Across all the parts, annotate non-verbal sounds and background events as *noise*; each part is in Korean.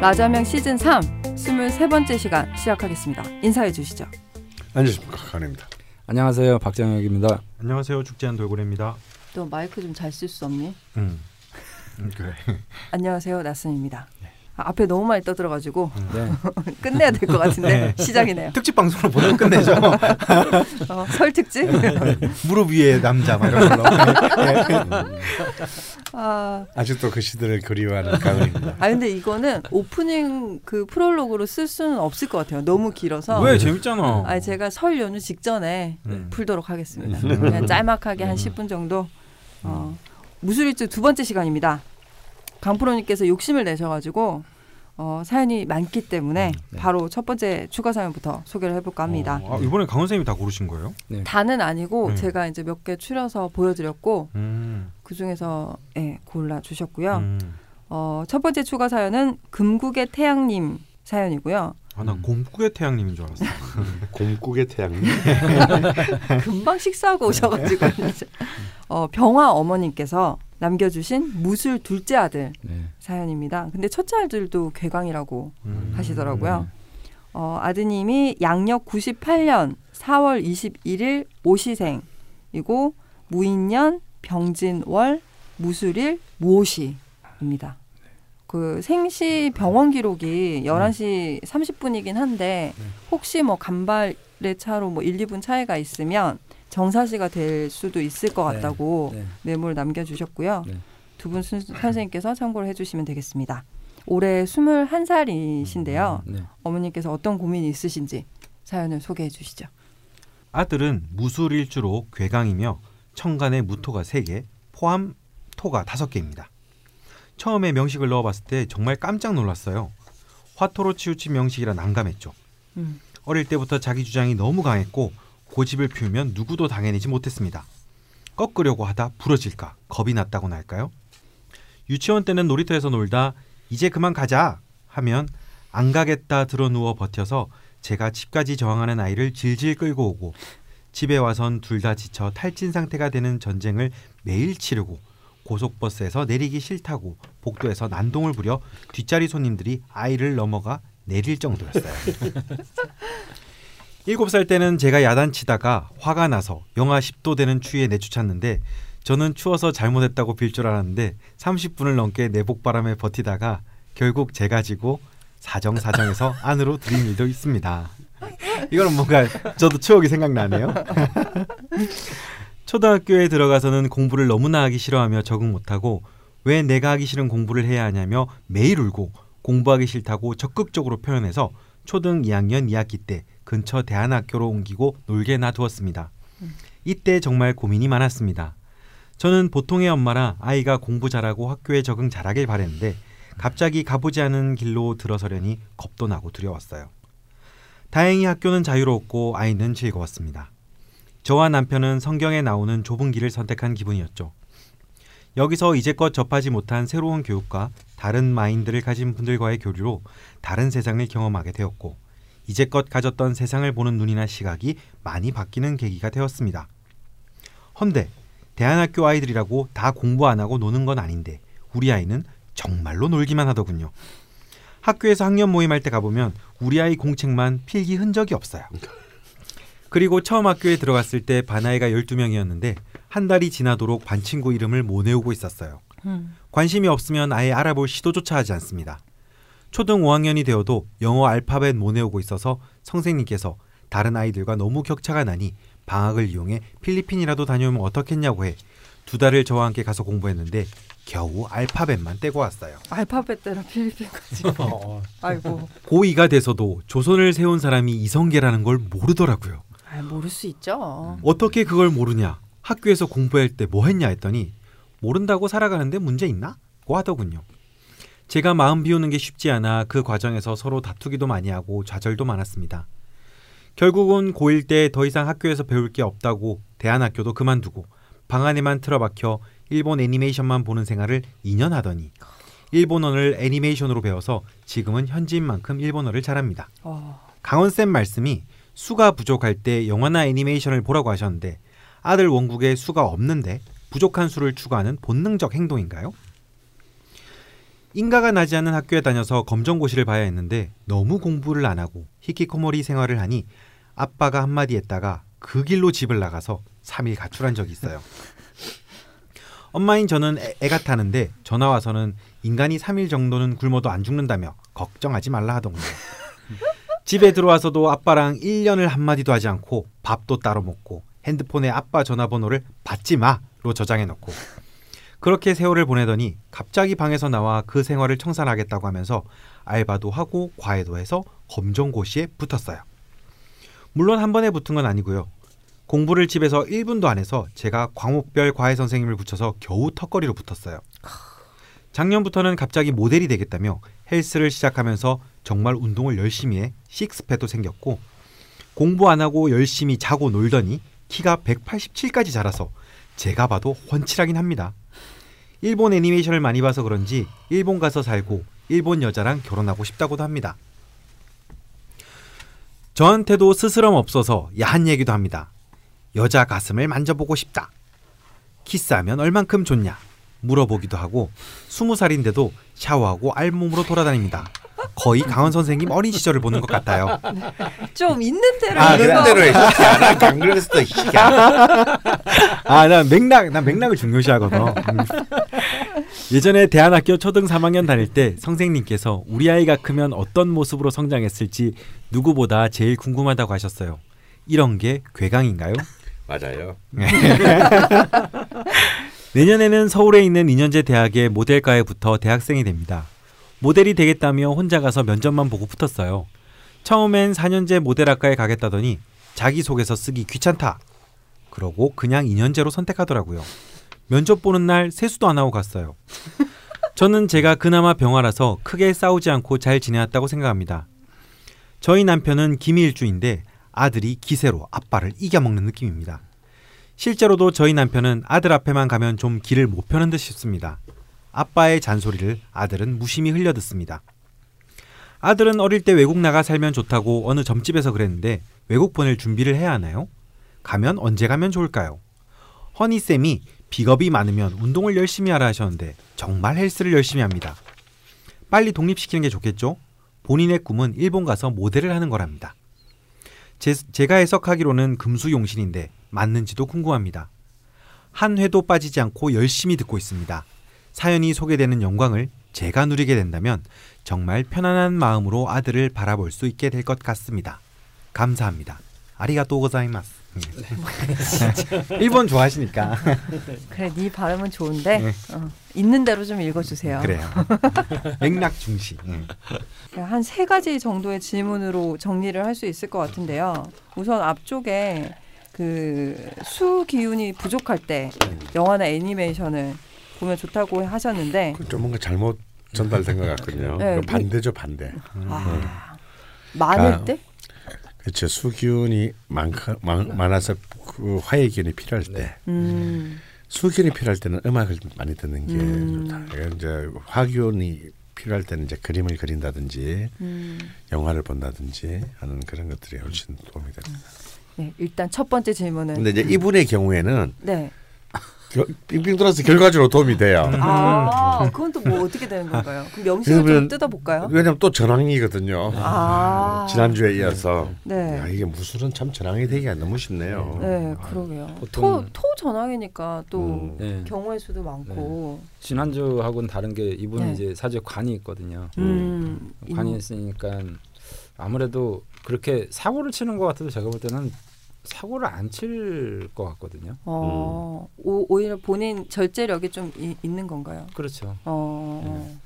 라자명 시즌 3 23번째 시간 시작하겠습니다. 인사해 주시죠. 안녕하십니까 강입니다. 안녕하세요 박정혁입니다. 안녕하세요 축제한 돌고래입니다. 또 마이크 좀 잘 쓸 수 없니? 음. 음, 그래. *laughs* 안녕하세요 나순입니다. 아, 앞에 너무 많이 떠들어가지고 네. *laughs* 끝내야 될 것 같은데 네. 시작이네요. 특집 방송으로 보내 끝내죠. *laughs* 어, 설 특집. 무릎 위에 남자 막 이런 걸로. 아, 아직도 그 시대를 그리워하는 강입니다. 아 근데 이거는 오프닝 그 프롤로그로 쓸 수는 없을 것 같아요. 너무 길어서. 왜 재밌잖아. 아 제가 설 연휴 직전에 음. 풀도록 하겠습니다. 음. 그냥 짤막하게 한 음. 10분 정도. 어, 무술일주 두 번째 시간입니다. 강프로님께서 욕심을 내셔가지고 어, 사연이 많기 때문에 네. 바로 첫 번째 추가 사연부터 소개를 해볼까 합니다. 어, 아, 이번에 강원 선생님이 다 고르신 거예요? 다는 아니고 음. 제가 이제 몇 개 추려서 보여드렸고 음. 그 중에서 예, 골라 주셨고요. 음. 어, 첫 번째 추가 사연은 금국의 태양님 사연이고요. 아, 나 음. 곰국의 태양님인 줄 알았어. *laughs* 곰국의 태양님. *laughs* 금방 식사하고 오셔가지고 *laughs* 어, 병화 어머님께서 남겨주신 무술 둘째 아들 네. 사연입니다. 근데 첫째 아들도 괴강이라고 음. 하시더라고요. 어, 아드님이 양력 98년 4월 21일 오시생이고 무인년 병진월 무술일 무오시입니다. 그 생시 병원 기록이 11시 30분이긴 한데 혹시 뭐 간발의 차로 뭐 1, 2분 차이가 있으면 정사시가 될 수도 있을 것 네. 같다고 네. 메모를 남겨주셨고요. 네. 두분 선생님께서 참고를 해주시면 되겠습니다. 올해 21살이신데요. 네. 어머님께서 어떤 고민이 있으신지 사연을 소개해 주시죠. 아들은 무술일주로 괴강이며 천간에 무토가 3개, 포함 토가 5개입니다. 처음에 명식을 넣어봤을 때 정말 깜짝 놀랐어요. 화토로 치우친 명식이라 난감했죠. 음. 어릴 때부터 자기 주장이 너무 강했고 고집을 피우면 누구도 당해내지 못했습니다. 꺾으려고 하다 부러질까 겁이 났다고나 할까요? 유치원 때는 놀이터에서 놀다 이제 그만 가자 하면 안 가겠다 들어 누워 버텨서 제가 집까지 저항하는 아이를 질질 끌고 오고 집에 와선 둘 다 지쳐 탈진 상태가 되는 전쟁을 매일 치르고 고속버스에서 내리기 싫다고 복도에서 난동을 부려 뒷자리 손님들이 아이를 넘어가 내릴 정도였어요. *laughs* 일곱 살 때는 제가 야단치다가 화가 나서 영하 10도 되는 추위에 내쫓았는데 저는 추워서 잘못했다고 빌 줄 알았는데 30분을 넘게 내복바람에 버티다가 결국 제가 지고 사정사정해서 *laughs* 안으로 들인 일도 있습니다. 이거는 뭔가 저도 추억이 생각나네요. *laughs* 초등학교에 들어가서는 공부를 너무나 하기 싫어하며 적응 못하고 왜 내가 하기 싫은 공부를 해야 하냐며 매일 울고 공부하기 싫다고 적극적으로 표현해서 초등 2학년 2학기 때 근처 대안학교로 옮기고 놀게 놔두었습니다. 이때 정말 고민이 많았습니다. 저는 보통의 엄마라 아이가 공부 잘하고 학교에 적응 잘하길 바랬는데 갑자기 가보지 않은 길로 들어서려니 겁도 나고 두려웠어요. 다행히 학교는 자유로웠고 아이는 즐거웠습니다. 저와 남편은 성경에 나오는 좁은 길을 선택한 기분이었죠. 여기서 이제껏 접하지 못한 새로운 교육과 다른 마인드를 가진 분들과의 교류로 다른 세상을 경험하게 되었고 이제껏 가졌던 세상을 보는 눈이나 시각이 많이 바뀌는 계기가 되었습니다. 헌데 대안학교 아이들이라고 다 공부 안 하고 노는 건 아닌데 우리 아이는 정말로 놀기만 하더군요. 학교에서 학년 모임할 때 가보면 우리 아이 공책만 필기 흔적이 없어요. 그리고 처음 학교에 들어갔을 때 반아이가 12명이었는데 한 달이 지나도록 반 친구 이름을 못 외우고 있었어요. 음. 관심이 없으면 아예 알아볼 시도조차 하지 않습니다. 초등 5학년이 되어도 영어 알파벳 못 외우고 있어서 선생님께서 다른 아이들과 너무 격차가 나니 방학을 이용해 필리핀이라도 다녀오면 어떻겠냐고 해 두 달을 저와 함께 가서 공부했는데 겨우 알파벳만 떼고 왔어요. 알파벳 때랑 필리핀까지. *laughs* 아이고. 고2가 돼서도 조선을 세운 사람이 이성계라는 걸 모르더라고요. 아, 모를 수 있죠. 어떻게 그걸 모르냐? 학교에서 공부할 때 뭐 했냐 했더니 모른다고 살아가는데 문제 있나? 고 하더군요. 제가 마음 비우는 게 쉽지 않아 그 과정에서 서로 다투기도 많이 하고 좌절도 많았습니다. 결국은 고1 때 더 이상 학교에서 배울 게 없다고 대안학교도 그만두고 방 안에만 틀어박혀 일본 애니메이션만 보는 생활을 2년 하더니 일본어를 애니메이션으로 배워서 지금은 현지인만큼 일본어를 잘합니다. 어, 강원쌤 말씀이 수가 부족할 때 영화나 애니메이션을 보라고 하셨는데 아들 원국에 수가 없는데 부족한 수를 추구하는 본능적 행동인가요? 인가가 나지 않는 학교에 다녀서 검정고시를 봐야 했는데 너무 공부를 안 하고 히키코모리 생활을 하니 아빠가 한마디 했다가 그 길로 집을 나가서 3일 가출한 적이 있어요. 엄마인 저는 애, 애가 타는데 전화 와서는 인간이 3일 정도는 굶어도 안 죽는다며 걱정하지 말라 하더군요. 집에 들어와서도 아빠랑 1년을 한마디도 하지 않고 밥도 따로 먹고 핸드폰에 아빠 전화번호를 받지 마로 저장해 놓고 그렇게 세월을 보내더니 갑자기 방에서 나와 그 생활을 청산하겠다고 하면서 알바도 하고 과외도 해서 검정고시에 붙었어요. 물론 한 번에 붙은 건 아니고요. 공부를 집에서 1분도 안 해서 제가 과목별 과외 선생님을 붙여서 겨우 턱걸이로 붙었어요. 작년부터는 갑자기 모델이 되겠다며 헬스를 시작하면서 정말 운동을 열심히 해 식스팩도 생겼고 공부 안 하고 열심히 자고 놀더니 키가 187까지 자라서 제가 봐도 훤칠하긴 합니다. 일본 애니메이션을 많이 봐서 그런지 일본 가서 살고 일본 여자랑 결혼하고 싶다고도 합니다. 저한테도 스스럼 없어서 야한 얘기도 합니다. 여자 가슴을 만져보고 싶다. 키스하면 얼만큼 좋냐? 물어보기도 하고 스무 살인데도 샤워하고 알몸으로 돌아다닙니다. 거의 강원 선생님 어린 시절을 보는 것 같아요. 좀 있는 대로 아. 그런 대로 해. 안이 새끼야. *laughs* 아, 나 맥락, 나 맥락을 중요시하거든. 음. 예전에 대안학교 초등 3학년 다닐 때 선생님께서 우리 아이가 크면 어떤 모습으로 성장했을지 누구보다 제일 궁금하다고 하셨어요. 이런 게 괴강인가요? 맞아요. *laughs* 내년에는 서울에 있는 인현재 대학의 모델과에 붙어 대학생이 됩니다. 모델이 되겠다며 혼자 가서 면접만 보고 붙었어요. 처음엔 4년제 모델학과에 가겠다더니 자기소개서 쓰기 귀찮다. 그러고 그냥 인현재로 선택하더라고요. 면접 보는 날 세수도 안 하고 갔어요. 저는 제가 그나마 병화라서 크게 싸우지 않고 잘 지내왔다고 생각합니다. 저희 남편은 김일주인데 아들이 기세로 아빠를 이겨먹는 느낌입니다. 실제로도 저희 남편은 아들 앞에만 가면 좀 길을 못 펴는 듯 싶습니다. 아빠의 잔소리를 아들은 무심히 흘려듣습니다. 아들은 어릴 때 외국 나가 살면 좋다고 어느 점집에서 그랬는데 외국 보낼 준비를 해야 하나요? 가면 언제 가면 좋을까요? 허니쌤이 비겁이 많으면 운동을 열심히 하라 하셨는데 정말 헬스를 열심히 합니다. 빨리 독립시키는 게 좋겠죠? 본인의 꿈은 일본 가서 모델을 하는 거랍니다. 제, 제가 해석하기로는 금수용신인데 맞는지도 궁금합니다. 한 회도 빠지지 않고 열심히 듣고 있습니다. 사연이 소개되는 영광을 제가 누리게 된다면 정말 편안한 마음으로 아들을 바라볼 수 있게 될 것 같습니다. 감사합니다. 아리가또 고자이마스. *laughs* 일본 좋아하시니까 *laughs* 그래, 네 발음은 좋은데 네. 어, 있는 대로 좀 읽어주세요. 그래요. *laughs* 맥락 중시. 예. 한세 가지 정도의 질문으로 정리를 할 수 있을 것 같은데요. 우선 앞쪽에 그 수 기운이 부족할 때 영화나 애니메이션을 보면 좋다고 하셨는데 그좀 뭔가 잘못 전달된 것 같거든요. 네, 그 반대죠, 반대. 아, 많을 아, 때? 그렇죠. 수기운이 많, 많, 많아서 그 화해 기운이 필요할 때, 음, 수기운이 필요할 때는 음악을 많이 듣는 게 음. 좋다. 이제 화기운이 필요할 때는 이제 그림을 그린다든지 음. 영화를 본다든지 하는 그런 것들이 훨씬 도움이 됩니다. 네, 일단 첫 번째 질문은 근데 이제 이분의 경우에는 네. 겨- 빙빙 돌아서 결과적으로 도움이 돼요. 아, 그건 또 뭐 어떻게 되는 건가요? 그럼 명식을 좀 그러면- 뜯어볼까요? 왜냐하면 또 전황이거든요. 아, 지난주에 이어서 네. 야, 이게 무술은 참 전황이 되기가 너무 쉽네요. 네, 그러게요. 토, 보통- 토 전황이니까 또 음. 네. 경우의 수도 많고. 지난주하고는 다른 게 이분이 네. 이제 사주에 관이 있거든요. 음, 관이 인- 있으니까 아무래도 그렇게 사고를 치는 것 같아도 제가 볼 때는 사고를 안 칠 것 같거든요. 어, 오, 오히려 본인 절제력이 좀 이, 있는 건가요? 그렇죠. 어,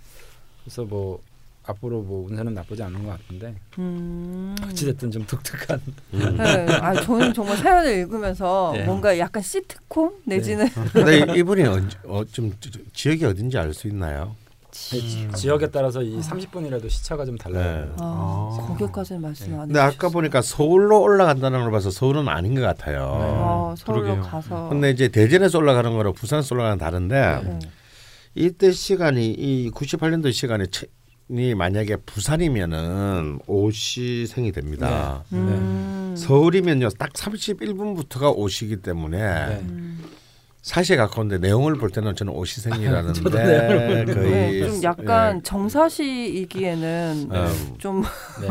그래서 뭐 앞으로 뭐 운세는 나쁘지 않은 것 같은데 음. 어찌됐든 좀 독특한. 음. 네, 아 저는 정말 사연을 읽으면서 네. 뭔가 약간 시트콤 내지는 근데 이분이 언제- 어, 좀 지- 지역이 어딘지 알 수 있나요? 지- 지역에 따라서 이 30분이라도 시차가 좀 달라요. 네. 아, 아. 거기까지는 말씀 안 근데 아까. 보니까 서울로 올라간다는 걸 봐서 서울은 아닌 것 같아요. 어, 서울로 그러게요. 가서. 근데 이제 대전에서 올라가는 거랑 부산에서 올라가는 다른데 네. 이때 시간이 이 98년도 시간에 채- 이 만약에 부산이면은 오시생이 됩니다. 음. 서울이면요 딱 31분부터가 오시기 때문에 네. 음. 사실 가까운데 내용을 볼 때는 저는 *laughs* 오시생이라는데 거의 네, 좀 약간 예. 정사시이기에는 음, 좀 네.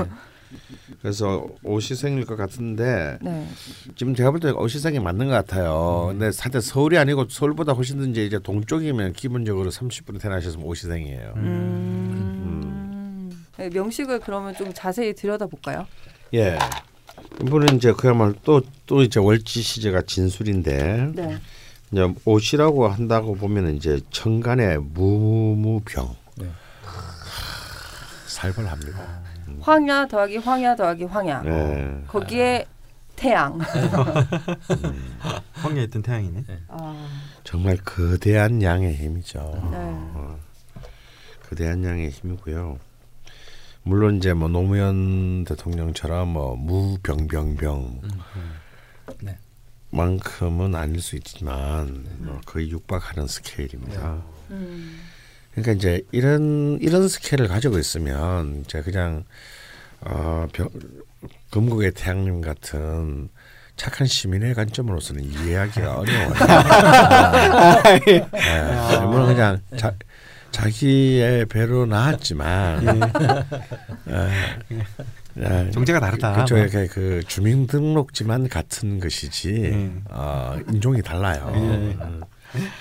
그래서 오시생일 것 같은데 네. 지금 제가 볼 때 오시생이 맞는 것 같아요. 근데 사실 서울이 아니고 서울보다 훨씬 더 이제 이제 동쪽이면 기본적으로 30분에 태어나셨으면 오시생이에요. 음. 네, 명식을 그러면 좀 자세히 들여다 볼까요? 예. 이분은 이제 그야말로 또 또 이제 월지 시제가 진술인데 네. 이제 오시라고 한다고 보면은 이제 천간의 무무병 네. 살벌합니다. 황야 더하기 황야 더하기 황야. 예. 거기에 태양. 황야에 있던 태양이네. 아, 정말 거대한 양의 힘이죠. 네. 거대한 양의 힘이고요. 물론 이제 뭐 노무현 대통령처럼 뭐 무병병병 네. 만큼은 아닐 수 있지만 뭐 거의 육박하는 스케일입니다. 음. 그러니까 이제 이런 이런 스케일을 가지고 있으면 이제 그냥 어 병, 금국의 태양님 같은 착한 시민의 관점으로서는 이해하기가 *laughs* 어려워요. 예, 물론 그냥 자, 자기의 배로 나왔지만 예, 정체가 다르다. 그렇죠. 뭐. 그 주민등록지만 같은 것이지 음. 어, 인종이 달라요. 음.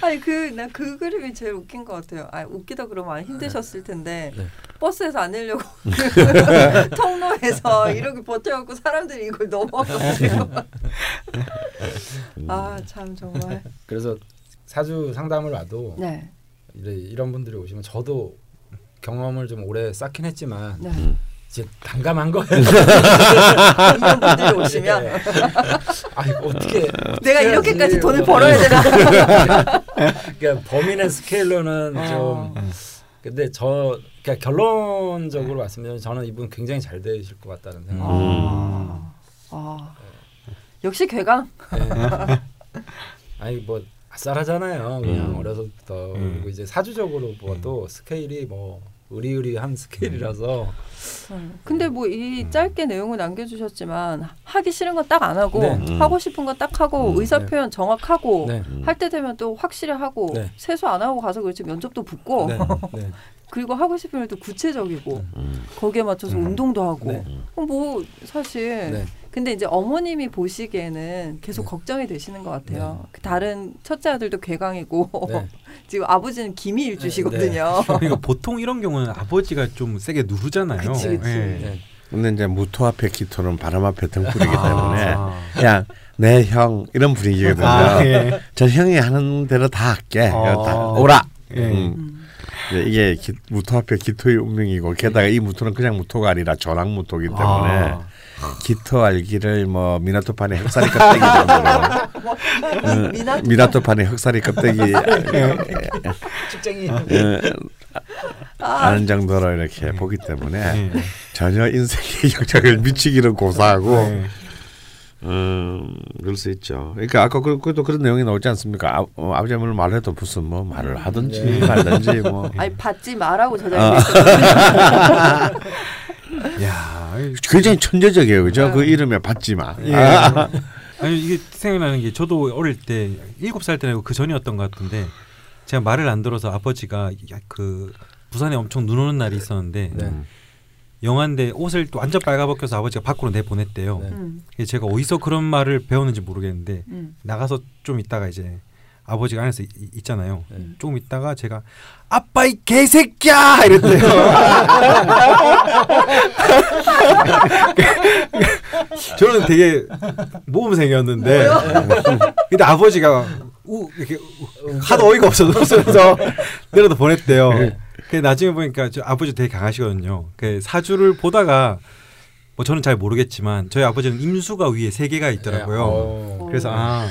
아니 그나 그 그림이 제일 웃긴 것 같아요. 아 웃기다 그러면 힘드셨을 텐데 네. 버스에서 안 내려고 *laughs* 통로에서 이렇게 버텨갖고 사람들이 이걸 넘어가고 아참 정말 그래서 사주 상담을 와도 네 이런 분들이 오시면 저도 경험을 좀 오래 쌓긴 했지만 네. 이제 난감한 거예요. *laughs* 이런 분들이 오시면 네. 아 이거 어떻게 내가. 이렇게까지 돈을 뭐. 벌어야 되나 *laughs* 그러니까 범인의 스케일로는 어. 좀 근데 저 그러니까 결론적으로 말씀드리면 저는 이분 굉장히 잘 되실 것 같다는 생각. 아, 아. 역시 괴강 네. 아니 뭐 아싸라잖아요. 그냥 음. 어려서부터 음. 그리고 이제 사주적으로 봐도 스케일이 뭐 의리의리한 스케일이라서 음. 근데 뭐 이 짧게 내용을 남겨주셨지만 하기 싫은 건 딱 안 하고 네. 음. 하고 싶은 건 딱 하고 음. 의사 네. 표현 정확하고 네. 할때 되면 또 확실히 하고 네. 세수 안 하고 가서 그렇지 면접도 붙고 네. 네. *laughs* 그리고 하고 싶은 일도 구체적이고 음. 거기에 맞춰서 음. 운동도 하고 네. 어, 뭐 사실 네. 근데 이제 어머님이 보시기에는 계속 네. 걱정이 되시는 것 같아요. 그 다른 첫째 아들도 괴강이고 네. *laughs* 지금 아버지는 기미 일 주시거든요. 그러니까 보통 이런 경우는 아버지가 좀 세게 누르잖아요. 그치, 그치. 예. 네. 근데 이제 무토 앞에 기토는 바람 앞에 등불이기 때문에 아. 그냥 내형 이런 분위기거든요. 아, 예. 저 형이 하는 대로 다 할게. 어. 다 오라. 예. 음. 음. 이게 기, 무토 앞에 기토의 운명이고 게다가 이 무토는 그냥 무토가 아니라 전황 무토이기 때문에 아. 기토 알기를 뭐 미나토판의 흑살이 껍데기 정도로. 음, 미나 미나토판의 흑살이 껍데기. 직장이. 예, 아, 아는 정도로 이렇게 보기 때문에 예. 전혀 인생의 *laughs* 역작을 미치기는 고사하고 예. 음 그럴 수 있죠. 그러니까 아까 그, 그도 그런 내용이 나오지 않습니까? 아, 어, 아버지 어머니 말해도 무슨 뭐 말을 하든지 네. 말든지 *laughs* 뭐 아니 받지 마라고 아. 저장돼 있어요. *laughs* 야, 이- 굉장히 천재적이에요, 그죠? 네. 그 이름에 받지 마. 예. 아, *laughs* 아니 이게 생각나는 게 저도 어릴 때 일곱 살 때나 그 전이었던 것 같은데 제가 말을 안 들어서 아버지가 야, 그 부산에 엄청 눈 오는 날이 있었는데 네. 영화인데 옷을 또 완전 빨가벗겨서 아버지가 밖으로 내 보냈대요. 네. 음, 제가 어디서 그런 말을 배웠는지 모르겠는데 음. 나가서 좀 있다가 이제 아버지가 안에서 이- 이- 있잖아요. 네. 조금 있다가 제가 아빠 이 개새끼야 이랬대요. *laughs* 저는 되게 모범생이었는데 근데 아버지가 우 이렇게 우- 하도 어이가 없어서 웃으면서 내려다 보냈대요. 그 나중에 보니까 저 아버지 되게 강하시거든요. 그 사주를 보다가 뭐 저는 잘 모르겠지만 저희 아버지는 임수가 위에 세 개가 있더라고요. 어. 그래서 아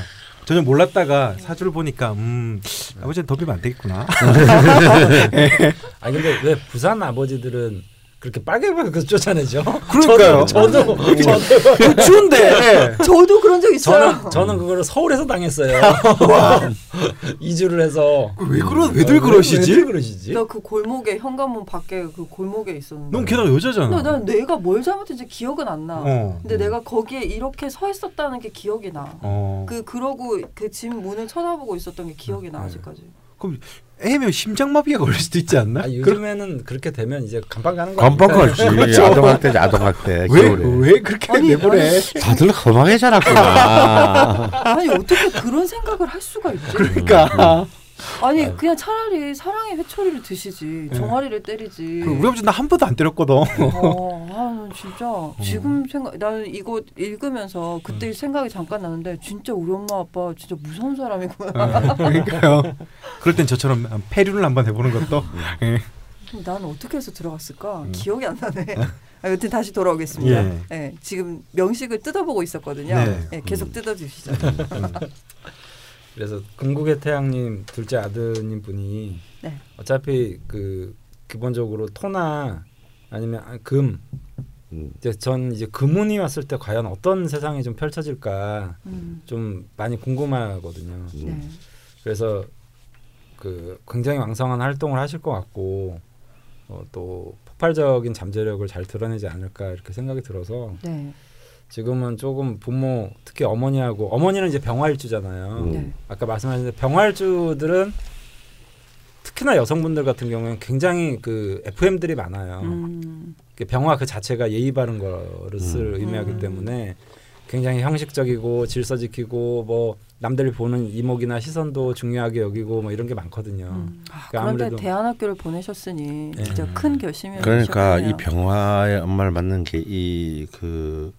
전혀 몰랐다가 사주를 보니까 음 아버지는 덤비면 안 되겠구나. *laughs* *laughs* 아 근데 왜 부산 아버지들은 그렇게 빨개 보여서 쫓아내죠. 그러니까요. 저도 저도 저도, 그 추운데. 저도 그런 적 있어요. 저는 저는 그거를 서울에서 당했어요. *laughs* 2주를 해서 왜 그러 왜들 그러시지? 왜들 그러시지? 나 그 골목에 현관문 밖에 그 골목에 있었는데. 넌 게다가 여자잖아. 난 내가 뭘 잘못했는지 기억은 안 나. 어. 근데 내가 거기에 이렇게 서 있었다는 게 기억이 나. 어. 그 그러고 그 집 문을 쳐다보고 있었던 게 기억이 나 네. 아직까지. 그럼 애면 심장마비가 걸릴 수도 있지 않나? 아, 요즘에는 그렇게 되면 이제 간판 가는 거 건빵 아닙니까? 걸지. 아동학대지 아동학대. 왜. 왜 그렇게 아니, 내보내? 다들 험하게 자랐구나. 아니 어떻게 그런 생각을 할 수가 있지? 그러니까 아니 그냥 차라리 사랑의 회초리를 드시지 종아리를 때리지. 그 우리 아버지 나 한 번도 안 때렸거든. 어, *laughs* 아, 난 진짜 지금 생각 나는 이거 읽으면서 그때 생각이 잠깐 나는데 진짜 우리 엄마 아빠 진짜 무서운 사람이구나. 그러니까요. 그럴 땐 저처럼 폐륜을 한번 해보는 것도. 예. 난 어떻게 해서 들어갔을까? 음. 기억이 안 나네. 아, 여튼 다시 돌아오겠습니다. 예. 예, 지금 명식을 뜯어보고 있었거든요. 네. 예, 계속 뜯어주시죠. 그래서 궁극의 태양님 둘째 아드님 분이 네. 어차피 그 기본적으로 토나 아니면 아, 금 음. 이제 전 이제 금운이 왔을 때 과연 어떤 세상이 좀 펼쳐질까 음, 좀 많이 궁금하거든요. 네. 그래서 그 굉장히 왕성한 활동을 하실 것 같고 어, 또 폭발적인 잠재력을 잘 드러내지 않을까 이렇게 생각이 들어서 네. 지금은 조금 부모 특히 어머니하고 어머니는 이제 병활주잖아요. 음. 네. 아까 말씀하신 병활주들은 특히나 여성분들 같은 경우에는 굉장히 그 FM들이 많아요. 음, 그 병화 그 자체가 예의 바른 것을 음. 의미하기 음. 때문에 굉장히 형식적이고 질서 지키고 뭐 남들이 보는 이목이나 시선도 중요하게 여기고 뭐 이런 게 많거든요. 음. 아, 그러니까 그런데 아무래도- 대안학교를 보내셨으니 네. 진짜 큰 결심이었네요. 그러니까 이 병화의 엄마를 만난 게이 그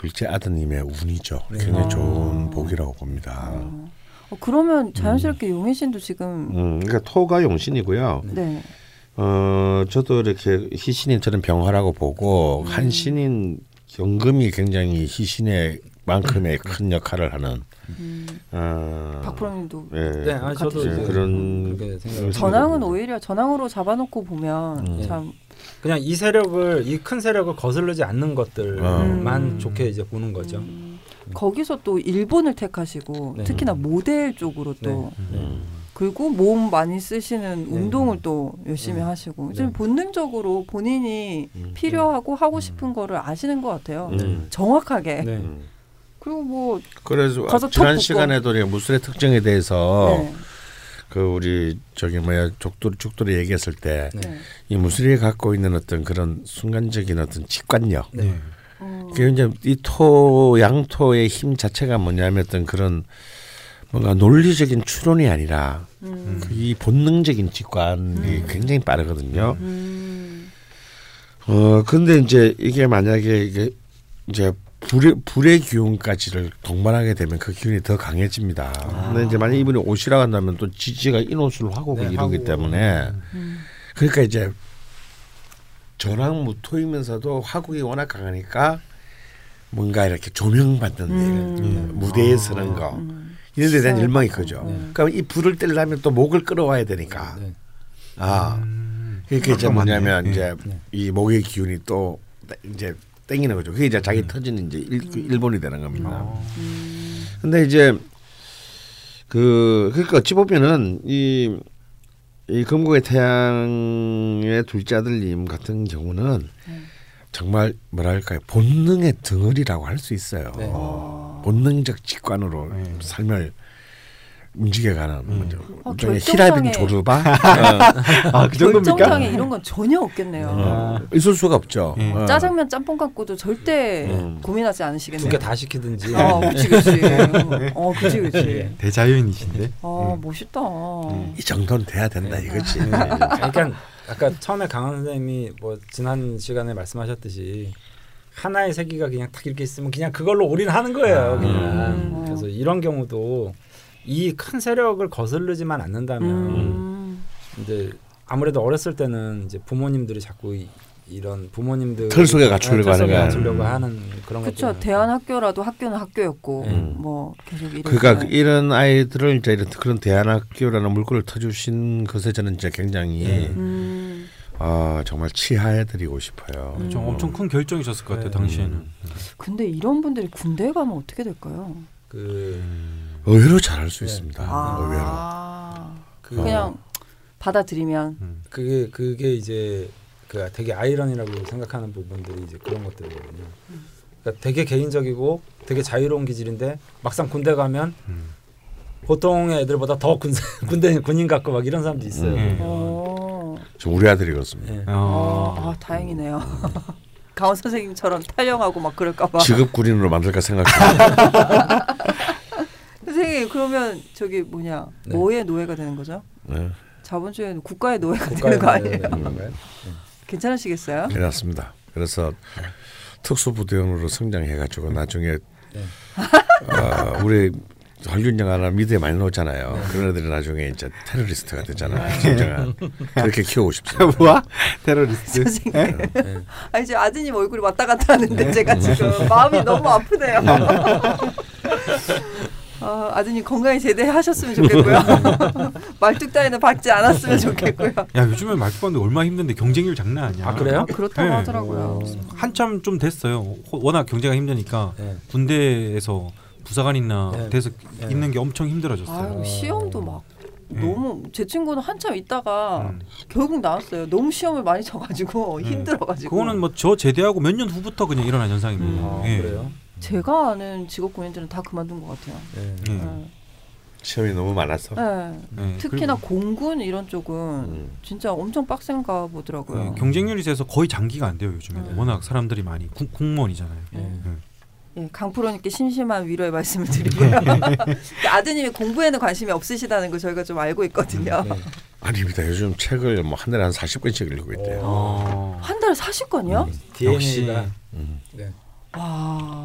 둘째 아드님의 운이죠. 네. 굉장히 아. 좋은 복이라고 봅니다. 어, 어, 그러면 자연스럽게 용혜신도 지금 음, 그러니까 토가 용신이고요. 네. 어, 저도 이렇게 희신인 저는 병화라고 보고 음. 한신인 경금이 굉장히 희신의 만큼의 큰 역할을 하는 음, 어, 박프로님도 예, 네, 아니, 저도 그런 전황은 오히려 전황으로 잡아놓고 보면 음. 참 그냥 이 세력을 이 큰 세력을 거스르지 않는 것들만 음. 좋게 이제 보는 거죠. 음, 거기서 또 일본을 택하시고 네. 특히나 모델 쪽으로 또 네. 음. 그리고 몸 많이 쓰시는 네. 운동을 또 열심히 네. 하시고 네. 지금 본능적으로 본인이 음. 필요하고 하고 싶은 거를 아시는 것 같아요. 음. 정확하게. 네. 음. 그리고 뭐 그래서 가서 지난 턱 시간에도 우리가 무술의 특징에 대해서 네. 그 우리 저기 뭐야 족돌 죽돌이 얘기했을 때이 네. 네. 무술이 갖고 있는 어떤 그런 순간적인 어떤 직관력 네. 음, 그게 이제 이 토 양토의 힘 자체가 뭐냐면 어떤 그런 뭔가 논리적인 추론이 아니라 음, 그이 본능적인 직관이 음. 굉장히 빠르거든요. 음, 어 근데 이제 이게 만약에 이게 이제 불의 불의 기운까지를 동반하게 되면 그 기운이 더 강해집니다. 근데 이제 만약 이분이 옷이라 한다면 또 지지가 인옷을 하고 네, 이러기 하고. 때문에 음. 그러니까 이제 전황무토이면서도 화국이 워낙 강하니까 뭔가 이렇게 조명받는 일, 음. 무대에 서는 거 음. 이런 데 대한 열망이. 크죠. 네. 그러니까 이 불을 떼려면 또 목을 끌어와야 되니까 네. 아 음. 그게 이제 아까 맞네. 뭐냐면 예. 이제 네. 이 목의 기운이 또 이제 땡기는 거죠. 그게 이제 음. 자기 터지는 이제 일, 일본이 되는 겁니다. 어. 음. 근데 이제 그 그러니까 어찌 보면은 이, 이 금국의 태양의 둘째 아들님 같은 경우는 음. 정말 뭐랄까요 본능의 덩어리라고 할 수 있어요. 네. 어. 본능적 직관으로 네. 삶을 움직여 가는 뭐죠. 어, 일종의 결정장애- 히라빈 조르바 어, 아, 그 정도입니까? 결정장애 이런 건 전혀 없겠네요. 어, 있을 수가 없죠. 예. 어. 짜장면 짬뽕 갖고도 절대 음. 고민하지 않으시겠네요. 두 개 다 시키든지. 어, 그치, 그치. *laughs* 어, 그치, 그치. 대자연이신데. 아, 음. 멋있다. 이 정도는 돼야 된다 네. 이거지. *laughs* 그러니까 아까 처음에 강한 선생님이 뭐 지난 시간에 말씀하셨듯이 하나의 세기가 그냥 딱 이렇게 있으면 그냥 그걸로 올인하는 거예요. 아. 그냥 음. 그래서 이런 경우도 이 큰 세력을 거슬르지만 않는다면 음. 이제 아무래도 어렸을 때는 이제 부모님들이 자꾸 이, 이런 부모님들 틀 속에 갖추려고 틀 속에 하는. 갖추려고 하는 그런. 것들 대한 학교라도 학교는 학교였고, 음. 뭐, 계속 이렇게. 그러니까 이런 아이들을 이제 이런 그런 대안 학교라는 물꼬를 터주신 것에 저는 이제 굉장히 네. 음. 아 정말 치하해드리고 싶어요. 음. 좀 엄청 큰 결정이셨을 것 같아요 네. 당시에는. 근데 이런 분들이 군대에 가면 어떻게 될까요? 그, 의외로 잘할 수 네. 있습니다. 아, 의외로. 그 그냥 받아들이면 음. 그게 그게 이제 그 되게 아이러니라고 생각하는 부분들이 이제 그런 것들이거든요. 그러니까 되게 개인적이고 되게 자유로운 기질인데 막상 군대 가면 음. 보통의 애들보다 더 군대 *laughs* 군대 군인 같고 막 이런 사람도 있어요. 음. 어, 저 우리 아들이 그렇습니다. 예. 어, 어. 아 다행이네요. *laughs* 강원 선생님처럼 탈영하고 막 그럴까봐. 직업 군인으로 만들까 생각해요. *laughs* 선생님 그러면 저기 뭐냐 네. 뭐의 노예가 되는 거죠? 네, 자본주의는 국가의 노예가 국가의 되는 거 아니에요? 건가요? *laughs* 괜찮으시겠어요? 그렇습니다. 그래서 특수부대원으로 성장해가지고 나중에 네. 어, 우리 헐리우드 영화나 미드에 많이 나오잖아요. 그런 애들이 나중에 이제 테러리스트가 되잖아요. 진정한 그렇게 키우고 싶습니다. *laughs* 뭐야? 테러리스트. 선생님. 네. 아니 지금 아드님 얼굴이 왔다 갔다 하는데 제가 지금 마음이 너무 아프네요. *laughs* 아, 아드님 건강히 제대하셨으면 좋겠고요. *laughs* 말뚝 따위는 박지 않았으면 좋겠고요. 야 요즘에 말투하는데 얼마나 힘든데 경쟁률 장난 아니야. 아, 그래요? 그렇다고 네. 하더라고요. 한참 좀 됐어요. 호- 워낙 경제가 힘드니까 네. 군대에서 부사관이나 네. 돼서 네. 있는 게 엄청 힘들어졌어요. 아유 시험도 막 네. 너무 제 친구는 한참 있다가 음. 결국 나왔어요. 너무 시험을 많이 쳐가지고 네. 힘들어가지고. 그거는 뭐 저 제대하고 몇 년 후부터 그냥 일어난 현상입니다. 아, 예. 그래요? 제가 아는 직업 군인들은 다 그만둔 것 같아요. 네. 예. 네. 시험이 너무 많아서. 네. 네. 특히나 공군 이런 쪽은 음. 진짜 엄청 빡센가 보더라고요. 예, 경쟁률이 세서 거의 장기가 안 돼요 요즘에. 음. 워낙 사람들이 많이 군, 공무원이잖아요. 예. 예, 강프로님께 심심한 위로의 말씀을 드리고요. *laughs* *laughs* 아드님이 공부에는 관심이 없으시다는 거 저희가 좀 알고 있거든요. 네. 아닙니다. 요즘 책을 뭐 한 달에 한 40권씩 읽고 있대요. 어. 한 달에 40권이요? 역시. DNA가 음. 네. 와.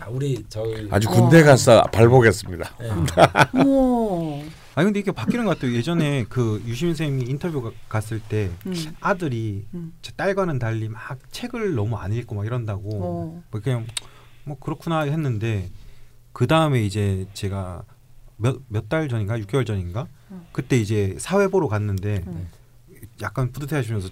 아, 우리 저희 아주 군대 어. 가서 발보겠습니다. 네. *laughs* 오. 아니 근데 이게 바뀌는 것 같아요. 예전에 그 유시민 선생님이 인터뷰 가- 갔을 때 음. 아들이 음. 제 딸과는 달리 막 책을 너무 안 읽고 막 이런다고 어. 뭐 그냥 뭐 그렇구나 했는데 그 다음에 이제 제가 몇 몇 달 전인가 6개월 전인가 음. 그때 이제 사회 보러 갔는데 음. 약간 뿌듯해하시면서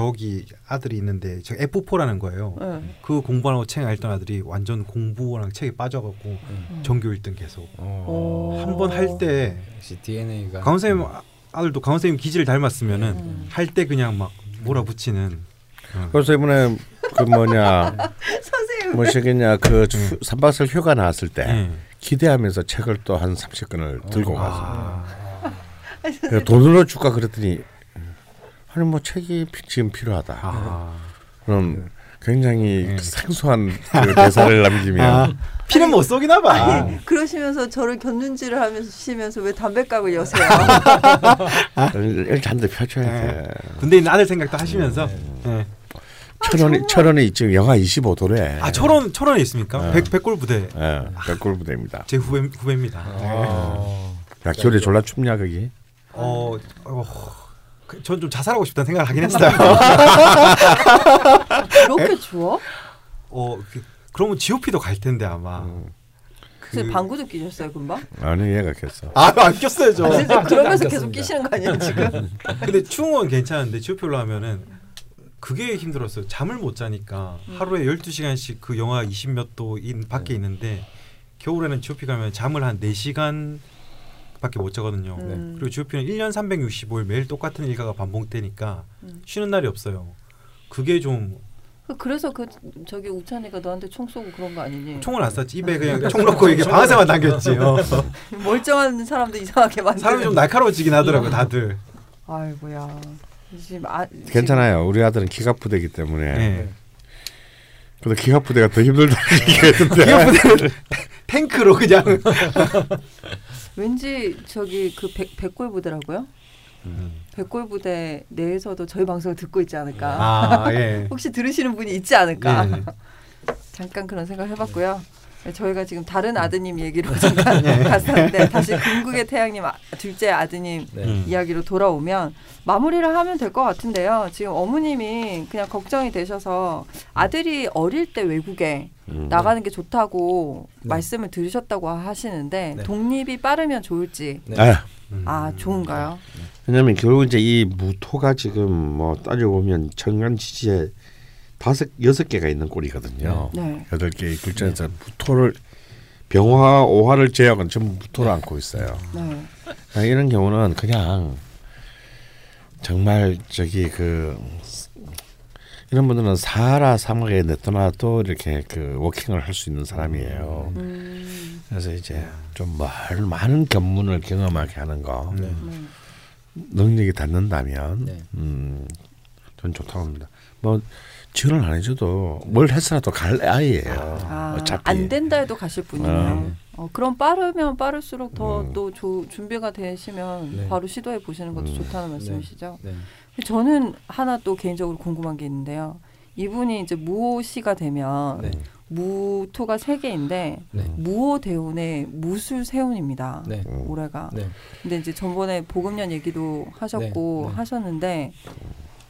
저기 아들이 있는데 제가 F4라는 거예요. 네. 그 공부하고 책 읽던 아들이 완전 공부랑 책에 빠져갖고 음. 전교 1등 계속 어. 한번 할 때 DNA가 강원 선생님 아- 아들도 강원 선생님 기질을 닮았으면은 음. 할때 그냥 막 몰아붙이는 어. 그래서 이번에 그 뭐냐 *laughs* 선생님. 뭐시겠냐 그 주- 삼박설 휴가 나왔을 때 예. 기대하면서 책을 또 한 30권을 들고 갔습니다. 아, 그래서 돈으로 줄까 그랬더니 아니 뭐 책이 피- 지금 필요하다. 아. 그럼 굉장히 네. 생소한 그 대사를 남기면 아, 피는 못 쏘기나 봐. 아니, 그러시면서 저를 곁눈질을 하시면서 왜 담배값을 여세요? *laughs* 일단 한대 펴줘야 돼. 군대 있는 아들 생각도 하시면서. 예. 천 원이 천 원이 지금 영하 25도래. 아 철원 철원에 있습니까? 네. 백 백골 부대 예, 백골 부대입니다. 제 후배 후배입니다. 어. 야 겨울에 졸라 춥냐 거기? 어, 어 전좀 자살하고 싶다는 생각을 하긴 했어요. *laughs* 그렇게 좋아? 어, 그, 그러면 GOP도 갈 텐데 아마. 음. 그- 방구도 끼셨어요 금방? 아니 얘가 겠어. 아, 안 꼈어요 저. 선생님 그러면서 안 계속. 끼시는 거 아니에요 지금? *laughs* 근데 충원 괜찮은데 GOP 올라가면은 그게 힘들었어요. 잠을 못 자니까 음. 하루에 12시간씩 그 영하 20몇 도인 밖에 있는데 겨울에는 GOP 가면 잠을 한 4시간 밖에 못 자거든요. 음. 그리고 GOP는 1년 365일 매일 똑같은 일과가 반복되니까 음. 쉬는 날이 없어요. 그게 좀 그- 그래서 그 저기 우찬이가 너한테 총 쏘고 그런 거 아니니? 총을 안 쐈지 입에 그냥 총 넣고 이게 방아쇠만 당겼지. 어. *laughs* 멀쩡한 사람도 이상하게 만드는. 사람이 좀 날카로워지긴 하더라고 다들. 아이고야. 지금 아, 괜찮아요. 우리 아들은 기갑 부대이기 때문에. 네. 근데 기갑 부대가 더 힘들다는 얘기했는데. *laughs* 탱크로 그냥. *laughs* 왠지 저기 그 백, 백골 부대라고요? 음. 백골 부대 내에서도 저희 방송을 듣고 있지 않을까? 아 예. *laughs* 혹시 들으시는 분이 있지 않을까? 네. 잠깐 그런 생각 해봤고요. 네, 저희가 지금 다른 아드님 얘기로 *laughs* 잠깐 갔었는데 다시 궁극의 태양님 아- 둘째 아드님 네. 음. 이야기로 돌아오면 마무리를 하면 될 것 같은데요. 지금 어머님이 그냥 걱정이 되셔서 아들이 어릴 때 외국에 음. 나가는 게 좋다고 네. 말씀을 들으셨다고 하시는데 네. 독립이 빠르면 좋을지 네. 아, 음. 아 좋은가요? 왜냐하면 결국 이제 이 무토가 지금 뭐 따지고 보면 천간 지지에 다섯 여섯 개가 있는 꼴이거든요. 네. 여덟 개의 글자에서 무토를 병화 오화를 제약은 전부 무토를 안고 있어요. 네. 아, 이런 경우는 그냥 정말 저기 그 이런 분들은 사하라 사막에 내떠나도 이렇게 그 워킹을 할 수 있는 사람이에요. 음, 그래서 이제 좀 멀- 많은 견문을 경험하게 하는 거 네. 네. 능력이 닿는다면 네. 음, 전 좋다고 합니다. 뭐 지원을 안 해줘도 뭘 했으라도 갈 아이예요. 아, 어차피 안 된다 해도 가실 분이네요. 어. 어, 그럼 빠르면 빠를수록 더 음. 또 준비가 되시면 네. 바로 시도해 보시는 것도 음. 좋다는 말씀이시죠? 네. 저는 하나 또 개인적으로 궁금한 게 있는데요. 이분이 이제 무호시가 되면 네. 무토가 세 개인데 네. 무호 대운의 무술 세운입니다. 네. 음. 올해가. 네. 근데 이제 전번에 보금년 얘기도 하셨고 네, 네. 하셨는데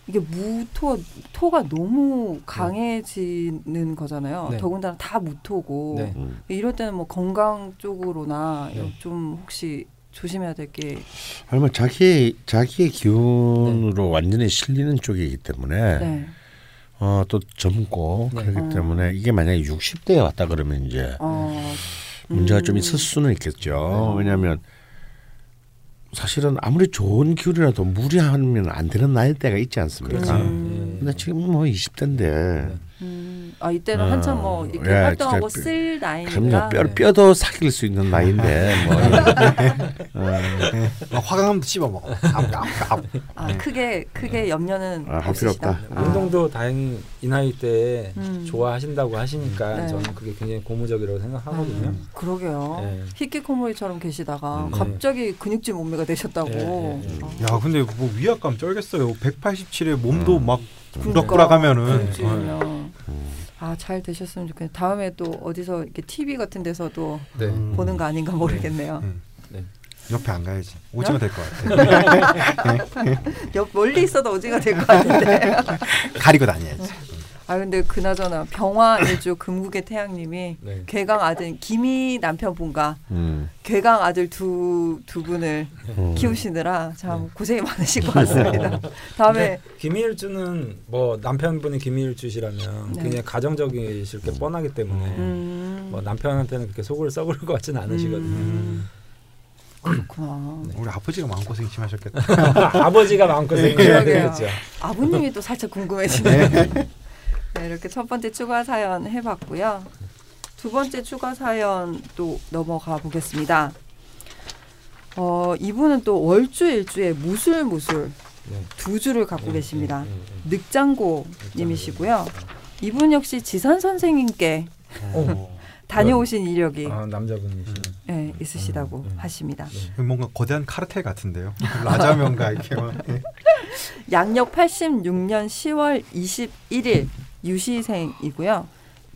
이게 무토 토가 너무 강해지는 거잖아요. 네. 더군다나 다 무토고 네. 음. 이럴 때는 뭐 건강 쪽으로나 네. 좀 혹시 조심해야 될 게 아니면 자기의 자기의 기운으로 완전히 실리는 쪽이기 때문에 네. 어, 또 젊고 네. 그렇기 어. 때문에 이게 만약에 60대에 왔다 그러면 이제 어, 문제가 음. 좀 있을 수는 있겠죠. 네. 왜냐하면 사실은 아무리 좋은 기운이라도 무리하면 안 되는 나이대가 있지 않습니까? 그렇죠. 음. 근데 지금 뭐 20대인데 음, 아 이때는 어, 한참 뭐 이렇게 예, 활동하고 쓸 그럼요 나이니까 뼈, 뼈도 사귈 수 있는 나이인데 뭐 *laughs* 어, 화강암도 씹어 먹어. 아우, 아우, 아우. 아 크게 크게 염려는 아, 할 필요 없으시다. 없다. 아. 운동도 다행히 이 나이 때 음. 좋아하신다고 하시니까 네. 저는 그게 굉장히 고무적이라고 생각하거든요. 음, 그러게요. 네. 히키코모리처럼 계시다가 네. 갑자기 근육질 몸매가 되셨다고. 네, 네, 네. 어. 야 근데 뭐 위압감 쩔겠어요. 187에 몸도 음. 막 그러니까. 근육질이면 아 잘 되셨으면 좋겠네요. 다음에 또 어디서 이렇게 TV 같은 데서도 네. 음. 보는 거 아닌가 모르겠네요. 음. 네. 옆에 안 가야지. 오지가 될것 같아. *laughs* 옆 멀리 있어도 어지가 될것 같은데. 가리고 다녀야지. 아 근데 그나저나 병화 *coughs* 일주 금국의 태양님이 네. 괴강 아들 김희 남편분과 음, 괴강 아들 두 두 분을 음. 키우시느라 참 네. 고생이 많으실 것 같습니다. *laughs* 다음에 김일주는 뭐 남편분이 김일주시라면 네. 굉장히 가정적이실 게 뻔하기 때문에 음, 뭐 남편한테는 그렇게 속을 썩을 것 같지는 않으시거든요. 음, 그렇구나. 우리 아버지가 마음 고생 심하셨겠다. *laughs* 아버지가 마음고생이셔야 그러게요. 되겠죠. 아버님이 또 살짝 궁금해지네요. 네, 이렇게 첫 번째 추가 사연 해봤고요. 두 번째 추가 사연 또 넘어가 보겠습니다. 어, 이분은 또 월주 일주에 무술 무술 네. 두 줄을 갖고 네, 계십니다. 네, 네, 늑장고님이시고요. 이분 역시 지산 선생님께 어. *laughs* 다녀오신 이력이 아 남자분이시네. 네, 있으시다고 음, 음. 하십니다. 네. 뭔가 거대한 카르텔 같은데요. *laughs* 라자명가 이렇게 막. 예. 양력 86년 10월 21일 유시생이고요.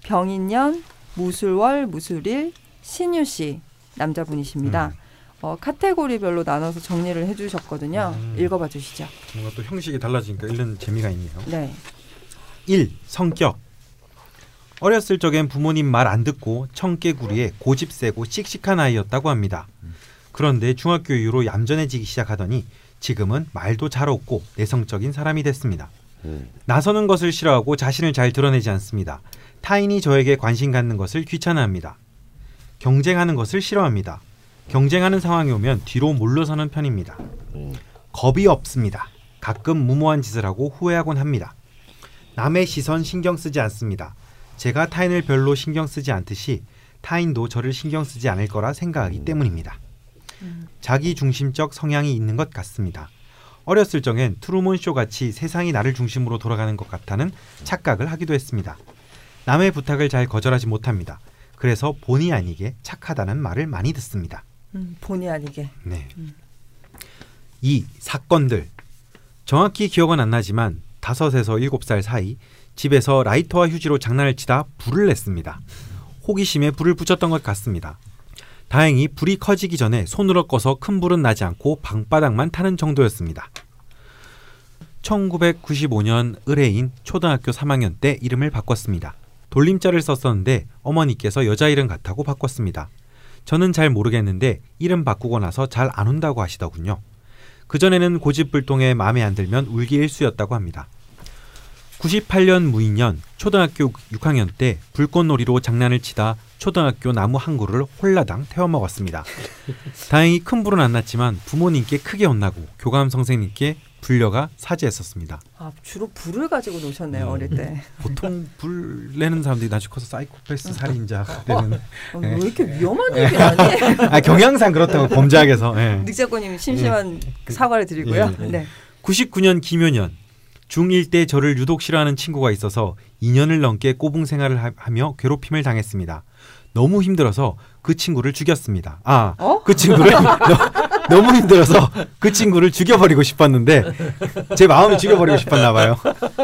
병인년 무술월 무술일 신유 씨 남자분이십니다. 음. 어, 카테고리별로 나눠서 정리를 해주셨거든요. 음. 읽어봐 주시죠. 뭔가 또 형식이 달라지니까 읽는 재미가 있네요. 네. 1. 성격 어렸을 적엔 부모님 말 안 듣고 청개구리에 고집 세고 씩씩한 아이였다고 합니다. 그런데 중학교 이후로 얌전해지기 시작하더니 지금은 말도 잘 없고 내성적인 사람이 됐습니다. 음. 나서는 것을 싫어하고 자신을 잘 드러내지 않습니다. 타인이 저에게 관심 갖는 것을 귀찮아합니다. 경쟁하는 것을 싫어합니다. 경쟁하는 상황이 오면 뒤로 물러서는 편입니다. 음. 겁이 없습니다. 가끔 무모한 짓을 하고 후회하곤 합니다. 남의 시선 신경 쓰지 않습니다. 제가 타인을 별로 신경 쓰지 않듯이 타인도 저를 신경 쓰지 않을 거라 생각하기 때문입니다. 음. 자기 중심적 성향이 있는 것 같습니다. 어렸을 적엔 트루먼 쇼 같이 세상이 나를 중심으로 돌아가는 것 같다는 착각을 하기도 했습니다. 남의 부탁을 잘 거절하지 못합니다. 그래서 본의 아니게 착하다는 말을 많이 듣습니다. 음, 본의 아니게. 네. 음. 이 사건들 정확히 기억은 안 나지만 다섯에서 일곱 살 사이 집에서 라이터와 휴지로 장난을 치다 불을 냈습니다. 호기심에 불을 붙였던 것 같습니다. 다행히 불이 커지기 전에 손으로 꺼서 큰 불은 나지 않고 방바닥만 타는 정도였습니다. 1995년 의뢰인 초등학교 3학년 때 이름을 바꿨습니다. 돌림자를 썼었는데 어머니께서 여자 이름 같다고 바꿨습니다. 저는 잘 모르겠는데 이름 바꾸고 나서 잘 안 온다고 하시더군요. 그전에는 고집불통에 마음에 안 들면 울기 일쑤였다고 합니다. 98년 무인년 초등학교 6학년 때 불꽃놀이로 장난을 치다 초등학교 나무 한 그루를 홀라당 태워 먹었습니다. *laughs* 다행히 큰 불은 안 났지만 부모님께 크게 혼나고 교감 선생님께 불려가 사죄했었습니다. 아 주로 불을 가지고 노셨네요 음. 어릴 때. 보통 불 내는 사람들이 나중에 커서 사이코패스 살인자가 되는 어, 왜 이렇게 위험한 얘기를 하니? *laughs* 아 경향상 그렇다고 범죄학에서 예. *laughs* 닉작가님 심심한 사과를 드리고요. 예, 예. 네. 99년 김효년 중1 때 저를 유독 싫어하는 친구가 있어서 2년을 넘게 꼬붕 생활을 하- 하며 괴롭힘을 당했습니다. 너무 힘들어서 그 친구를 죽였습니다. 아, 어? 그 친구를 *laughs* 너, 무 힘들어서 그 친구를 죽여버리고 싶었는데 제 마음이 죽여버리고 싶었나 봐요.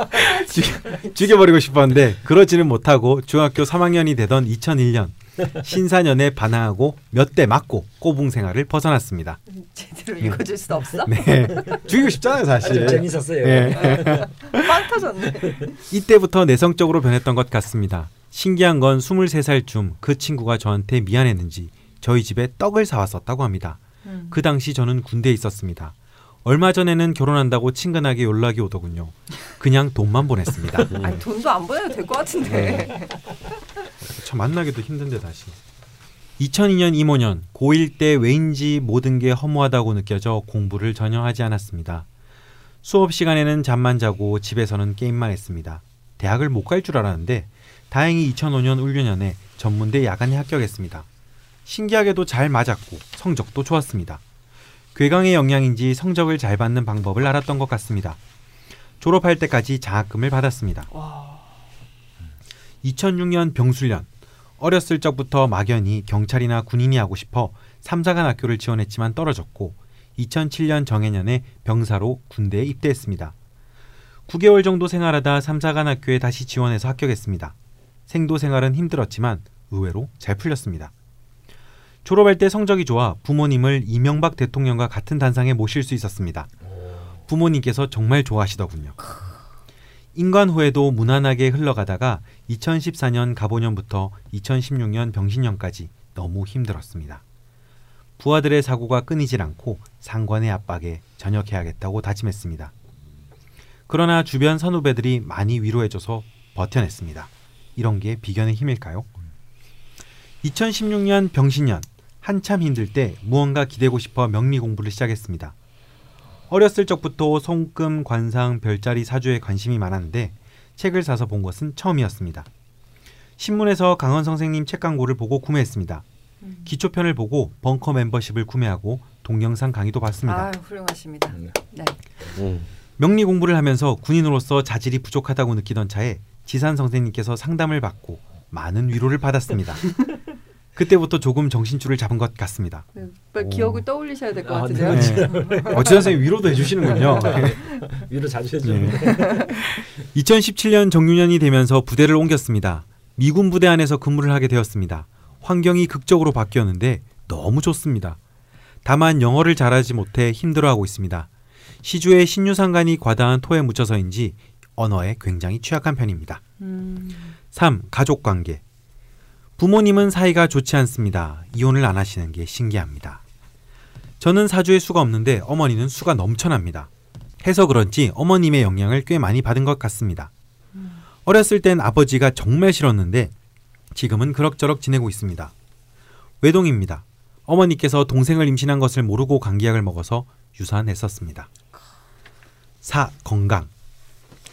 *laughs* 죽- 죽여버리고 싶었는데 그러지는 못하고 중학교 3학년이 되던 2001년 신사년에 반항하고 몇 대 맞고 꼬붕 생활을 벗어났습니다. 제대로 읽어줄 수 없어? 네, 죽이고 싶잖아요 사실. 아주 재밌었어요. 네. *laughs* 빵 터졌네. 이때부터 내성적으로 변했던 것 같습니다. 신기한 건 23살쯤 그 친구가 저한테 미안했는지 저희 집에 떡을 사왔었다고 합니다. 음. 그 당시 저는 군대에 있었습니다. 얼마 전에는 결혼한다고 친근하게 연락이 오더군요. 그냥 돈만 보냈습니다. *laughs* 아니 돈도 안 보내도 될 것 같은데. 참 만나기도 힘든데 다시. 2002년 이모년 고1 때 왜인지 모든 게 허무하다고 느껴져 공부를 전혀 하지 않았습니다. 수업 시간에는 잠만 자고 집에서는 게임만 했습니다. 대학을 못 갈 줄 알았는데 다행히 2005년 울류년에 전문대 야간에 합격했습니다. 신기하게도 잘 맞았고 성적도 좋았습니다. 괴강의 영향인지 성적을 잘 받는 방법을 알았던 것 같습니다. 졸업할 때까지 장학금을 받았습니다. 와. 2006년 병술년 어렸을 적부터 막연히 경찰이나 군인이 하고 싶어 삼사관 학교를 지원했지만 떨어졌고 2007년 정해년에 병사로 군대에 입대했습니다. 9개월 정도 생활하다 삼사관 학교에 다시 지원해서 합격했습니다. 생도 생활은 힘들었지만 의외로 잘 풀렸습니다. 졸업할 때 성적이 좋아 부모님을 이명박 대통령과 같은 단상에 모실 수 있었습니다. 부모님께서 정말 좋아하시더군요. 인간 후에도 무난하게 흘러가다가 2014년 가보년부터 2016년 병신년까지 너무 힘들었습니다. 부하들의 사고가 끊이질 않고 상관의 압박에 전역해야겠다고 다짐했습니다. 그러나 주변 선후배들이 많이 위로해줘서 버텨냈습니다. 이런 게 비견의 힘일까요? 2016년 병신년 한참 힘들 때 무언가 기대고 싶어 명리 공부를 시작했습니다. 어렸을 적부터 송금, 관상, 별자리, 사주에 관심이 많았는데 책을 사서 본 것은 처음이었습니다. 신문에서 강원 선생님 책 광고를 보고 구매했습니다. 기초편을 보고 벙커 멤버십을 구매하고 동영상 강의도 봤습니다. 아 훌륭하십니다. 네. 네. 음. 명리 공부를 하면서 군인으로서 자질이 부족하다고 느끼던 차에 지산 선생님께서 상담을 받고 많은 위로를 받았습니다. *laughs* 그때부터 조금 정신줄을 잡은 것 같습니다. 네. 기억을 떠올리셔야 될것 아, 같으세요. 네. *laughs* 어, 지산 선생님 위로도 해주시는군요. *laughs* 위로 자주 해주는데. 2017년 정유년이 되면서 부대를 옮겼습니다. 미군 부대 안에서 근무를 하게 되었습니다. 환경이 극적으로 바뀌었는데 너무 좋습니다. 다만 영어를 잘하지 못해 힘들어하고 있습니다. 시주에 신유산간이 과다한 토에 묻혀서인지 언어에 굉장히 취약한 편입니다. 음. 3. 가족 관계 부모님은 사이가 좋지 않습니다. 이혼을 안 하시는 게 신기합니다. 저는 사주에 수가 없는데 어머니는 수가 넘쳐납니다. 해서 그런지 어머님의 영향을 꽤 많이 받은 것 같습니다. 어렸을 땐 아버지가 정말 싫었는데 지금은 그럭저럭 지내고 있습니다. 외동입니다. 어머니께서 동생을 임신한 것을 모르고 감기약을 먹어서 유산했었습니다. 4. 건강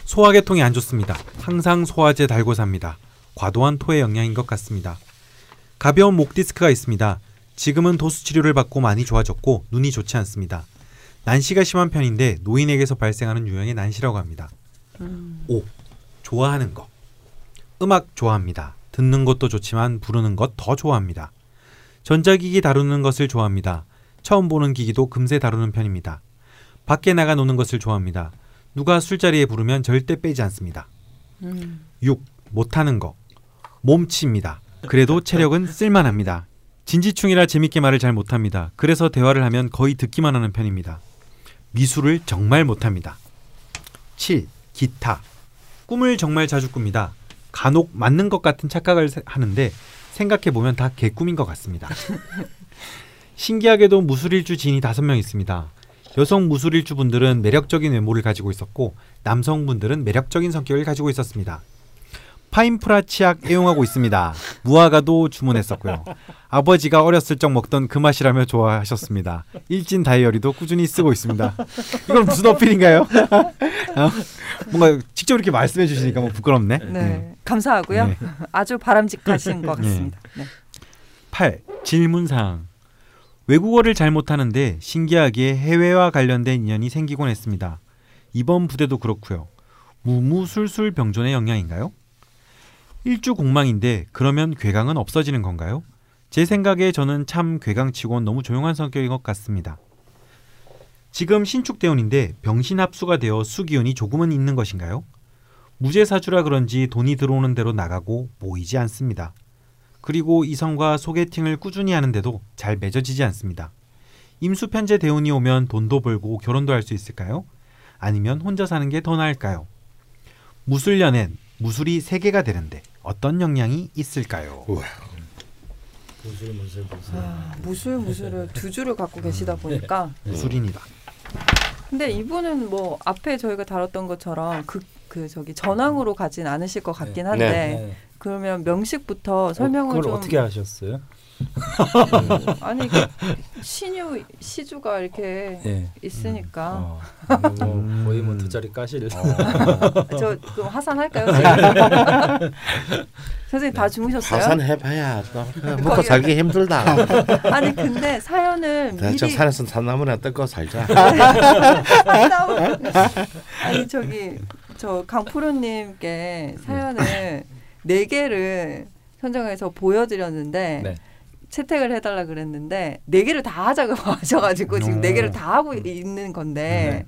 소화계통이 안 좋습니다. 항상 소화제 달고 삽니다. 과도한 토의 영향인 것 같습니다. 가벼운 목 디스크가 있습니다. 지금은 도수 치료를 받고 많이 좋아졌고 눈이 좋지 않습니다. 난시가 심한 편인데 노인에게서 발생하는 유형의 난시라고 합니다. 음. 5. 좋아하는 것. 음악 좋아합니다. 듣는 것도 좋지만 부르는 것 더 좋아합니다. 전자기기 다루는 것을 좋아합니다. 처음 보는 기기도 금세 다루는 편입니다. 밖에 나가 노는 것을 좋아합니다. 누가 술자리에 부르면 절대 빼지 않습니다. 음. 6. 못하는 거. 몸치입니다. 그래도 체력은 쓸만합니다. 진지충이라 재밌게 말을 잘 못합니다. 그래서 대화를 하면 거의 듣기만 하는 편입니다. 미술을 정말 못합니다. 7. 기타. 꿈을 정말 자주 꿉니다. 간혹 맞는 것 같은 착각을 세- 하는데 생각해보면 다 개꿈인 것 같습니다. *laughs* 신기하게도 무술일주 지인이 다섯 명 있습니다. 여성 무술일주 분들은 매력적인 외모를 가지고 있었고 남성분들은 매력적인 성격을 가지고 있었습니다. 파인프라 치약 애용하고 있습니다. 무화과도 주문했었고요. 아버지가 어렸을 적 먹던 그 맛이라며 좋아하셨습니다. 일진 다이어리도 꾸준히 쓰고 있습니다. 이건 무슨 어필인가요? 어? *laughs* 뭔가 직접 이렇게 말씀해 주시니까 뭐 부끄럽네. 네, 감사하고요. 네. 아주 바람직하신 것 같습니다. 네. 8. 질문사항 외국어를 잘 못하는데 신기하게 해외와 관련된 인연이 생기곤 했습니다. 이번 부대도 그렇고요. 무무술술 병존의 영향인가요? 일주 공망인데 그러면 괴강은 없어지는 건가요? 제 생각에 저는 참 괴강치곤 너무 조용한 성격인 것 같습니다. 지금 신축대원인데 병신 합수가 되어 수기운이 조금은 있는 것인가요? 무죄사주라 그런지 돈이 들어오는 대로 나가고 모이지 않습니다. 그리고 이성과 소개팅을 꾸준히 하는데도 잘 맺어지지 않습니다. 임수편제 대운이 오면 돈도 벌고 결혼도 할 수 있을까요? 아니면 혼자 사는 게 더 나을까요? 무술년엔 무술이 세 개가 되는데 어떤 영향이 있을까요? 무술 무술 무술. 아, 무술 무술을 두 줄을 갖고 계시다 보니까 무술입니다. 근데 이분은 뭐 앞에 저희가 다뤘던 것처럼 그, 그 저기 전황으로 가진 않으실 것 같긴 한데 네. 그러면 명식부터 어, 설명을 그걸 좀 어떻게 하셨어요? *laughs* 아니 그 신유 시주가 이렇게 예. 있으니까 어, 뭐 거의 뭐 두 자리 까실. *laughs* 저 그럼 하산할까요? *laughs* 선생님 다 주무셨어요? 하산해봐야 또 먹고 살기 힘들다. 아니 근데 사연을 대충 미리 산에서 산나무나 뜯고 살자. 아니 저기 저 강프로님께 사연을 네 개를 선정해서 보여드렸는데 네. 채택을 해달라 그랬는데 네 개를 다 하자고 *laughs* 하셔가지고 지금 네 개를 다 하고 있는 건데.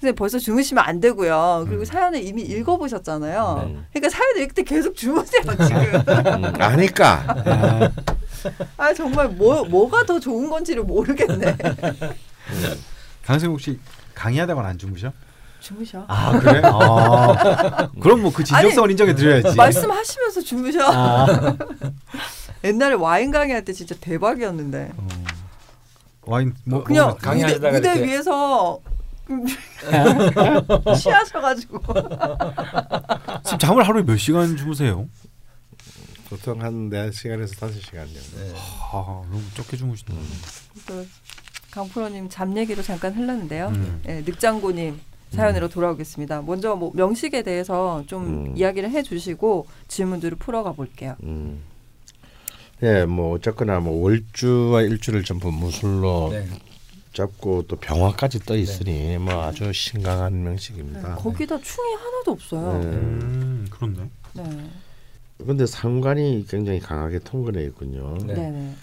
근데 벌써 주무시면 안 되고요. 그리고 사연을 이미 읽어보셨잖아요. 네. 그러니까 사연을 읽을 때 계속 주무세요 지금. 음, 아니까. 아 정말 뭐 뭐가 더 좋은 건지를 모르겠네. 강생 혹시 강의하다가 안 주무셔? 주무셔. 아 그래? 아, 그럼 뭐 그 진정성을 인정해 드려야지. 말씀하시면서 주무셔. 아. 옛날에 와인 강의할 때 진짜 대박이었는데. 어. 와인 뭐 그냥 뭐 무대, 무대 이렇게- 위에서 *laughs* *laughs* 취하셔가지고 *laughs* 지금 잠을 하루에 몇 시간 주무세요? 보통 한 4시간에서 5시간 정도. 네. 아 너무 적게 주무시네. 그 강프로님 잠 얘기로 잠깐 흘렀는데요. 음. 예, 늑장고님 사연으로 돌아오겠습니다. 먼저 뭐 명식에 대해서 좀 음. 이야기를 해주시고 질문들을 풀어가 볼게요. 음. 예, 뭐 어쨌거나 뭐 월주와 일주를 전부 무술로 네. 잡고 또 병화까지 떠 있으니 뭐 아주 신강한 명식입니다. 거기다 충이 하나도 없어요. 네. 음 그렇네. 네, 근데 상관이 굉장히 강하게 통근해 있군요. 네. 네, 네.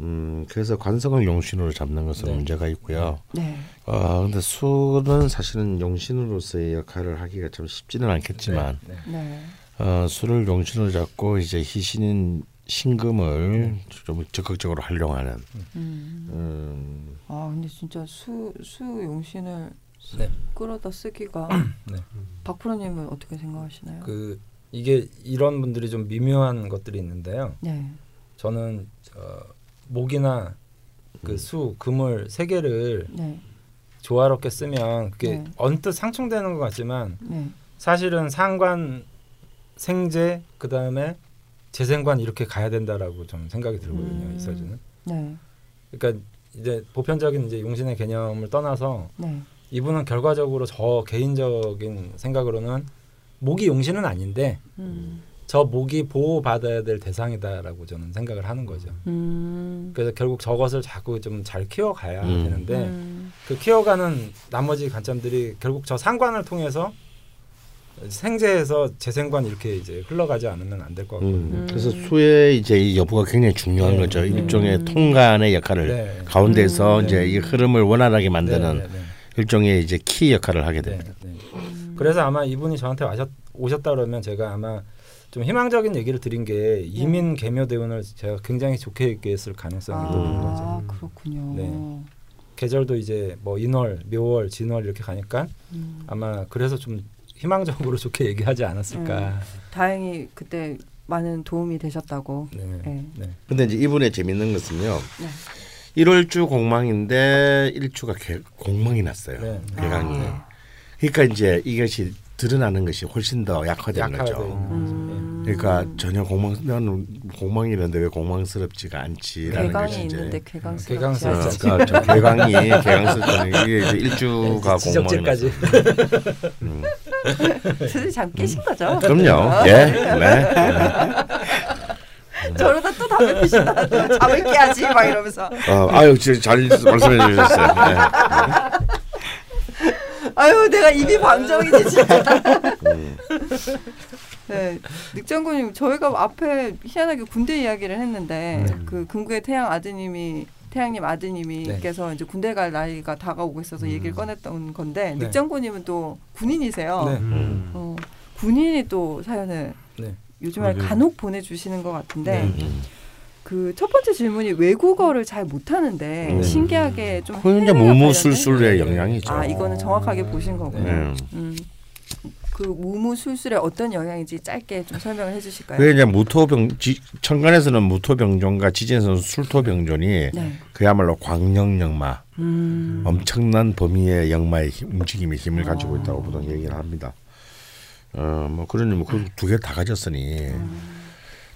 음, 그래서 관성을 용신으로 잡는 것은 네. 문제가 있고요. 네. 아, 근데 수는 사실은 용신으로서의 역할을 하기가 좀 쉽지는 않겠지만 네. 네. 어, 수를 용신으로 잡고 이제 희신인 신금을 좀 적극적으로 활용하는 음. 음, 아 근데 진짜 수, 수 용 신을 네. 끌어다 쓰기가 *clears throat* 네. 박프로님은 어떻게 생각하시나요? 그 이게 이런 분들이 좀 미묘한 것들이 있는데요. 네. 저는 어, 목이나 그 수, 금을 세 개를 네. 조화롭게 쓰면 그게 네. 언뜻 상충되는 것 같지만 네. 사실은 상관, 생재, 그 다음에 재생관 이렇게 가야 된다라고 좀 생각이 들거든요. 음. 이 사주는. 네. 그러니까 이제 보편적인 이제 용신의 개념을 떠나서 네. 이분은 결과적으로 저 개인적인 생각으로는 목이 용신은 아닌데 음. 저 목이 보호받아야 될 대상이다라고 저는 생각을 하는 거죠. 음. 그래서 결국 저것을 자꾸 좀 잘 키워가야 음. 되는데 음. 그 키워가는 나머지 관점들이 결국 저 상관을 통해서 생재에서 재생관 이렇게 이제 흘러가지 않으면 안 될 것 같거든요. 음, 그래서 수의 이제 이 여부가 굉장히 중요한 네. 거죠. 음. 일종의 통간의 역할을 네. 가운데서 음. 이제 이 흐름을 원활하게 만드는 네, 네, 네. 일종의 이제 키 역할을 하게 네, 됩니다. 네. 음. 그래서 아마 이분이 저한테 와셨, 오셨다 그러면 제가 아마 좀 희망적인 얘기를 드린 게 이민 개묘 대운을 제가 굉장히 좋게 얘기했을 가능성이 높은 거죠. 아 그렇군요. 네. 계절도 이제 뭐 인월, 묘월, 진월 이렇게 가니까 음. 아마 그래서 좀 희망적으로 좋게 얘기하지 않았을까. 다행히 그때 많은 도움이 되셨다고. 네. 네. 네. 근데 이제 이분의 재밌는 것은요. 네. 1월주 공망인데 1주가 공망이 났어요. 네. 개강이. 아. 그러니까 이제 이것이 드러나는 것이 훨씬 더 약화되는 약화되어 거죠. 음. 그러니까 전혀 공망 나는 공망이 있는데 왜 공망스럽지가 않지라는 것이 이제 있는데 개강스럽지. 어, 그러니까 저 개강이 개강스럽다는 이게 이제 일주가 공망이 *laughs* 지적질까지. 음. *laughs* 잠 깨신 거죠? 그럼요. 예. *laughs* 네. 저러다 또 담배 피신다. 또 잠을 깨야지 막 이러면서. 어, 아유, 저- 잘 말씀해 주셨어요. 네. 아유 내가 입이 방정이지 진짜. 음. 네, 늑장군님 저희가 앞에 희한하게 군대 이야기를 했는데 네. 그 금구의 태양 아드님이 태양님 아드님이께서 이제 군대 갈 나이가 다가오고 있어서 얘기를 꺼냈던 건데 네. 늑장군님은 또 군인이세요. 네. 음. 어, 군인이 또 사연을 네. 요즘에 맞아요. 간혹 보내주시는 것 같은데 음. 그첫 번째 질문이 외국어를 잘 못하는데 음. 신기하게 좀 그건 이제 무무술술의 영향이죠. 아 이거는 정확하게 보신 거고요. 네. 음, 그 무무술술의 어떤 영향인지 짧게 좀 설명을 해주실까요? 그게 이제 무토병 지, 천간에서는 무토병존과 지진에서는 술토병존이 네. 그야말로 광역영마 음. 엄청난 범위의 영마의 힘, 움직임의 힘을 가지고 아. 있다고 보통 얘기를 합니다. 어뭐 그러니 뭐두 개 다 가졌으니 음.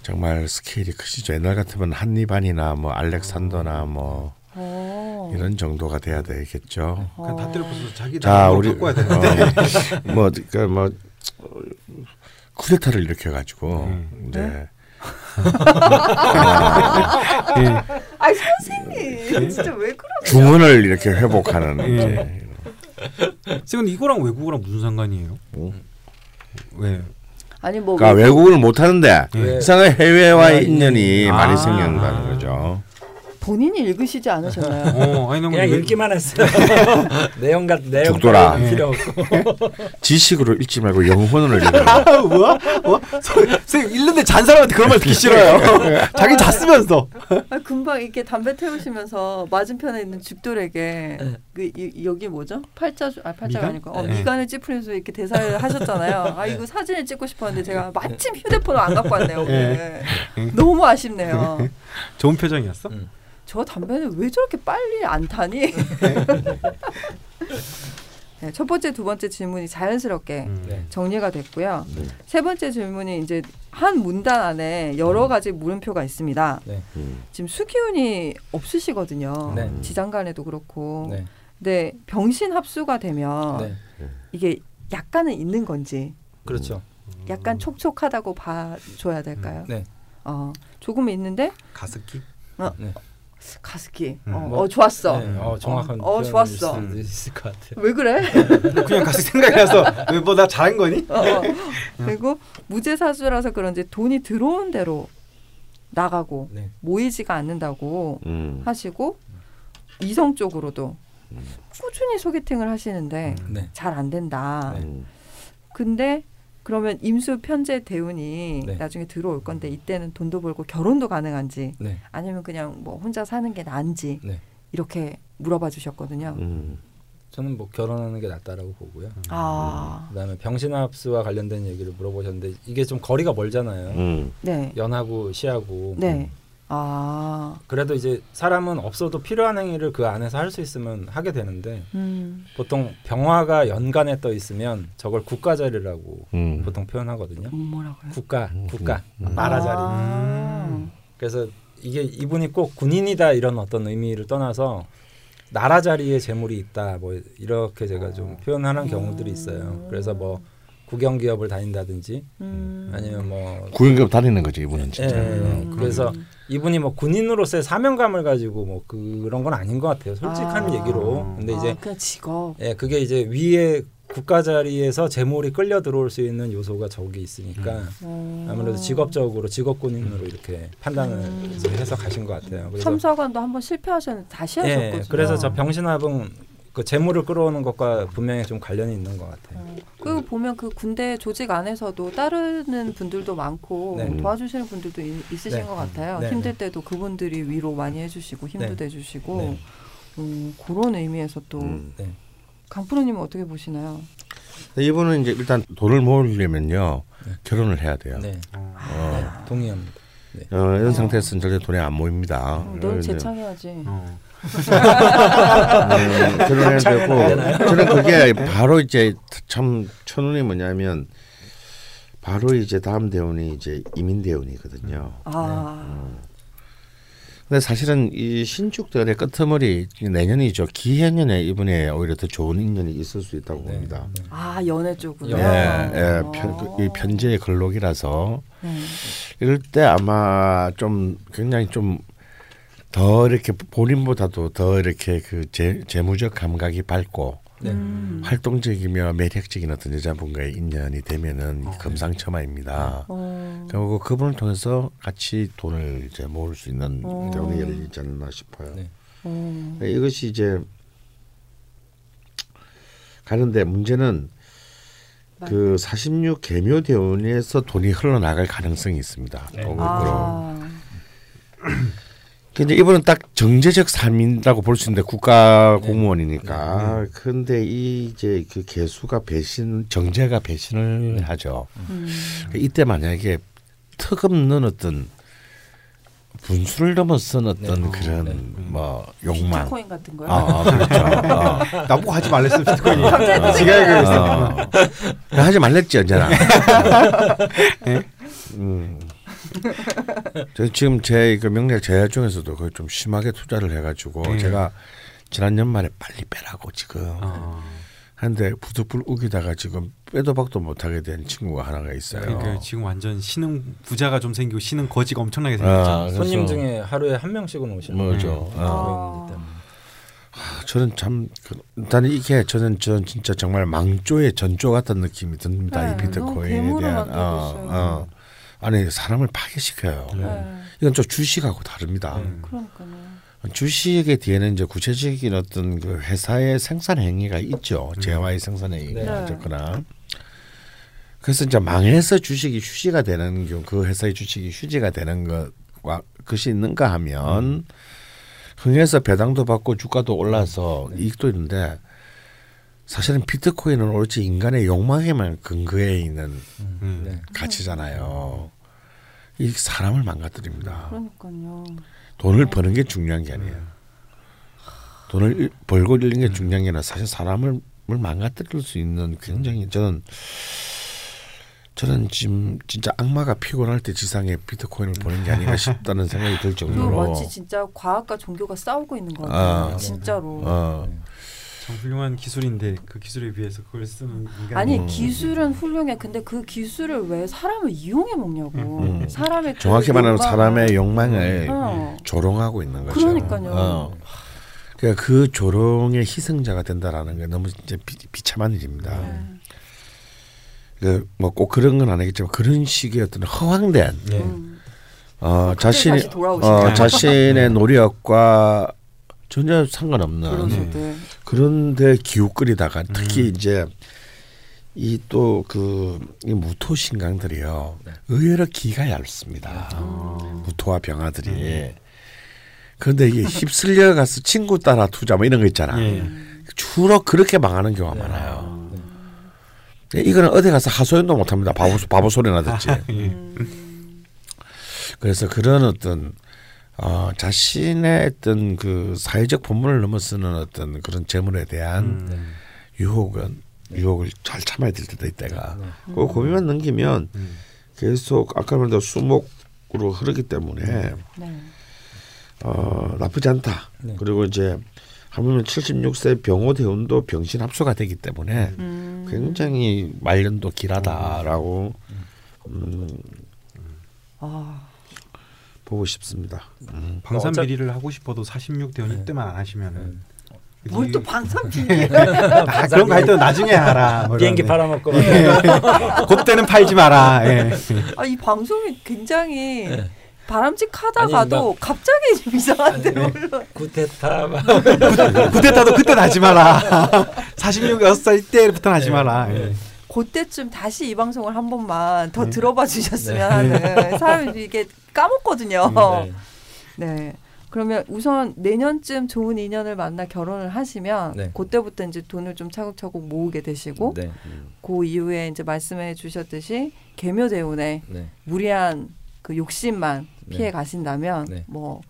정말 스케일이 크시죠. 옛날 같으면 한니반이나 뭐 알렉산더나 뭐 어. 이런 정도가 돼야 되겠죠. 그냥 다 때려 부숴서 자기 자 우리 바꿔야 되는데. 어, 뭐 그러니까 뭐 어, 쿠데타를 일으켜 가지고 음. 이제 아이 선생님 진짜 왜 그러? 중원을 이렇게 회복하는 예. 이제 선생님 이거랑 외국어랑 무슨 상관이에요? 음. 왜? 아니 뭐 그러니까 외국어를 못 하는데 네. 이상하게 해외와의 네. 인연이 아. 많이 생긴다는 거죠. 본인이 읽으시지 않으셨나요? 어, 아니 그냥 왜- 읽기만 했어요. *laughs* 내용 같 내용 죽더라. 필요 없고. 지식으로 읽지 말고 영혼으로 읽어요. 아, 뭐야? 뭐? 선생님 읽는데 잔 사람한테 그런 말 듣기 싫어요. *laughs* 자기 잤으면서. 아, 금방 이렇게 담배 태우시면서 맞은편에 있는 죽돌에게 네. 그 이, 여기 뭐죠? 팔자 아 팔자가 미간? 아니고 어, 네. 미간을 찌푸리면서 이렇게 대사를 하셨잖아요. 아 이거 사진을 찍고 싶었는데 제가 마침 휴대폰을 안 갖고 왔네요. 오늘. 너무 아쉽네요. *laughs* 좋은 표정이었어? 음. 저 담배는 왜 저렇게 빨리 안 타니? *laughs* 네, 첫 번째, 두 번째 질문이 자연스럽게 음. 네. 정리가 됐고요. 네. 세 번째 질문이 이제 한 문단 안에 여러 가지 물음표가 있습니다. 음. 지금 수기운이 없으시거든요. 네. 지장간에도 그렇고. 네. 근데 병신 합수가 되면 네. 이게 약간은 있는 건지 그렇죠. 약간 촉촉하다고 봐줘야 될까요? 네. 어, 조금 있는데 가습기? 가습기. 음. 어, 뭐, 어, 좋았어. 네. 어, 정확한 어, 어, 표현일 좋았어. 있을 것 같아요. 왜 그래? 그냥 가습기 생각이 나서 *laughs* 뭐 나 잘한 거니? 어, 어. 그리고 무죄사주라서 그런지 돈이 들어온 대로 나가고 네. 모이지가 않는다고 음. 하시고 이성 쪽으로도 꾸준히 소개팅을 하시는데 네. 잘안 된다. 네. 음. 근데 그러면 임수 편제 대운이 네. 나중에 들어올 건데 이때는 돈도 벌고 결혼도 가능한지 네. 아니면 그냥 뭐 혼자 사는 게 나은지 네. 이렇게 물어봐 주셨거든요. 음. 저는 뭐 결혼하는 게 낫다라고 보고요. 아, 그다음에 병신합수와 관련된 얘기를 물어보셨는데 이게 좀 거리가 멀잖아요. 음. 네, 연하고 시하고. 네, 아, 그래도 이제 사람은 없어도 필요한 행위를 그 안에서 할 수 있으면 하게 되는데 음, 보통 병화가 연간에 떠 있으면 저걸 국가자리라고 음. 보통 표현하거든요. 뭐라고요? 국가, 국가, 음. 나라 자리. 아, 그래서 이게 이분이 꼭 군인이다 이런 어떤 의미를 떠나서 나라 자리에 재물이 있다 뭐 이렇게 제가 좀 표현하는 경우들이 있어요. 그래서 뭐 국영 기업을 다닌다든지 음. 아니면 뭐 구연급 다니는 거죠 이분은 진짜. 예, 음. 그래서 이분이 뭐 군인으로서의 사명감을 가지고 뭐 그런 건 아닌 것 같아요. 솔직한 아. 얘기로. 근데 이제 아, 그냥 직업. 예, 그게 이제 위에 국가 자리에서 재물이 끌려 들어올 수 있는 요소가 저기 있으니까 어. 아무래도 직업적으로 직업군인으로 이렇게 판단을 음. 이제 해서 가신 것 같아요. 그래서 참사관도 한번 실패하셨는데 다시 예, 하셨거든요. 그래서 저 병신합은 그 재물을 끌어오는 것과 분명히 좀 관련이 있는 것 같아요. 어, 그 보면 그 군대 조직 안에서도 따르는 분들도 많고 네. 도와주시는 분들도 있, 있으신 네. 것 같아요. 네, 힘들 네. 때도 그분들이 위로 많이 해주시고 힘도 네. 대주시고 네. 음, 그런 의미에서 또 음. 네. 강프로님은 어떻게 보시나요? 이분은 이제 일단 돈을 모으려면요 네. 결혼을 해야 돼요. 네. 어. 네, 동의합니다. 네. 어, 이런 상태에서는 절대 돈이 안 모입니다. 어, 넌 재창해야지. 어. 음, 되고 하잖아요. 저는 그게 바로 이제 참 천운이 뭐냐면 바로 이제 다음 대운이 이제 이민 대운이거든요. 아, 근데 사실은 이 신축들의 끄트머리 내년이죠. 기해년에 이분에 오히려 더 좋은 인연이 있을 수 있다고 네. 봅니다. 아 연애 쪽으로. 예, 예, 어. 편, 그, 이 편제의 근록이라서 네. 이럴 때 아마 좀 굉장히 좀 더 이렇게 본인보다도 더 이렇게 그 재, 재무적 감각이 밝고 네. 음. 활동적이며 매력적인 어떤 여자분과의 인연이 되면은 금상첨화입니다. 어. 그리고 그분을 통해서 같이 돈을 이제 모을 수 있는 어. 대운이 열리지 않나 싶어요. 네. 어. 이것이 이제 가는데 문제는 그 46 개묘 대운에서 돈이 흘러나갈 가능성이 있습니다. 네. 거꾸로. 아, 근데 이분은 딱 정제적 삶이라고 볼 수 있는데 국가 공무원이니까. 근데 이 이제 그 개수가 배신 정제가 배신을 하죠. 음. 이때 만약에 턱없는 어떤 분수를 넘어선 어떤 네. 그런 네. 뭐 욕망. 비트코인 같은 거요? 아, 그렇죠. 어. *laughs* 나보고 하지 말랬어 비트코인이. 갑자기 지가 얘기했어. 어. 하지 말랬지 언제나. *laughs* 음. 저 지금 제 그 명략 제야 중에서도 거의 좀 심하게 투자를 해가지고 네. 제가 지난 연말에 빨리 빼라고 지금 어. 한데 부득불 우기다가 지금 빼도 박도 못하게 된 친구가 하나가 있어요. 그러니까 지금 완전 신흥 부자가 좀 생기고 신흥 거지가 엄청나게 아, 생겼죠. 그래서 손님 중에 하루에 한 명씩은 오시는 뭐죠. 분이 어. 있기 때문에. 저는 참 그, 일단 이게 저는 전 진짜 정말 망조의 전조 같은 느낌이 듭니다. 네, 이 비트코인에 대한 어. 어. 아니 사람을 파괴시켜요. 네. 이건 좀 주식하고 다릅니다. 음. 그러니까요. 주식의 뒤에는 이제 구체적인 어떤 그 회사의 생산 행위가 있죠. 재화의 생산 행위가 네. 어쨌거나. 그래서 이제 망해서 주식이 휴지가 되는 경우 그 회사의 주식이 휴지가 되는 것과 것이 있는가 하면 흥해서 배당도 받고 주가도 올라서 이익도 있는데 사실은 비트코인은 오로지 인간의 욕망에만 근거해 있는 음. 네. 가치잖아요. 이 사람을 망가뜨립니다. 그러니까요. 돈을 버는 게 중요한 게 아니에요. 돈을 일- 벌고 잃는 게 중요한 게 아니라 사실 사람을 을 망가뜨릴 수 있는 굉장히 저는 저는 지금 진짜 악마가 피곤할 때 지상에 비트코인을 보는 게 아닌가 싶다는 생각이 들그 정도로 마치 진짜 과학과 종교가 싸우고 있는 거 아. 같아요. 진짜로. 어, 참 훌륭한 기술인데 그 기술에 비해서 그걸 쓰는 인간. 아니 음. 기술은 훌륭해. 근데 그 기술을 왜 사람을 이용해 먹냐고. 음. 사람의 그 정확히 말하면 욕망을- 사람의 욕망을 어. 조롱하고 있는 거죠. 그러니까요. 어. 그러니까 그 조롱의 희생자가 된다라는 게 너무 이제 비, 비참한 일입니다. 네. 그뭐꼭 그런 건 아니겠지만 그런 식의 어떤 허황된 네. 음. 어, 다시 돌아오시네. 어, 자신의 노력과 전혀 상관없는 그런데 기웃거리다가 특히 음. 이제 이 또그 무토 신강들이요 네. 의외로 기가 얇습니다. 어. 무토와 병아들이 음. 그런데 이게 휩쓸려 가서 친구 따라 투자 뭐 이런 거 있잖아. 예. 주로 그렇게 망하는 경우가 네. 많아요. 네. 이거는 어디 가서 하소연도 못합니다. 바보 바보 소리나 듣지. 예. 음. 그래서 그런 어떤 어, 자신의 어떤 그 사회적 본분을 넘어서는 어떤 그런 재물에 대한 음. 네. 유혹은 유혹을 잘 참아야 될 때도 있다가 네. 그 고비만 넘기면 음. 계속 아까 말한 대로 수목으로 흐르기 때문에 네. 어, 나쁘지 않다. 네. 그리고 이제 하물며 76세 병호 대운도 병신 합수가 되기 때문에 음. 굉장히 말년도 길하다라고 음, 아, 보고 싶습니다. 음. 방산 어차- 비리를 하고 싶어도 46 대원 네. 이때만 안 하시면은 뭘또 방산 *laughs* 비리? 아, 그런 거 할 때는 나중에 하라. 뭐 비행기. 팔아먹고 *laughs* 그때는 팔지 마라. 예. 아, 이 방송이 굉장히 네. 바람직하다가도 갑자기 좀 이상한데 물론. 구테타 막 *laughs* 구테타도 그때 하지 마라. 46, 6살 때부터 하지 마라. 예. 그때쯤 다시 이 방송을 한 번만 네. 더 들어봐 주셨으면 하는 사람이 이게 까먹거든요. 네. 네. 그러면 우선 내년쯤 좋은 인연을 만나 결혼을 하시면 네. 그때부터 이제 돈을 좀 차곡차곡 모으게 되시고 네. 그 이후에 이제 말씀해 주셨듯이 개묘 대운에 네. 무리한 그 욕심만 네. 피해 가신다면 네. 뭐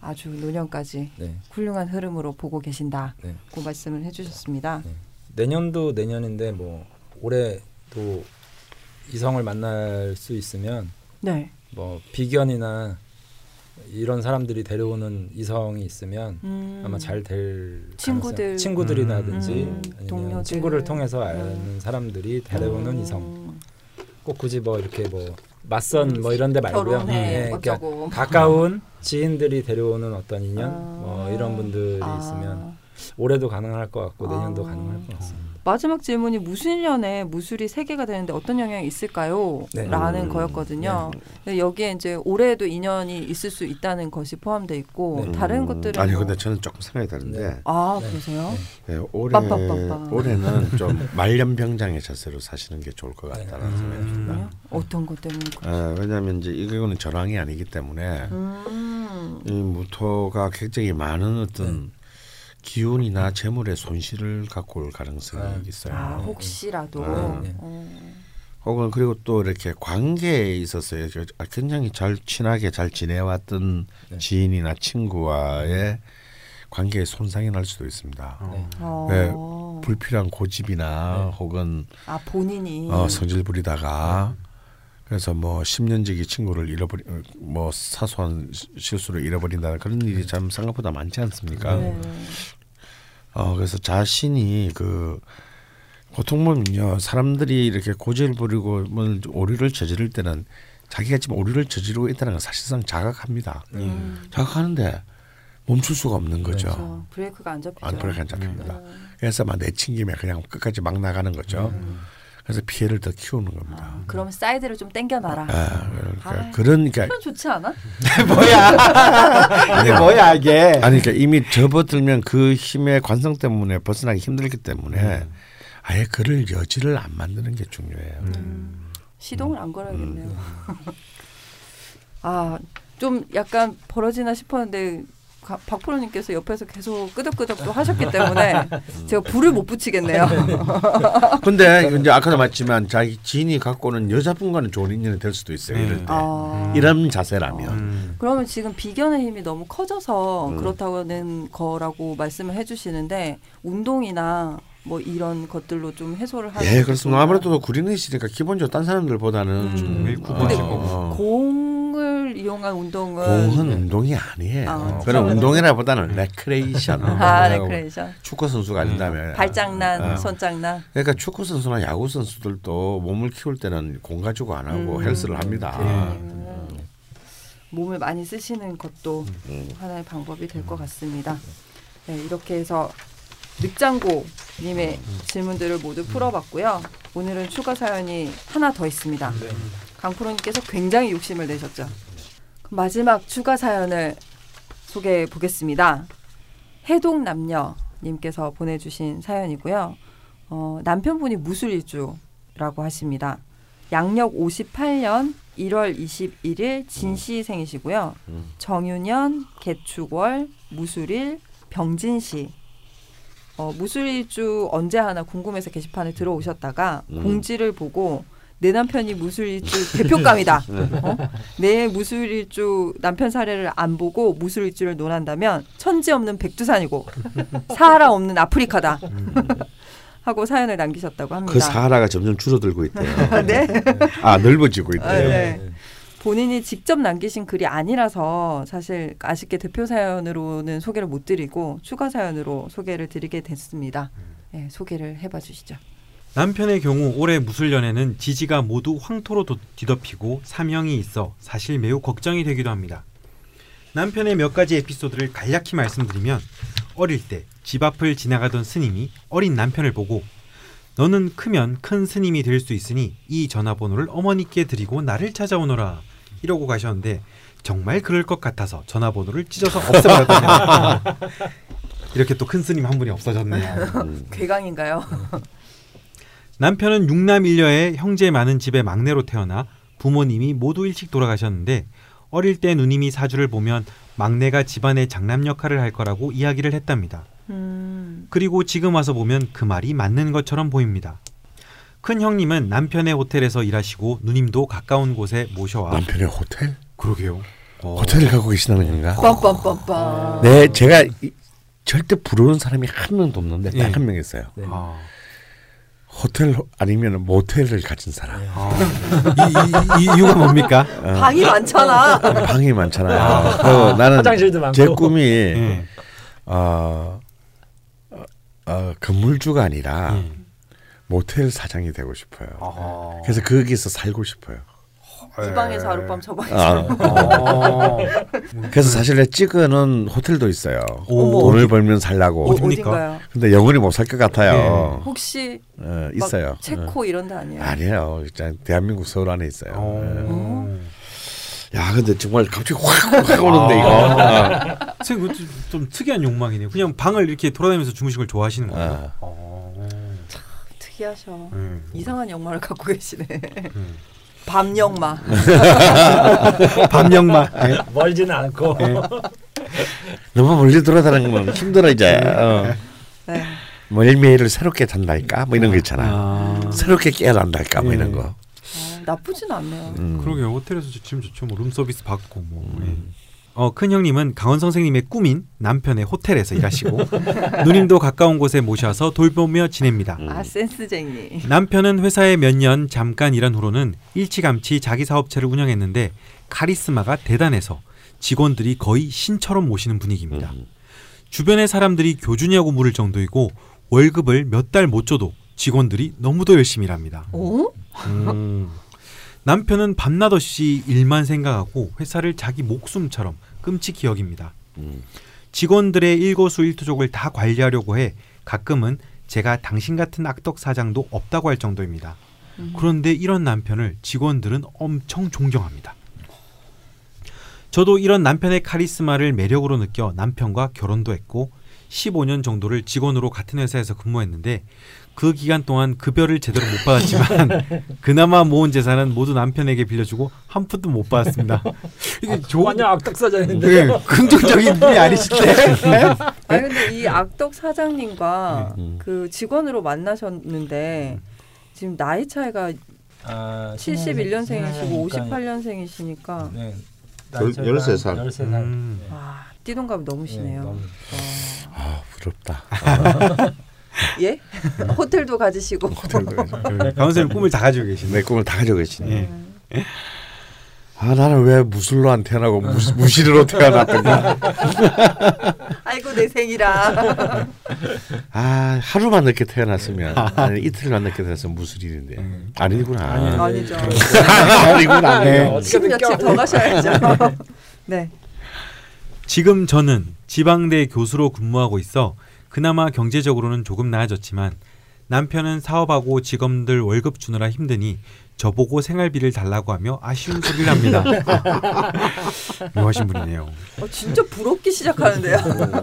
아주 노년까지 네. 훌륭한 흐름으로 보고 계신다고 네. 말씀을 해 주셨습니다. 네. 내년도 내년인데 뭐 올해도 이성을 만날 수 있으면 네. 뭐 비견이나 이런 사람들이 데려오는 이성이 있으면 음. 아마 잘 될 친구들. 친구들이라든지 음, 아니면. 친구를 통해서 아는 음. 사람들이 데려오는 음. 이성 꼭 굳이 뭐 이렇게 뭐 맞선 뭐 이런 데 말고요 예, 그러니까 가까운 지인들이 데려오는 어떤 인연 아. 뭐 이런 분들이 아. 있으면 올해도 가능할 것 같고 내년도 아. 가능할 것 같습니다. 마지막 질문이 무술년에 무술이 세 개가 되는데 어떤 영향이 있을까요? 네. 라는 음. 거였거든요. 근데 여기에 이제 올해에도 인연이 있을 수 있다는 것이 포함되어 있고 네. 다른 음, 것들은 아니 뭐- 근데 저는 조금 생각이 다른데 네. 아 네. 그러세요? 네. 예, 올해 빰빰빰빰. 올해는 *laughs* 좀 말년병장의 자세로 사시는 게 좋을 것 네. 같다는 생각이 듭니다. 그래요? 어떤 것 때문에? 아, 왜냐하면 이제 이거는 전황이 아니기 때문에 음. 이 무토가 굉장히 많은 어떤 기운이나 재물의 손실을 갖고 올 가능성이 아. 있어요. 아 혹시라도 네. 네. 어. 혹은 그리고 또 이렇게 관계에 있어서 굉장히 잘 친하게 잘 지내왔던 네. 지인이나 친구와의 관계에 손상이 날 수도 있습니다. 네. 어. 네, 불필요한 고집이나 네. 혹은 아 본인이 어, 성질 부리다가 그래서 뭐 10년지기 친구를 잃어버리 어, 뭐 사소한 시- 실수를 잃어버린다는 그런 일이 참 생각보다 많지 않습니까? 네. 어 그래서 자신이 그 보통 보면요 사람들이 이렇게 고집을 부리고 뭐 오류를 저지를 때는 자기가 지금 오류를 저지르고 있다는 건 사실상 자각합니다. 음. 자각하는데 멈출 수가 없는 거죠. 그렇죠. 브레이크가 안 잡히죠. 안 그렇게 안 잡힙니다. 음. 그래서 막 내친 김에 그냥 끝까지 막 나가는 거죠. 그래서 피해를 더 키우는 겁니다. 아, 그럼 사이드를 좀 당겨놔라. 아, 그러니까 아. 그러니까 표현 좋지 않아? *laughs* 뭐야? 이게 뭐야 이게? 아니 그러니까 이미 접어들면 그 힘의 관성 때문에 벗어나기 힘들기 때문에 아예 그럴 여지를 안 만드는 게 중요해요. 시동을 안 걸어야겠네요. 아, 좀 약간 벌어지나 싶었는데 가- 박프로님께서 옆에서 계속 끄덕끄덕 또 하셨기 때문에 제가 불을 못 붙이겠네요. *laughs* 근데 이제 아까도 말했지만 자기 지인이 갖고 오는 여자분과는 좋은 인연이 될 수도 있어요. 이럴 때 아, 이런 자세라면 음. 그러면 지금 비견의 힘이 너무 커져서 음. 그렇다는 거라고 말씀을 해주시는데 운동이나 뭐 이런 것들로 좀 해소를 하는 예게 그렇습니다. 아무래도 구린이시니까 기본적으로 딴 사람들보다는 음. 좀일 구분이실 근데 거고. 어, 공을 이용한 운동은 공은 운동이 아니에요. 아, 그런 운동이라보다는 레크레이션. 아, 레크레이션. 축구 선수가 아닌다면 발장난, 어. 손장난. 그러니까 축구 선수나 야구 선수들도 몸을 키울 때는 공 가지고 안 하고 음. 헬스를 합니다. 음. 몸을 많이 쓰시는 것도 음. 하나의 방법이 될 것 같습니다. 네, 이렇게 해서 늑장고님의 질문들을 모두 풀어봤고요. 오늘은 추가 사연이 하나 더 있습니다. 네. 강프로님께서 굉장히 욕심을 내셨죠. 마지막 추가 사연을 소개해 보겠습니다. 해동 남녀님께서 보내주신 사연이고요. 어, 남편분이 무술일주라고 하십니다. 양력 58년 1월 21일 진시생이시고요. 음. 정유년, 개축월, 무술일, 병진시. 어, 무술일주 언제 하나 궁금해서 게시판에 들어오셨다가 음. 공지를 보고 내 남편이 무술일주 대표감이다. *laughs* 어? 내 무술일주 남편 사례를 안 보고 무술일주를 논한다면 천지 없는 백두산이고 사하라 없는 아프리카다. 하고 사연을 남기셨다고 합니다. 그 사하라가 점점 줄어들고 있대요. *laughs* 네. 아 넓어지고 있대요. 아, 네. 본인이 직접 남기신 글이 아니라서 사실 아쉽게 대표 사연으로는 소개를 못 드리고 추가 사연으로 소개를 드리게 됐습니다. 네, 소개를 해봐 주시죠. 남편의 경우 올해 무술년에는 지지가 모두 황토로 도- 뒤덮이고 사명이 있어 사실 매우 걱정이 되기도 합니다. 남편의 몇 가지 에피소드를 간략히 말씀드리면 어릴 때 집 앞을 지나가던 스님이 어린 남편을 보고 너는 크면 큰 스님이 될 수 있으니 이 전화번호를 어머니께 드리고 나를 찾아오너라 이러고 가셨는데 정말 그럴 것 같아서 전화번호를 찢어서 없애버렸답니다. *laughs* 이렇게 또 큰 스님 한 분이 없어졌네요. *laughs* 음. 괴강인가요? 남편은 육남 일녀의 형제 많은 집의 막내로 태어나 부모님이 모두 일찍 돌아가셨는데 어릴 때 누님이 사주를 보면 막내가 집안의 장남 역할을 할 거라고 이야기를 했답니다. 음, 그리고 지금 와서 보면 그 말이 맞는 것처럼 보입니다. 큰 형님은 남편의 호텔에서 일하시고 누님도 가까운 곳에 모셔와 남편의 호텔? 그러게요. 호텔을 갖고 계시다는 건가? 빰빰빰빰. 네, 제가 이- 절대 부러운 사람이 한 명도 없는데 예. 딱한 명 있어요. 네. 아. 호텔 아니면 모텔을 가진 사람. 아. 이, 이, 이 이유가 뭡니까? 방이 많잖아. 방이 많잖아요. 그리고 나는 화장실도 많고. 제 꿈이 예. 어, 어, 어, 건물주가 아니라 예. 모텔 사장이 되고 싶어요. 아. 그래서 거기서 살고 싶어요. 이 방에서 하룻밤 저 방에서. 아, 어. 그래서 사실 내 찍어는 호텔도 있어요. 오. 돈을 벌면 살라고. 어, 어딥니까? 어딘가요? 근데 영원히 못 살 것 같아요. 혹시 어, 막 있어요. 체코 이런 데 아니에요? 어. 아니에요. 대한민국 서울 안에 있어요. 어. 예. 야, 근데 정말 갑자기 확, 확 오는데 이거. 어. 선생님 그것도 좀 특이한 욕망이네요. 그냥 방을 이렇게 돌아다니면서 주무시는 걸 좋아하시는 거예요. 아. 어. 특이하셔. 음. 이상한 역마를 갖고 계시네. 음. 밤 역마. *laughs* 밤영마. 예. 멀지는 않고 *laughs* 너무 멀리 돌아다니는 건 힘들어 이제. 어. 네. 매일매일을 새롭게 산달까? 뭐 이런 거 있잖아. 아. 새롭게 깨어난달까? 뭐 예. 이런 거. 어, 나쁘진 않네요. 음. 그러게요. 호텔에서 지금 좋죠. 뭐 룸서비스 받고 뭐. 예. 어, 큰 형님은 강원 선생님의 꿈인 남편의 호텔에서 일하시고 *laughs* 누님도 가까운 곳에 모셔서 돌보며 지냅니다. 음. 아 센스쟁이. 남편은 회사에 몇 년 잠깐 일한 후로는 일찌감치 자기 사업체를 운영했는데 카리스마가 대단해서 직원들이 거의 신처럼 모시는 분위기입니다. 음. 주변의 사람들이 교주냐고 물을 정도이고 월급을 몇 달 못 줘도 직원들이 너무도 열심히 일합니다. 어? 음. 남편은 밤낮 없이 일만 생각하고 회사를 자기 목숨처럼 끔찍히 여깁니다. 음. 직원들의 일거수일투족을 다 관리하려고 해 가끔은 제가 당신 같은 악덕 사장도 없다고 할 정도입니다. 그런데 이런 남편을 직원들은 엄청 존경합니다. 저도 이런 남편의 카리스마를 매력으로 느껴 남편과 결혼도 했고 15년 정도를 직원으로 같은 회사에서 근무했는데 그 기간 동안 급여를 제대로 못 받았지만 *laughs* 그나마 모은 재산은 모두 남편에게 빌려주고 한 푼도 못 받았습니다. 이게 좋은 완전 악덕 사장인데 네, 긍정적인 분이 아니신데. *laughs* 아니 근데 이 악덕 사장님과 음. 그 직원으로 만나셨는데 지금 나이 차이가 아, 71년생이시고 그러니까, 58년생이시니까 네. 열- 열세 살. 13살. 음. 와 띠동갑이 너무시네요. 네, 너무. 와. 아, 부럽다. *laughs* 예? *laughs* 호텔도 가지시고. 강원 선생님 꿈을 다 가지고 계시네. 내 꿈을 다 가지고 계시네. 예. 아, 나는 왜 무술로 안 태어나고 무, 무실로 태어났던가? 아이고 내 생이라. 아, 하루만 늦게 태어났으면, 아니, 이틀만 늦게 태어났으면 무슨 일인데. 아니구나. 아니, 아니 죠. *laughs* 아니구나. 네. 어떻게든 10년치 껴. 더 가셔야죠. *laughs* 네. 지금 저는 지방대 교수로 근무하고 있어 그나마 경제적으로는 조금 나아졌지만 남편은 사업하고 직원들 월급 주느라 힘드니 저보고 생활비를 달라고 하며 아쉬운 소리를 합니다. *laughs* 묘하신 분이네요. 어, 진짜 부럽기 시작하는데요. *laughs*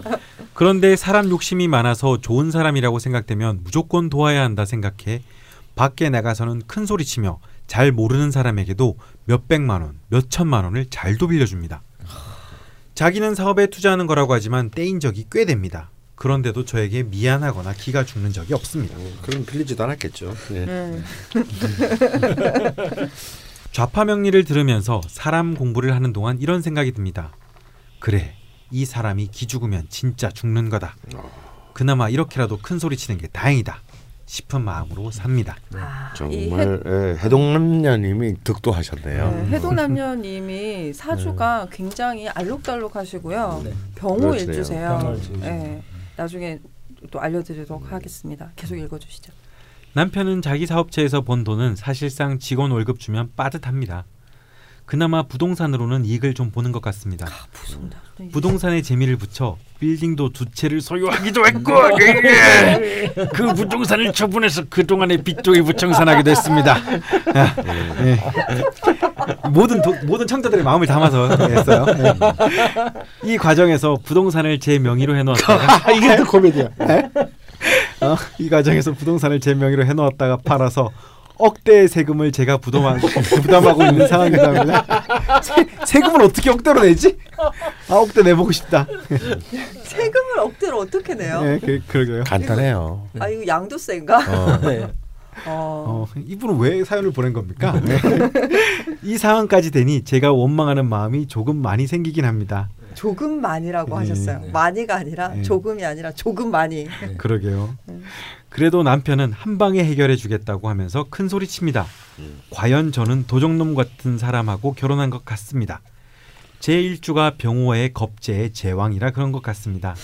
그런데 사람 욕심이 많아서 좋은 사람이라고 생각되면 무조건 도와야 한다 생각해 밖에 나가서는 큰 소리 치며 잘 모르는 사람에게도 몇 백만 원, 몇 천만 원을 잘도 빌려줍니다. 자기는 사업에 투자하는 거라고 하지만 떼인 적이 꽤 됩니다. 그런데도 저에게 미안하거나 기가 죽는 적이 없습니다. 그럼 빌리지도 않았겠죠. 네. 음. *laughs* 좌파 명리를 들으면서 사람 공부를 하는 동안 이런 생각이 듭니다. 그래, 이 사람이 기죽으면 진짜 죽는 거다. 그나마 이렇게라도 큰 소리 치는 게 다행이다. 싶은 마음으로 삽니다. 아, 이 해, 정말 예, 해동남녀님이 득도하셨네요. 네, 해동남녀님이 사주가 굉장히 알록달록하시고요. 네. 병호. 일주세요. 네, 나중에 또 알려드리도록 하겠습니다. 계속 읽어주시죠. 남편은 자기 사업체에서 번 돈은 사실상 직원 월급 주면 빠듯합니다. 그나마 부동산으로는 이익을 좀 보는 것 같습니다. 부성다. 부동산에 재미를 붙여 빌딩도 두 채를 소유하기도 했고 예. 그 부동산을 처분해서 그동안의 빚종이 부청산하기도 했습니다. 아, 예. 모든 도, 모든 청자들의 마음을 담아서 했어요. 예. 이 과정에서 부동산을 제 명의로 해놓았다가 *laughs* 이게 또 코미디야. 어, 이 과정에서 부동산을 제 명의로 해놓았다가 팔아서 억대의 세금을 제가 부담하, 부담하고 있는 합니다. 세, 세금을 어떻게 억대로 내지? 아 억대 내보고 싶다. 세금을 억대로 어떻게 내요? 예, 그, 그러게요. 간단해요. 아 이거 양도세인가? 어. *laughs* 네. 어, 어, 이분은 왜 사연을 보낸 겁니까? *laughs* 이 상황까지 되니 제가 원망하는 마음이 조금 많이 생기긴 합니다. 조금만이라고 네, 하셨어요. 네. 많이가 아니라 네. 조금이 아니라 조금 많이. 그러게요. 음. *laughs* 그래도 남편은 한 방에 해결해 주겠다고 하면서 큰 소리 칩니다. 과연 저는 도적놈 같은 사람하고 결혼한 것 같습니다. 제 일주가 병호의 겁제의 제왕이라 그런 것 같습니다.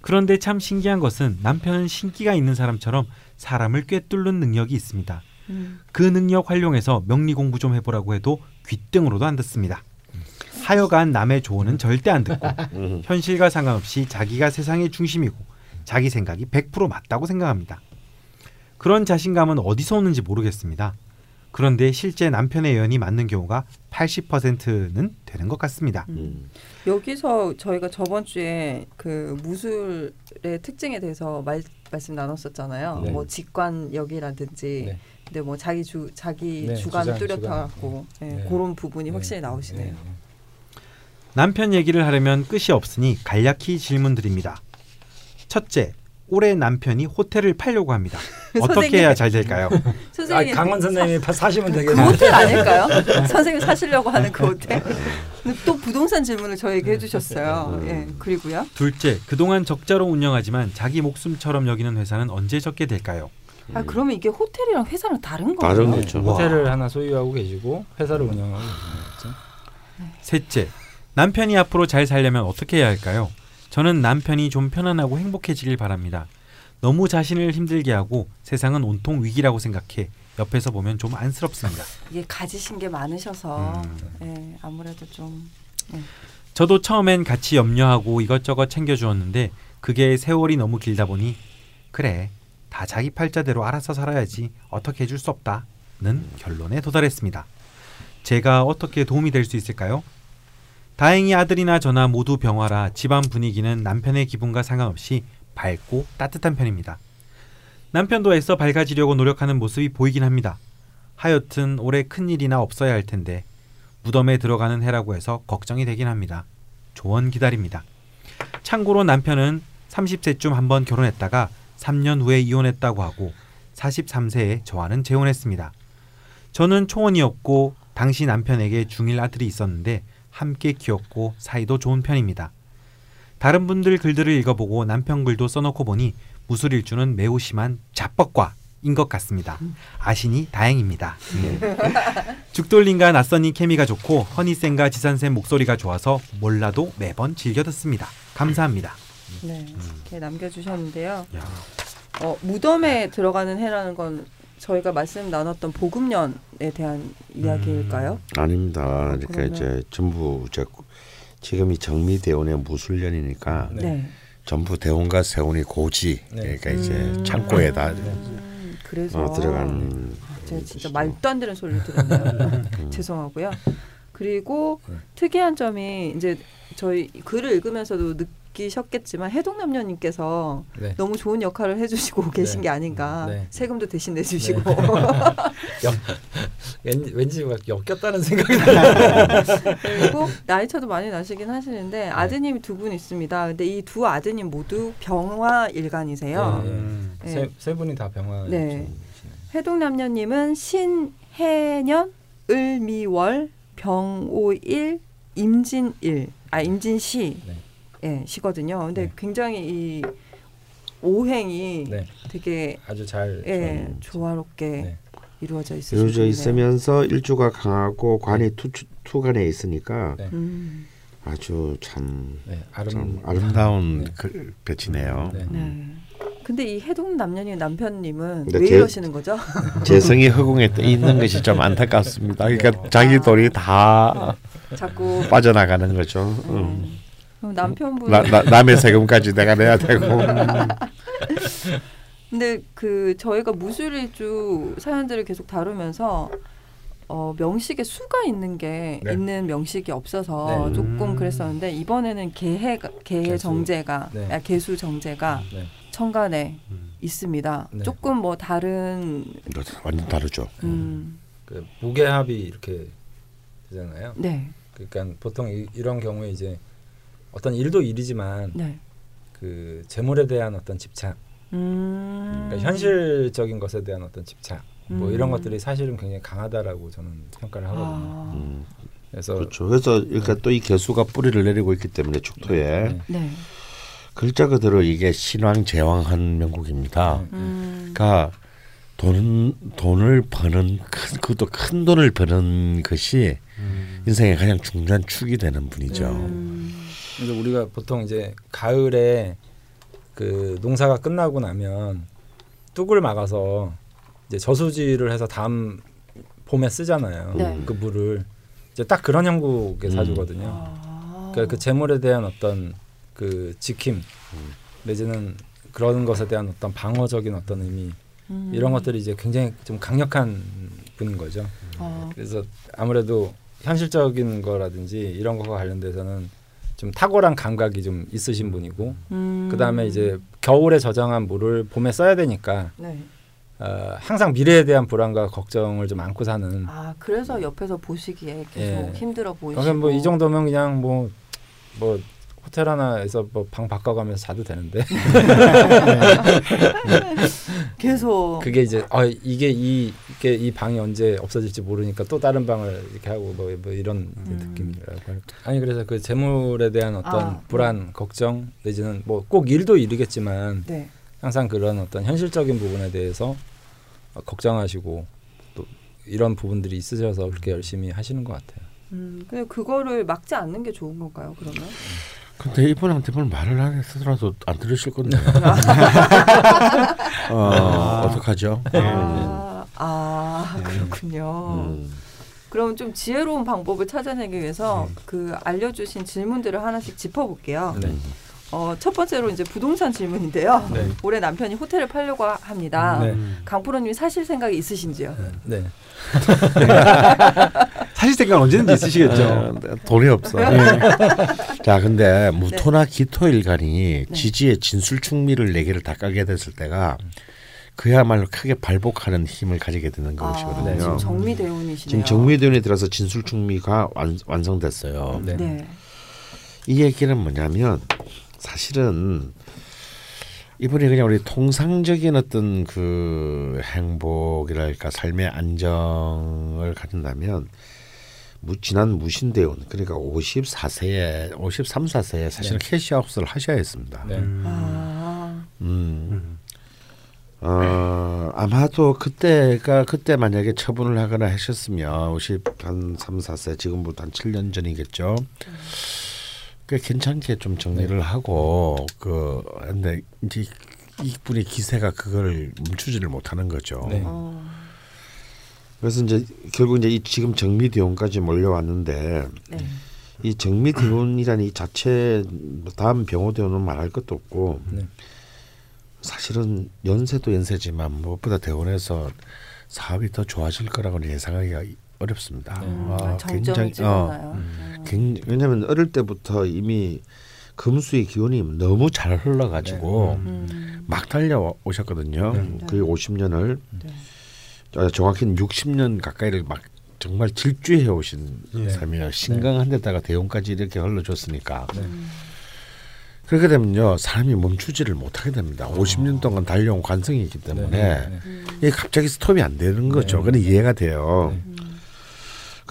그런데 참 신기한 것은 남편은 신기가 있는 사람처럼 사람을 꿰뚫는 능력이 있습니다. 음. 그 능력 활용해서 명리 공부 좀 해보라고 해도 귀등으로도 안 듣습니다. 하여간 남의 조언은 절대 안 듣고 *laughs* 음. 현실과 상관없이 자기가 세상의 중심이고 자기 생각이 100% 맞다고 생각합니다. 그런 자신감은 어디서 오는지 모르겠습니다. 그런데 실제 남편의 예언이 맞는 경우가 80%는 되는 것 같습니다. 음. 여기서 저희가 저번 주에 그 무술의 특징에 대해서 말, 말씀 나눴었잖아요. 네. 뭐 직관력이라든지, 네. 근데 뭐 자기 주 자기 네, 주관 주장, 뚜렷하고 예, 네. 그런 부분이 네. 확실히 나오시네요. 네. 남편 얘기를 하려면 끝이 없으니 간략히 질문드립니다. 첫째, 올해 남편이 호텔을 팔려고 합니다. *laughs* 어떻게. 해야 잘 될까요? *laughs* 아, 선생님 강원 선생님이 파- 사시면 그 되겠네요. 호텔 아닐까요? *laughs* 선생님 사시려고 하는 그 호텔. 또 부동산 질문을 저에게 해주셨어요. 예, 그리고요. 둘째, 그동안 적자로 운영하지만 자기 목숨처럼 여기는 회사는 언제 적게 될까요? 아 그러면 이게 호텔이랑 회사랑 다른 거예요? 다른 거죠. 호텔을 하나 소유하고 계시고 회사를 운영하고 계시는 거죠. 셋째, 남편이 앞으로 잘 살려면 어떻게 해야 할까요? 저는 남편이 좀 편안하고 행복해지길 바랍니다. 너무 자신을 힘들게 하고 세상은 온통 위기라고 생각해 옆에서 보면 좀 안쓰럽습니다. 이게 가지신 게 많으셔서 음. 예, 아무래도 좀 저도 처음엔 같이 염려하고 이것저것 챙겨주었는데 그게 세월이 너무 길다 보니 그래 다 자기 팔자대로 알아서 살아야지 어떻게 해줄 수 없다는 결론에 도달했습니다. 제가 어떻게 도움이 될 수 있을까요? 다행히 아들이나 저나 모두 병화라 집안 분위기는 남편의 기분과 상관없이 밝고 따뜻한 편입니다. 남편도 애써 밝아지려고 노력하는 모습이 보이긴 합니다. 하여튼 올해 큰 일이나 없어야 할 텐데 무덤에 들어가는 해라고 해서 걱정이 되긴 합니다. 조언 기다립니다. 참고로 남편은 30세쯤 한번 결혼했다가 3년 후에 이혼했다고 하고 43세에 저와는 재혼했습니다. 저는 초혼이었고 당시 남편에게 중일 아들이 있었는데 함께 키웠고 사이도 좋은 편입니다. 다른 분들 글들을 읽어보고 남편 글도 써놓고 보니 무술일주는 매우 심한 자뻑과 인 것 같습니다. 아시니 다행입니다. *laughs* 죽돌림과 낯선이 케미가 좋고 허니쌤과 지산쌤 목소리가 좋아서 몰라도 매번 즐겨 듣습니다. 감사합니다. 네, 이렇게 남겨주셨는데요. 야, 어, 무덤에 들어가는 해라는 건 저희가 말씀 나눴던 복음년에 대한 이야기일까요? 아닙니다. 그러니까 그러면- 이제 전부 이제 지금이 정미대원의 무술년이니까 네. 네. 전부 대원과 세원이 고지 네. 그러니까 이제 음. 창고에다 음, 그래서 어, 들어간 제가 진짜 말도 안 되는 소리를 들었네요. *laughs* *laughs* 죄송하고요. 그리고 네. 특이한 점이 이제 저희 글을 읽으면서도 느끼셨겠지만 해동남녀님께서 네. 너무 좋은 역할을 해주시고 계신 게 아닌가. 네. 세금도 대신 내주시고. *laughs* 역, 왠지, 왠지 막 엮였다는 생각이. *laughs* 그리고 나이 차도 많이 나시긴 하시는데 네. 아드님이 두 분 있습니다. 근데 이 두 아드님 모두 병화 일간이세요. 네. 음. 네. 세, 세 분이 다 병화. 네. 해동남녀님은 신해년 을미월 병오일 임진일 아 임진시 네. 예 시거든요. 근데 네. 굉장히 이 오행이 네. 되게 아주 잘. 예 좀- 조화롭게 네. 이루어져 있으시죠. 이루어져 있으면서 일주가 강하고 관이 투, 투간에 있으니까 네. 음. 아주 참, 네. 참 아름. 아름다운 네. 그 배치네요. 네. 네. 근데 이 해동 남녀님 남편님은 왜 제- 이러시는 거죠? *laughs* 재성이 허공에 떠 있는 것이 좀 안타깝습니다. 그러니까 자기 돈이 다 자꾸 빠져나가는 거죠. 음. 음. 그럼 남편분 나, 나, 남의 세금까지 내가 내야 되고. *laughs* 근데 그 저희가 무술일주 사연들을 계속 다루면서 어, 명식에 수가 있는 게 네. 있는 명식이 없어서 네. 조금 음. 그랬었는데 이번에는 개해 개수. 정제가 네. 아, 개수 정제가 네. 천간에 음. 있습니다. 네. 조금 뭐 다른 완전 다르죠. 음, 그 무게합이 이렇게 되잖아요. 네, 그러니까 보통 이, 이런 경우에 이제 어떤 일도 일이지만 네, 그 재물에 대한 어떤 집착 음. 그러니까 현실적인 것에 대한 어떤 집착 뭐 음. 이런 것들이 사실은 굉장히 강하다라고 저는 평가를 하거든요. 아. 음, 그래서 그렇죠. 그래서 그러니까 또이 개수가 뿌리를 내리고 있기 때문에 축토에 네. 네. 글자 그대로 이게 신왕 제왕한 명곡입니다. 네. 음. 그러니까 돈 돈을 버는 큰 그것도 큰 돈을 버는 것이 음. 인생의 가장 중요한 축이 되는 분이죠. 음. 그래서 우리가 보통 이제 가을에 그 농사가 끝나고 나면 뚝을 막아서 이제 저수지를 해서 다음 봄에 쓰잖아요. 네. 그 물을 이제 딱 그런 형국의 음. 사주거든요. 아. 그러니까 그 재물에 대한 어떤 그 지킴 내지는 그런 것에 대한 어떤 방어적인 어떤 의미 음. 이런 것들이 이제 굉장히 좀 강력한 분인 거죠. 어. 그래서 아무래도 현실적인 거라든지 이런 것과 관련돼서는 좀 탁월한 감각이 좀 있으신 분이고 음. 그다음에 이제 겨울에 저장한 물을 봄에 써야 되니까 네. 어, 항상 미래에 대한 불안과 걱정을 좀 안고 사는 아 그래서 옆에서 보시기에 계속 예. 힘들어 보이시고. 그러니까 뭐이 정도면 그냥 뭐뭐 호텔 하나에서 뭐 방 바꿔가면서 자도 되는데 *laughs* 계속. 그게 이제 아 이게 이 이게 이 방이 언제 없어질지 모르니까 또 다른 방을 이렇게 하고 뭐, 뭐 이런 음. 느낌이라고 할까. 아니 그래서 그 재물에 대한 어떤 아, 불안 걱정 내지는 뭐 꼭 일도 일이겠지만 네. 항상 그런 어떤 현실적인 부분에 대해서 어, 걱정하시고 또 이런 부분들이 있으셔서 그렇게 열심히 하시는 것 같아요. 음. 근데 그거를 막지 않는 게 좋은 건가요? 그러면? 근데 이분한테 뭘 말을 안 했더라도 안 들으실 건데. *laughs* 어, 아. 어떡하죠? 아, 아 네. 그렇군요. 음. 그럼 좀 지혜로운 방법을 찾아내기 위해서 그 알려주신 질문들을 하나씩 짚어볼게요. 네. 어, 첫 번째로 이제 부동산 질문인데요. 네. 올해 남편이 호텔을 팔려고 합니다. 네. 음. 강프로님 사실 생각이 있으신지요? 네. *laughs* 사실 생각 언제든지 있으시겠죠. 어, 돈이 없어. 자, 근데 무토나 기토 일간이 네. 지지의 진술 충미를 네 개를 다 깔게 됐을 때가 그야말로 크게 발복하는 힘을 가지게 되는 아, 것이거든요. 지금 정미대운이시네요. 지금 정미대운에 들어서 진술 충미가 완, 완성됐어요. 네. 네. 이 얘기는 뭐냐면 사실은 이분이 그냥 우리 통상적인 어떤 그 행복이랄까 삶의 안정을 갖는다면 무, 지난 무신대운 그러니까 54세에 53, 4세에 사실은 네. 캐시아웃을 하셔야 했습니다. 네. 음. 아, 음. 음. 어, 아마도 그때가 그때 만약에 처분을 하거나 하셨으면 50 한 3, 4세 지금부터 한 7년 전이겠죠. 꽤 괜찮게 좀 정리를 하고 그 근데 이제 이분의 기세가 그걸 멈추지를 못하는 거죠. 네. 어, 그래서 이제 결국 이제 이 지금 정미대운까지 몰려왔는데 네. 이 정미대운이라는 이 자체 다음 병호대운은 말할 것도 없고 네. 사실은 연세도 연세지만 무엇보다 대원에서 사업이 더 좋아질 거라고는 예상하기가 어렵습니다. 네. 음, 아, 정점이 어? 음. 음. 굉장히, 왜냐하면 어릴 때부터 이미 금수의 기운이 너무 잘 흘러가지고 네. 음. 막 달려 오셨거든요. 네. 그 50년을 네. 어, 정확히는 60년 가까이를 막 정말 질주해 오신 예. 삶이에요. 신강한 데다가 대운까지 이렇게 흘러줬으니까. 네. 음. 그렇게 되면요 사람이 멈추지를 못하게 됩니다. 50년 동안 달려온 관성이 있기 때문에 네. 네. 음. 이게 갑자기 스톱이 안 되는 거죠. 네. 근데 이해가 돼요.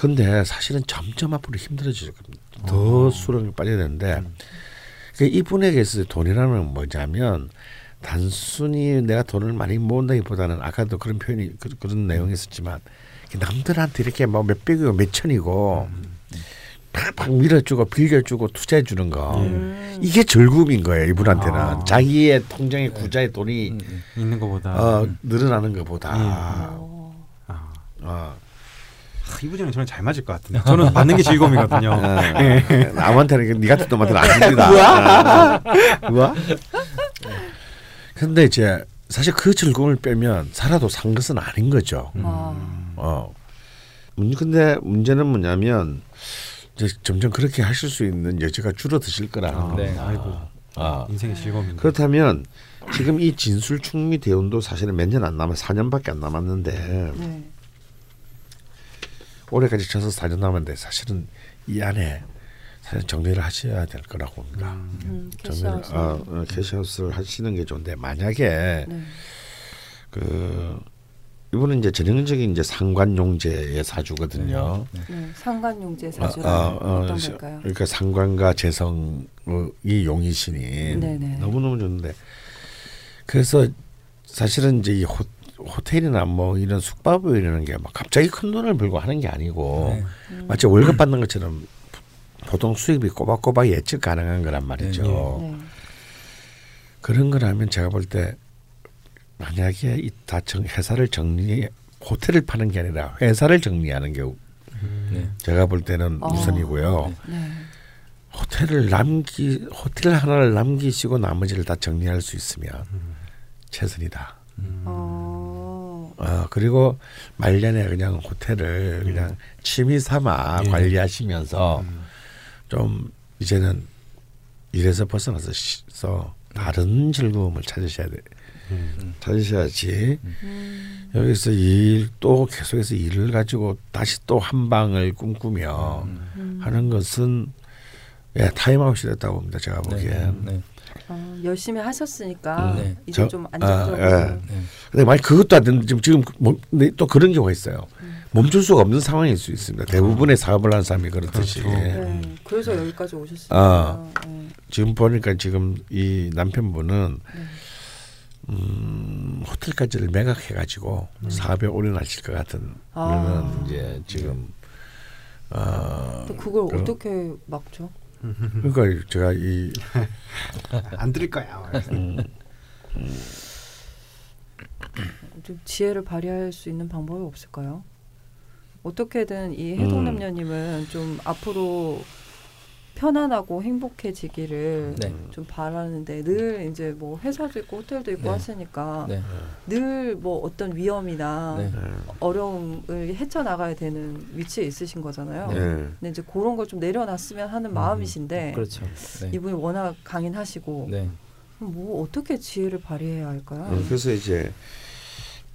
네. 음. 근데 사실은 점점 앞으로 힘들어질 겁니다. 더 수렁에 빠져야 되는데 그 이분에게 있어서 돈이라는 건 뭐냐면 단순히 내가 돈을 많이 모은다기보다는 아까도 그런 표현이 그, 그런 내용이 있었지만 남들한테 이렇게 뭐 몇백이고 몇천이고 팍팍 밀어주고 빌려주고 투자해 주는 거 음. 이게 즐거움인 거예요 이분한테는 아. 자기의 통장에 구자의 돈이 음, 음. 있는 것보다 어, 늘어나는 것보다 어. 아, 어, 아, 이분이랑 저는 잘 맞을 것 같은데. 저는 받는 게 즐거움이거든요. 어, 남한테는 네 같은 놈한테는 안 줍니다. 우와. 근데 이제 사실 그 즐거움을 빼면 살아도 산 것은 아닌 거죠. 아. 어. 문- 근데 문제는 뭐냐면 이제 점점 그렇게 하실 수 있는 여지가 줄어드실 거라는 아. 네. 아이고 아. 인생의 즐거움인데. 그렇다면 지금 이 진술 충미 대운도 사실은 몇 년 안 남아 4년밖에 안 남았는데 네. 올해까지 쳐서 4년 남았는데 사실은 이 안에 사실 정리를 하셔야 될 거라고 봅니다. 음, 정리를 cash out. 어, 어, cash out을 하시는 게 좋은데 만약에 네. 그 이분은 이제 전형적인 이제 상관용재의 사주거든요. 네. 상관용재 어, 사주라 어, 어, 어떤 시- 걸까요? 그러니까 상관과 재성이 용희신이 네네. 너무 너무 좋은데 그래서 사실은 이제 이 호, 호텔이나 뭐 이런 숙박업 이라는 게 막 갑자기 큰 돈을 벌고 하는 게 아니고 네. 음. 마치 월급 받는 것처럼 보통 수입이 꼬박꼬박 예측 가능한 거란 말이죠. 네. 그런 거라면 제가 볼 때 만약에 이다 회사를 정리 호텔을 파는 게 아니라 회사를 정리하는 게 네. 제가 볼 때는 아. 우선이고요. 네. 호텔을 남기 호텔 하나를 남기시고 나머지를 다 정리할 수 있으면 최선이다. 어. 어, 그리고 말년에 그냥 호텔을 그냥 취미 삼아 예. 관리하시면서 좀 이제는 일에서 벗어나서 서 다른 즐거움을 찾으셔야 돼. 찾으셔야지 음. 여기서 일 또 계속해서 일을 가지고 다시 또 한 방을 꿈꾸며 음. 하는 것은 예, 타임아웃이 됐다고 봅니다. 제가 보기엔. 네. 어, 열심히 하셨으니까 음. 네. 이제 저- 좀 아, 안정적으로 예. 네. 근데 만약 그것도 안 되는데 지금 지금 뭐, 근데 또 그런 경우가 있어요. 멈출 수가 없는 상황일 수 있습니다. 대부분의 사업을 하는 사람이 그렇듯이 그렇죠. 네. 그래서 여기까지 오셨으니까. 아. 네. 지금 보니까 지금 이 남편분은 네. 음, 호텔까지를 매각해 가지고 사업에 올인하실 것 같은 음. 아. 이제 지금 어또 그걸 그럼- 어떻게 막죠? 그러니까 제가 이 안 들을 거야. 음, 좀 지혜를 발휘할 수 있는 방법이 없을까요? 어떻게든 이 해동남녀님은 좀 앞으로 편안하고 행복해지기를 네. 좀 바라는데 늘 이제 뭐 회사도 있고 호텔도 있고 네. 하시니까 네. 늘뭐 어떤 위험이나 네. 어려움을 헤쳐나가야 되는 위치에 있으신 거잖아요. 네. 예. 근데 이제 그런 걸 좀 내려놨으면 하는 마음이신데 그렇죠. 네. 이분이 워낙 강인하시고 네. 뭐 어떻게 지혜를 발휘해야 할까요? 음, 그래서 이제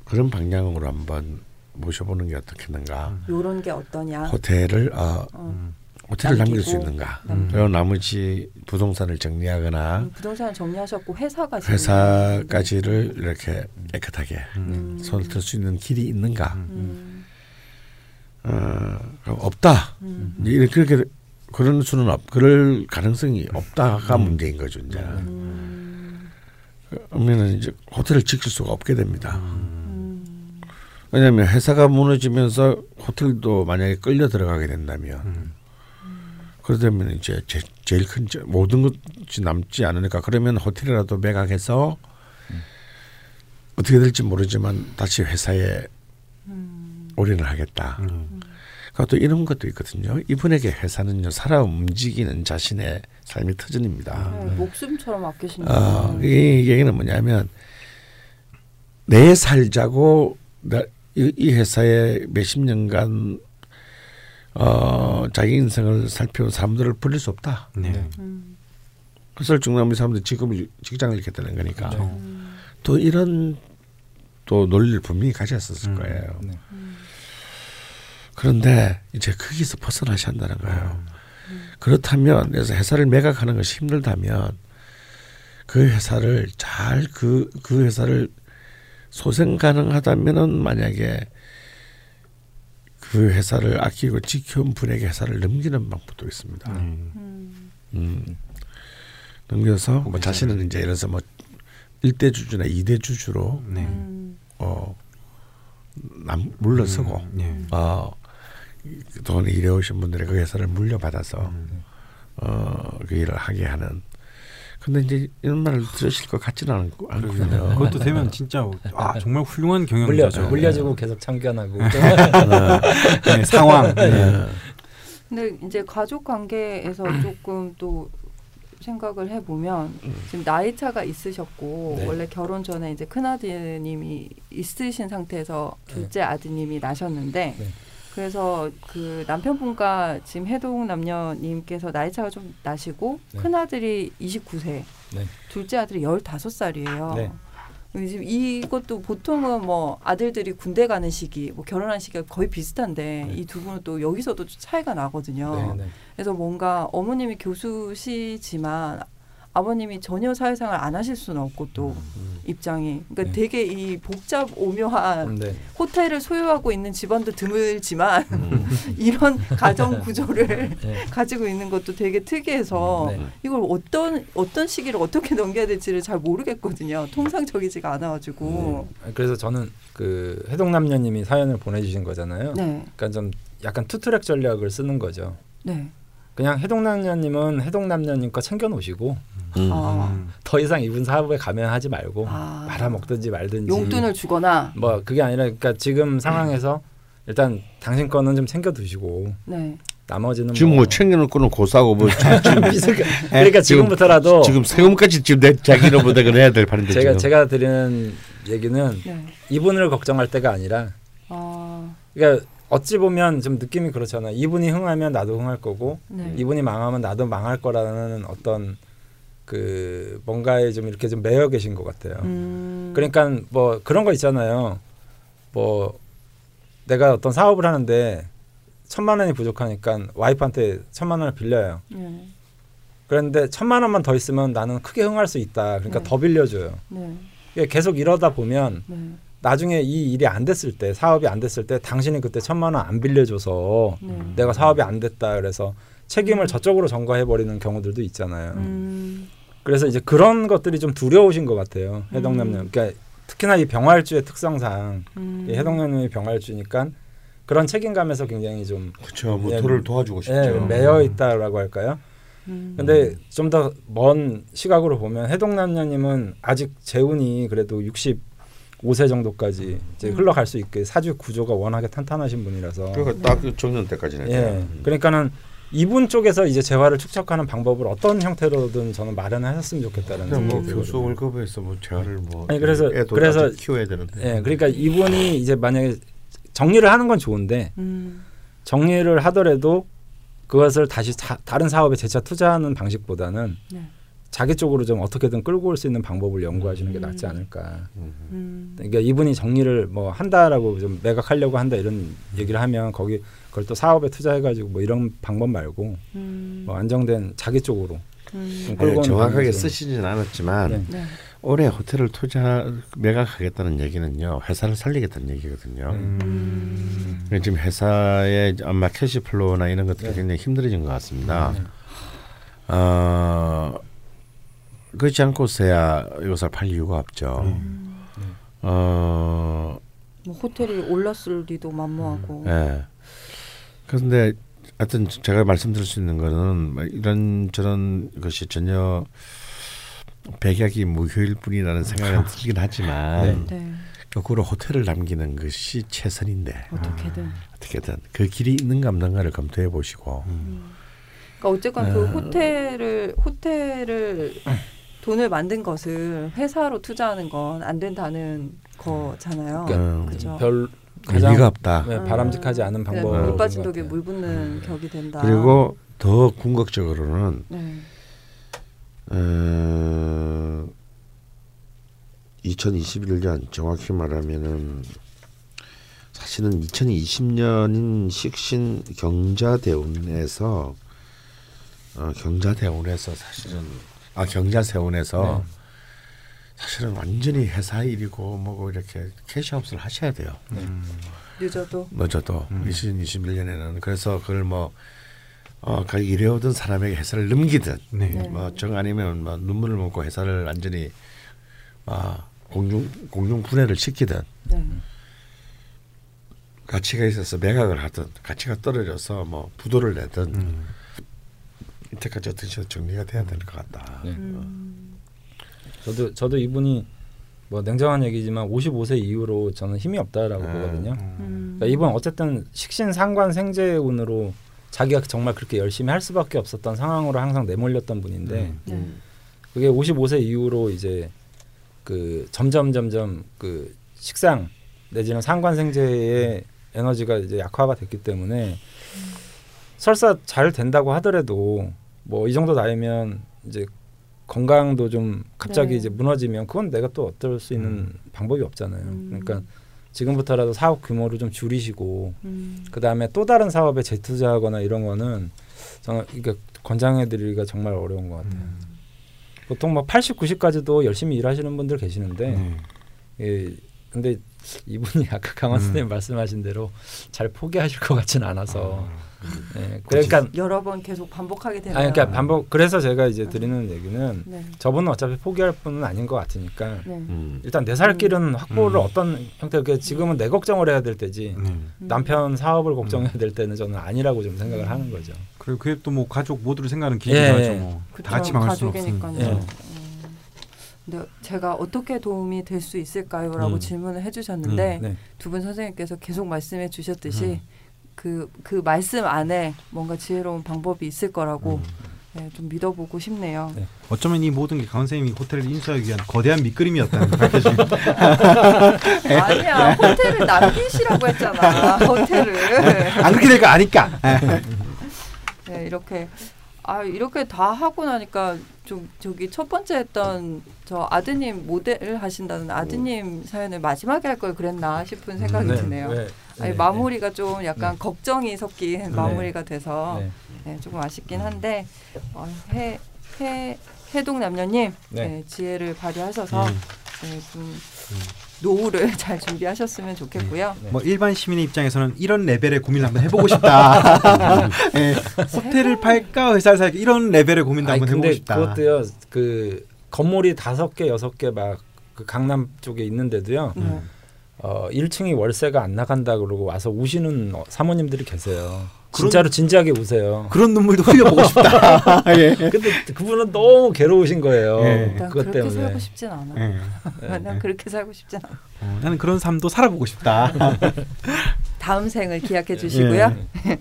그런 방향으로 한번 모셔보는 게 어떻겠는가. 요런 게 어떠냐? 호텔을 어, 어, 호텔을 남길 수 있는가. 남기고. 그리고 나머지 부동산을 정리하거나 음, 부동산 정리하셨고 회사가 회사까지를 이렇게 깨끗하게 음. 손을 들 수 있는 길이 있는가. 음, 어, 없다. 음, 이렇게 그렇게 그런 수는 없, 그럴 가능성이 없다가 문제인 거죠 이제. 음, 그러면은 이제 호텔을 지킬 수가 없게 됩니다. 음, 왜냐하면 회사가 무너지면서 호텔도 만약에 끌려 들어가게 된다면 그러다면 이제 제, 제일 큰 저- 모든 것이 남지 않으니까 그러면 호텔이라도 매각해서 어떻게 될지 모르지만 다시 회사에 음. 올인을 하겠다. 그것도 이런 것도 있거든요. 이분에게 회사는요 살아 움직이는 자신의 삶의 터전입니다. 네, 목숨처럼 아끼시는 어. 이게 이 얘기는 뭐냐면 내 살자고 나, 이, 이 회사에 몇십 년간 어, 자기 인생을 살펴온 사람들을 버릴 수 없다. 네. 음, 그래서 중남미 사람들 직업을 직장을 잃게 되는 거니까 그렇죠. 음, 또 이런 또 논리를 분명히 가졌었을 음. 거예요. 네. 그런데 이제 거기서 벗어나셔야 한다는 거예요. 그렇다면 그래서 회사를 매각하는 것이 힘들다면 그 회사를 잘 그그 회사를 소생 가능하다면은 만약에 그 회사를 아끼고 지켜온 분에게 회사를 넘기는 방법도 있습니다. 음, 음. 넘겨서 뭐 자신은 이제 이래서 뭐 일대 주주나 이대 주주로 네. 음, 어 남, 물러서고 음, 네. 어, 그동안 일해오신 분들의 그 회사를 물려받아서 어, 그 일을 하게 하는. 근데 이제 이런 말을 들으실 것 같지는 않고 않거든요. 그것도 되면 진짜 아 정말 훌륭한 물려 경영자죠. 물려주고 계속 참견하고 네, 상황. 네. 근데 이제 가족 관계에서 조금 또 생각을 해보면 지금 나이 차가 있으셨고 네. 원래 결혼 전에 이제 큰 아드님이 있으신 상태에서 둘째 아드님이 나셨는데 네. 그래서 그 남편분과 지금 해동 남녀님께서 나이 차가 좀 나시고 네. 큰 아들이 29세, 네. 둘째 아들이 15살이에요. 네. 지금 이것도 보통은 뭐 아들들이 군대 가는 시기, 뭐 결혼한 시기가 거의 비슷한데 이두 분은 또 여기서도 차이가 나거든요. 네, 네. 그래서 뭔가 어머님이 교수시지만 아버님이 전혀 사회생활 안 하실 수는 없고 또 입장이 그러니까 네. 되게 이 복잡 오묘한 네. 호텔을 소유하고 있는 집안도 드물지만 음. *laughs* 이런 가정 *laughs* 구조를 네. 가지고 있는 것도 되게 특이해서 네. 이걸 어떤 어떤 시기를 어떻게 넘겨야 될지를 잘 모르겠거든요. 통상적이지가 않아가지고. 그래서 저는 그 해동남녀님이 사연을 보내주신 거잖아요. 네, 그러니까 좀 약간 투트랙 전략을 쓰는 거죠. 네. 그냥 해동남녀님은 해동남녀님 거 챙겨 놓으시고 음. 아, 더 이상 이분 사업에 감행하지 말고 아. 말아먹든지 말든지 용돈을 주거나. 뭐 그게 아니라 그러니까 지금 상황에서 일단 당신 거는 좀 챙겨 두시고 네. 나머지는 지금 뭐 챙겨놓고는 고사고 뭐 *laughs* 지금 그러니까 지금부터라도 지금 세금까지 지금 내 자기 이름보다 해야 될 판인데 제가 지금. 제가 드리는 얘기는 네. 이분을 걱정할 때가 아니라 아, 그러니까 어찌 보면 좀 느낌이 그렇잖아. 이분이 흥하면 나도 흥할 거고 네. 이분이 망하면 나도 망할 거라는 어떤 그 뭔가에 좀 이렇게 좀 매여 계신 것 같아요. 음. 그러니까 뭐 그런 거 있잖아요. 뭐 내가 어떤 사업을 하는데 천만 원이 부족하니까 와이프한테 천만 원을 빌려요. 네. 그런데 천만 원만 더 있으면 나는 크게 흥할 수 있다. 그러니까 네. 더 빌려줘요. 네. 이게 계속 이러다 보면 네. 나중에 이 일이 안 됐을 때 사업이 안 됐을 때 당신이 그때 천만 원 안 빌려줘서 네. 내가 사업이 안 됐다 그래서 책임을 저쪽으로 전가해 버리는 경우들도 있잖아요. 음. 그래서 이제 그런 것들이 좀 두려우신 것 같아요. 해동남녀. 음. 그러니까 특히나 이 병활주의 특성상 음. 이 해동남녀이 병활주니까 그런 책임감에서 굉장히 좀 그렇죠. 뭐 예, 도를 도와주고 싶죠. 예, 매여 있다라고 할까요? 음. 근데 좀 더 먼 시각으로 보면 해동남녀님은 아직 재운이 그래도 65세 정도까지 이제 음. 흘러갈 수 있게 사주 구조가 워낙에 탄탄하신 분이라서 그러니까 딱그 정년 때까지는. 예. 그러니까는 이분 쪽에서 이제 재화를 축적하는 방법을 어떤 형태로든 저는 마련하셨으면 좋겠다는 그냥 뭐 생각이 교수. 월급에서 뭐 재활을 뭐 아니, 그래서- 애도 그래서- 키워야 되는데. 예, 그러니까 이분이 이제 만약에 정리를 하는 건 좋은데 음. 정리를 하더라도 그것을 다시 자, 다른 사업에 재차 투자하는 방식보다는 네. 자기 쪽으로 좀 어떻게든 끌고 올 수 있는 방법을 연구하시는 게 음. 낫지 않을까. 음. 그러니까 이분이 정리를 뭐 한다라고 좀 매각하려고 한다 이런 얘기를 하면 거기 그걸 또 사업에 투자해가지고 뭐 이런 방법 말고 음. 뭐 안정된 자기 쪽으로 음. 좀 아니, 정확하게. 쓰시진 않았지만 네. 네. 올해 호텔을 투자 매각하겠다는 얘기는요 회사를 살리겠다는 얘기거든요. 음. 그러니까 지금 회사의 아마 캐시플로우나 이런 것들이 네. 굉장히 힘들어진 것 같습니다. 네. 어, 그렇지 않고서야 이것을 팔 이유가 없죠. 음. 어, 뭐 호텔이 올랐을 리도 만무하고. 예. 그런데 하여튼 제가 말씀드릴 수 있는 거는 뭐 이런 저런 것이 전혀 백약이 무효일 뿐이라는 생각은 *laughs* 들긴 하지만 네. 거꾸로 호텔을 남기는 것이 최선인데 어떻게든. 어떻게든 그 길이 있는가 없는가를 검토해 보시고 그러니까 어쨌건 그 어. 호텔을 호텔을 돈을 만든 것을 회사로 투자하는 건 안 된다는 거잖아요. 그러니까 그죠. 별 의미가 가장 없다. 네, 바람직하지 않은 방법인 물것 빠진 독에. 물 붓는 격이 된다. 그리고 더 궁극적으로는 네. 어, 2021년 정확히 말하면은 사실은 2020년인 식신 경자대운에서 어, 경자대운에서 사실은 아 경자세운에서 네. 사실은 완전히 회사 일이고 뭐고 이렇게 캐시아웃을 하셔야 돼요. 늦어도 늦어도 2021년에는 그래서 그걸 뭐 어, 그 일해오던 사람에게 회사를 넘기든 네. 네. 뭐정 아니면 뭐 눈물을 먹고 회사를 완전히 아 공중 공중 분해를 시키든 네. 가치가 있어서 매각을 하든 가치가 떨어져서 뭐 부도를 내든 음. 이때까지 어떻게 정리가 돼야 될 것 같다. 네. 음. 저도 저도 이분이 뭐 냉정한 얘기지만 55세 이후로 저는 힘이 없다라고 네. 보거든요. 음. 그러니까 이분 어쨌든 식신 상관 생재운으로 자기가 정말 그렇게 열심히 할 수밖에 없었던 상황으로 항상 내몰렸던 분인데 네. 그게 55세 이후로 이제 그 점점 점점 그 식상 내지는 상관 생재의 에너지가 이제 약화가 됐기 때문에 설사 잘 된다고 하더라도 뭐 이 정도 나이면 이제 건강도 좀 갑자기 네. 이제 무너지면 그건 내가 또 어떨 수 있는 음. 방법이 없잖아요. 음. 그러니까 지금부터라도 사업 규모를 좀 줄이시고 음. 그 다음에 또 다른 사업에 재투자하거나 이런 거는 저는 이게 권장해드리기가 정말 어려운 것 같아요. 음. 보통 뭐 80, 90까지도 열심히 일하시는 분들 계시는데 네. 예, 근데 이분이 아까 강원 음. 선생님 말씀하신 대로 잘 포기하실 것 같지는 않아서 아, 예, 그러니까 여러 번 계속 반복하게 되네요. 아니 그러니까 반복 그래서 제가 이제 드리는 얘기는 네. 저분은 어차피 포기할 분은 아닌 것 같으니까 네. 음. 일단 내 살 길은 확보를 음. 어떤 형태 그 지금은 내 걱정을 해야 될 때지 네. 음. 남편 사업을 걱정해야 될 때는 저는 아니라고 좀 생각을 하는 거죠. 그리고 그게 또 뭐 가족 모두를 생각하는 길이긴 예, 하죠. 예. 뭐. 그쵸, 다 같이 망할 가족이니까요. 없으니까. 예. 음. 근데 제가 어떻게 도움이 될 수 있을까요?라고 음. 질문을 해주셨는데 네. 두분 선생님께서 계속 말씀해 주셨듯이 음. 그, 그 말씀 안에 뭔가 지혜로운 방법이 있을 거라고 음. 네, 좀 믿어보고 싶네요. 네. 어쩌면 이 모든 게 강원 선생님이 호텔을 인수하기 위한 거대한 밑그림이었다는 게 밝혀진 *laughs* 아니야 호텔을 남기시라고 했잖아 *laughs* 호텔을 안 그렇게 될 거 아니까. 네, 이렇게 아 이렇게 다 하고 나니까 좀 저기 첫 번째 했던 저 아드님 모델 하신다는 아드님 사연을 마지막에 할 걸 그랬나 싶은 생각이 네, 드네요. 네, 아니 네, 마무리가 좀 약간 네. 걱정이 섞인 마무리가 돼서 네. 네, 조금 아쉽긴 한데 어, 해, 해, 해동 남녀님 네. 네, 지혜를 발휘하셔서 음. 네, 좀 노후를 *laughs* 잘 준비하셨으면 좋겠고요. 네. 뭐 일반 시민의 입장에서는 이런 레벨의 고민을 한번 해보고 싶다. 예, *laughs* 호텔을 팔까 회사를 살까 이런 레벨의 고민도 아니 한번 해보고 싶다. 그것도요. 그 건물이 다섯 개 여섯 개 막 그 강남 쪽에 있는데도요. 네. 어 1층이 월세가 안 나간다 그러고 와서 우시는 어, 사모님들이 계세요. 그런- 진짜로 진지하게 우세요. 그런 눈물도 흘려보고 싶다. *laughs* 예. *laughs* 근데 그분은 너무 괴로우신 거예요. 예. 난 그것 그렇게 때문에. 살고 싶진 않아. 예. 네. *laughs* 난 그렇게 살고 싶진 않아. 어, 나는 그런 삶도 살아보고 싶다. 다음 생을 기약해 주시고요. 예.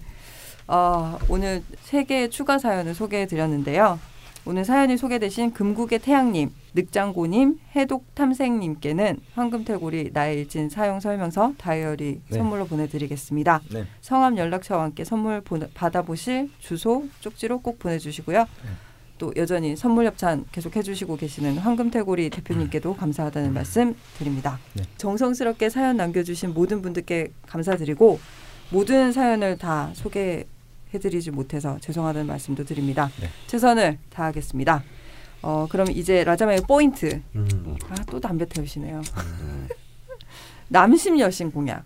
어, 오늘 세 개의 추가 사연을 소개해 드렸는데요. 오늘 사연이 소개되신 금국의 태양님, 늑장고님, 해독탐생님께는 황금태고리 나의 일진 사용 설명서 다이어리 네. 선물로 보내드리겠습니다. 네. 성함 연락처와 함께 선물 보내, 받아보실 주소 쪽지로 꼭 보내주시고요. 네. 또 여전히 선물 협찬 계속 해주시고 계시는 황금태고리 대표님께도 감사하다는 말씀 드립니다. 네. 정성스럽게 사연 남겨주신 모든 분들께 감사드리고 모든 사연을 다 소개 해드리지 못해서 죄송하다는 말씀도 드립니다. 네. 최선을 다하겠습니다. 어, 그럼 이제 라자마의 포인트. 음. 아, 또 담배 태우시네요. *laughs* 남심 여신 공약.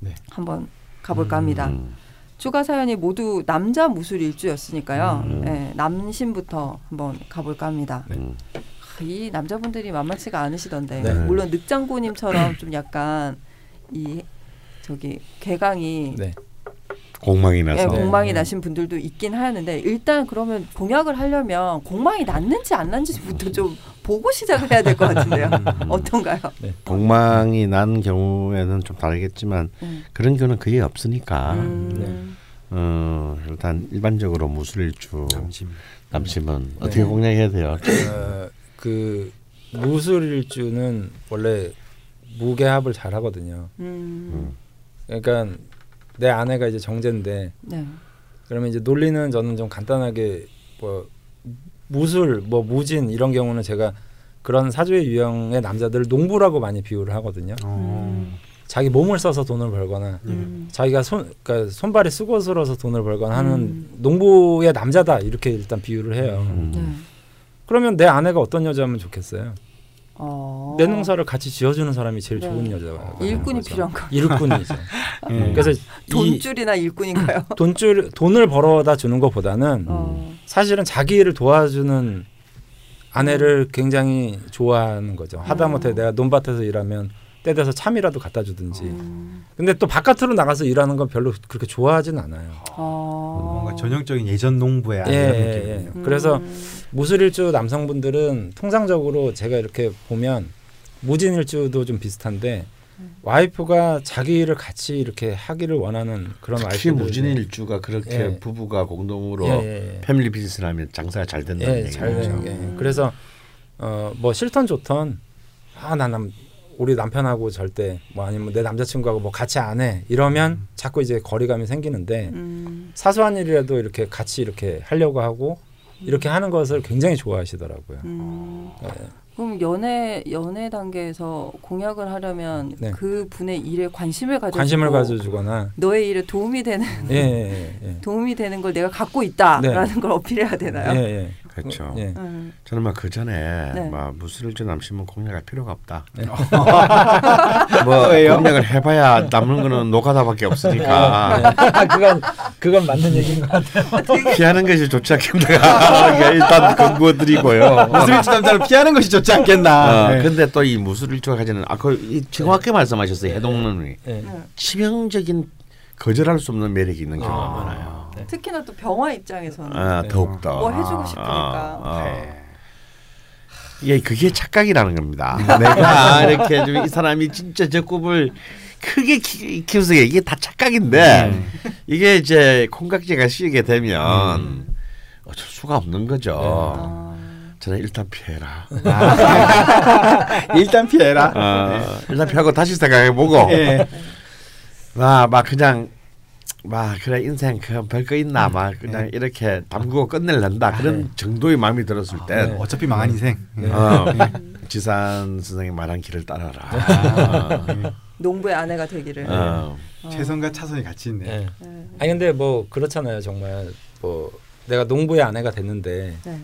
네. 한번 가볼까 합니다. 음. 추가 사연이 모두 남자 무술 일주였으니까요. 음. 네, 남심부터 한번 가볼까 합니다. 음. 아, 이 남자분들이 만만치가 않으시던데 네. 물론 늑장고님처럼 좀 약간 이 저기 개강이 네. 공망이 예, 나서 네. 공망이 네. 나신 분들도 있긴 하는데 일단 그러면 공약을 하려면 공망이 났는지 안 났는지부터 좀 보고 시작을 해야 될 것 같은데요. 음. *laughs* 어떤가요? 공망이 난 경우에는 좀 다르겠지만 음. 그런 경우는 거의 없으니까 음. 어, 일단 일반적으로 무술일주 잠심. 남심은 어떻게 네. 공략해야 돼요? 어, 그 무술일주는 원래 무게합을 잘 하거든요. 음. 그러니까 내 아내가 이제 정제인데 네. 그러면 이제 논리는 저는 좀 간단하게 뭐 무술 뭐 무진 이런 경우는 제가 그런 사주의 유형의 남자들 농부라고 많이 비유를 하거든요. 어. 자기 몸을 써서 돈을 벌거나 음. 자기가 손 그러니까 손발이 수고스러워서 돈을 벌거나 하는 음. 농부의 남자다 이렇게 일단 비유를 해요. 음. 네. 그러면 내 아내가 어떤 여자면 좋겠어요? 어. 내 농사를 같이 지어주는 사람이 제일 네. 좋은 여자가 일꾼이 필요한 거. 일꾼이죠. *laughs* 예. 그래서 이 돈줄이나 일꾼인가요? *laughs* 돈줄 돈을 벌어다 주는 것보다는 어. 사실은 자기 일을 도와주는 아내를 굉장히 좋아하는 거죠. 하다못해 음. 내가 논밭에서 일하면 때 돼서 참이라도 갖다 주든지. 음. 근데 또 바깥으로 나가서 일하는 건 별로 그렇게 좋아하진 않아요. 어. 뭔가 전형적인 예전 농부의 예, 예, 느낌이에요. 예. 그래서 음. 무술일주 남성분들은 통상적으로 제가 이렇게 보면 무진일주도 좀 비슷한데 음. 와이프가 자기 일을 같이 이렇게 하기를 원하는 그런 특히 와이프들. 무진일주가 그렇게 예. 부부가 공동으로 예, 예, 예. 패밀리 비즈니스를 하면 장사가 잘 된다는 예, 얘기죠. 잘 되는 게. 그래서 어 뭐 싫던 좋던 아나남 우리 남편하고 절대 뭐 아니면 내 남자친구하고 뭐 같이 안 해 이러면 자꾸 이제 거리감이 생기는데 음. 사소한 일이라도 이렇게 같이 이렇게 하려고 하고 이렇게 하는 것을 굉장히 좋아하시더라고요. 음. 네. 그럼 연애 연애 단계에서 공약을 하려면 네. 그 분의 일에 관심을 가져 관심을 가져주거나 너의 일에 도움이 되는 예, 예, 예. *laughs* 도움이 되는 걸 내가 갖고 있다라는 걸 어필해야 되나요? 그렇죠. 예. 음. 저는 막 그 전에 네. 막 무술일주 남심은 공략할 필요가 없다. 네. *laughs* 뭐 왜요? 공략을 해봐야 남는 거는 노가다밖에 없으니까 아, *laughs* 그건 그건 맞는 얘기인 것 같아요. 피하는 것이 좋지 *laughs* 이게 일단 근거드리고요. 무술일주 남자를 피하는 것이 좋지 않겠나. 어, 네. 근데 또 이 무술일주가 가지는 아그 정확히 말씀하셨어요 해동론이 예. 네. 치명적인 거절할 수 없는 매력이 있는 경우가 아. 많아요. 네. 특히나 또 병화 입장에서는 아, 네. 더욱 더. 뭐 해주고 싶으니까. 네. 이게 그게 착각이라는 겁니다. 내가 *laughs* 이렇게 좀 이 사람이 진짜 저 꿈을 크게 키, 키우서 이게 다 착각인데 이게 이제 콩깍지가 씌게 되면 어쩔 수가 없는 거죠. 아. 저는 일단 피해라. *laughs* 일단 피해라. 어, 일단 피하고 다시 생각해보고 예. 막, 막 그냥 막 그래 인생 그 별거 있나 막 그냥 이렇게 담그고 끝낼란다 그런 정도의 마음이 들었을 때 네. 어차피 망한 인생. 어, 지산 선생님 말한 길을 따라라. 농부의 아내가 되기를. 어, 어. 최선과 차선이 같이 있네. 예. 네. 아니 근데 뭐 그렇잖아요. 정말 뭐 내가 농부의 아내가 됐는데 네.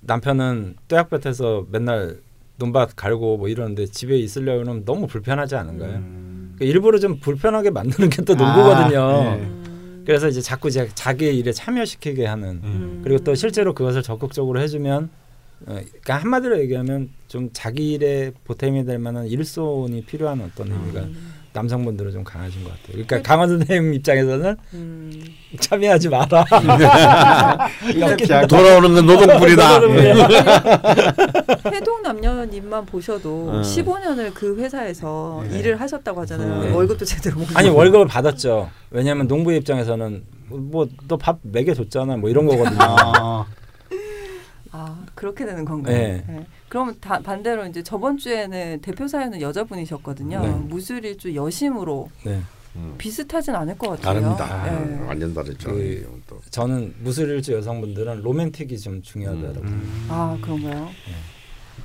남편은 뙤약볕에서 맨날 논밭 갈고 뭐 이러는데 집에 있으려면 너무 불편하지 않은가요? 음. 그러니까 일부러 좀 불편하게 만드는 게 또 농부거든요. 아, 네. 음. 그래서 이제 자꾸 이제 자기의 일에 참여시키게 하는 음. 그리고 또 실제로 그것을 적극적으로 해주면 어, 그러니까 한마디로 얘기하면 좀 자기 일에 보탬이 될 만한 일손이 필요한 어떤 의미가 음. 남성분들은 좀 강하신 것 같아요. 그러니까 강원 선생님 입장에서는 음. 참여하지 마라. *laughs* 돌아오는 건 노동불이다. *laughs* 해동 남녀님만 보셔도 어. 15년을 그 회사에서 네. 일을 하셨다고 하잖아요. 네. 월급도 제대로 못 아니. 월급을 받았죠. 왜냐하면 농부 입장에서는 뭐 너 밥 먹여줬잖아 뭐 이런 거거든요. 아, *laughs* 아 그렇게 되는 건가요? 네. 그러면 다, 반대로 이제 저번 주에는 대표 사연은 여자분이셨거든요. 네. 무술일주 여심으로 네. 음, 비슷하진 않을 것 같아요. 다릅니다. 네. 완전 다르죠. 그-. 저는 무술일주 여성분들은 로맨틱이 좀 중요하더라고요. 음. 아 그런가요?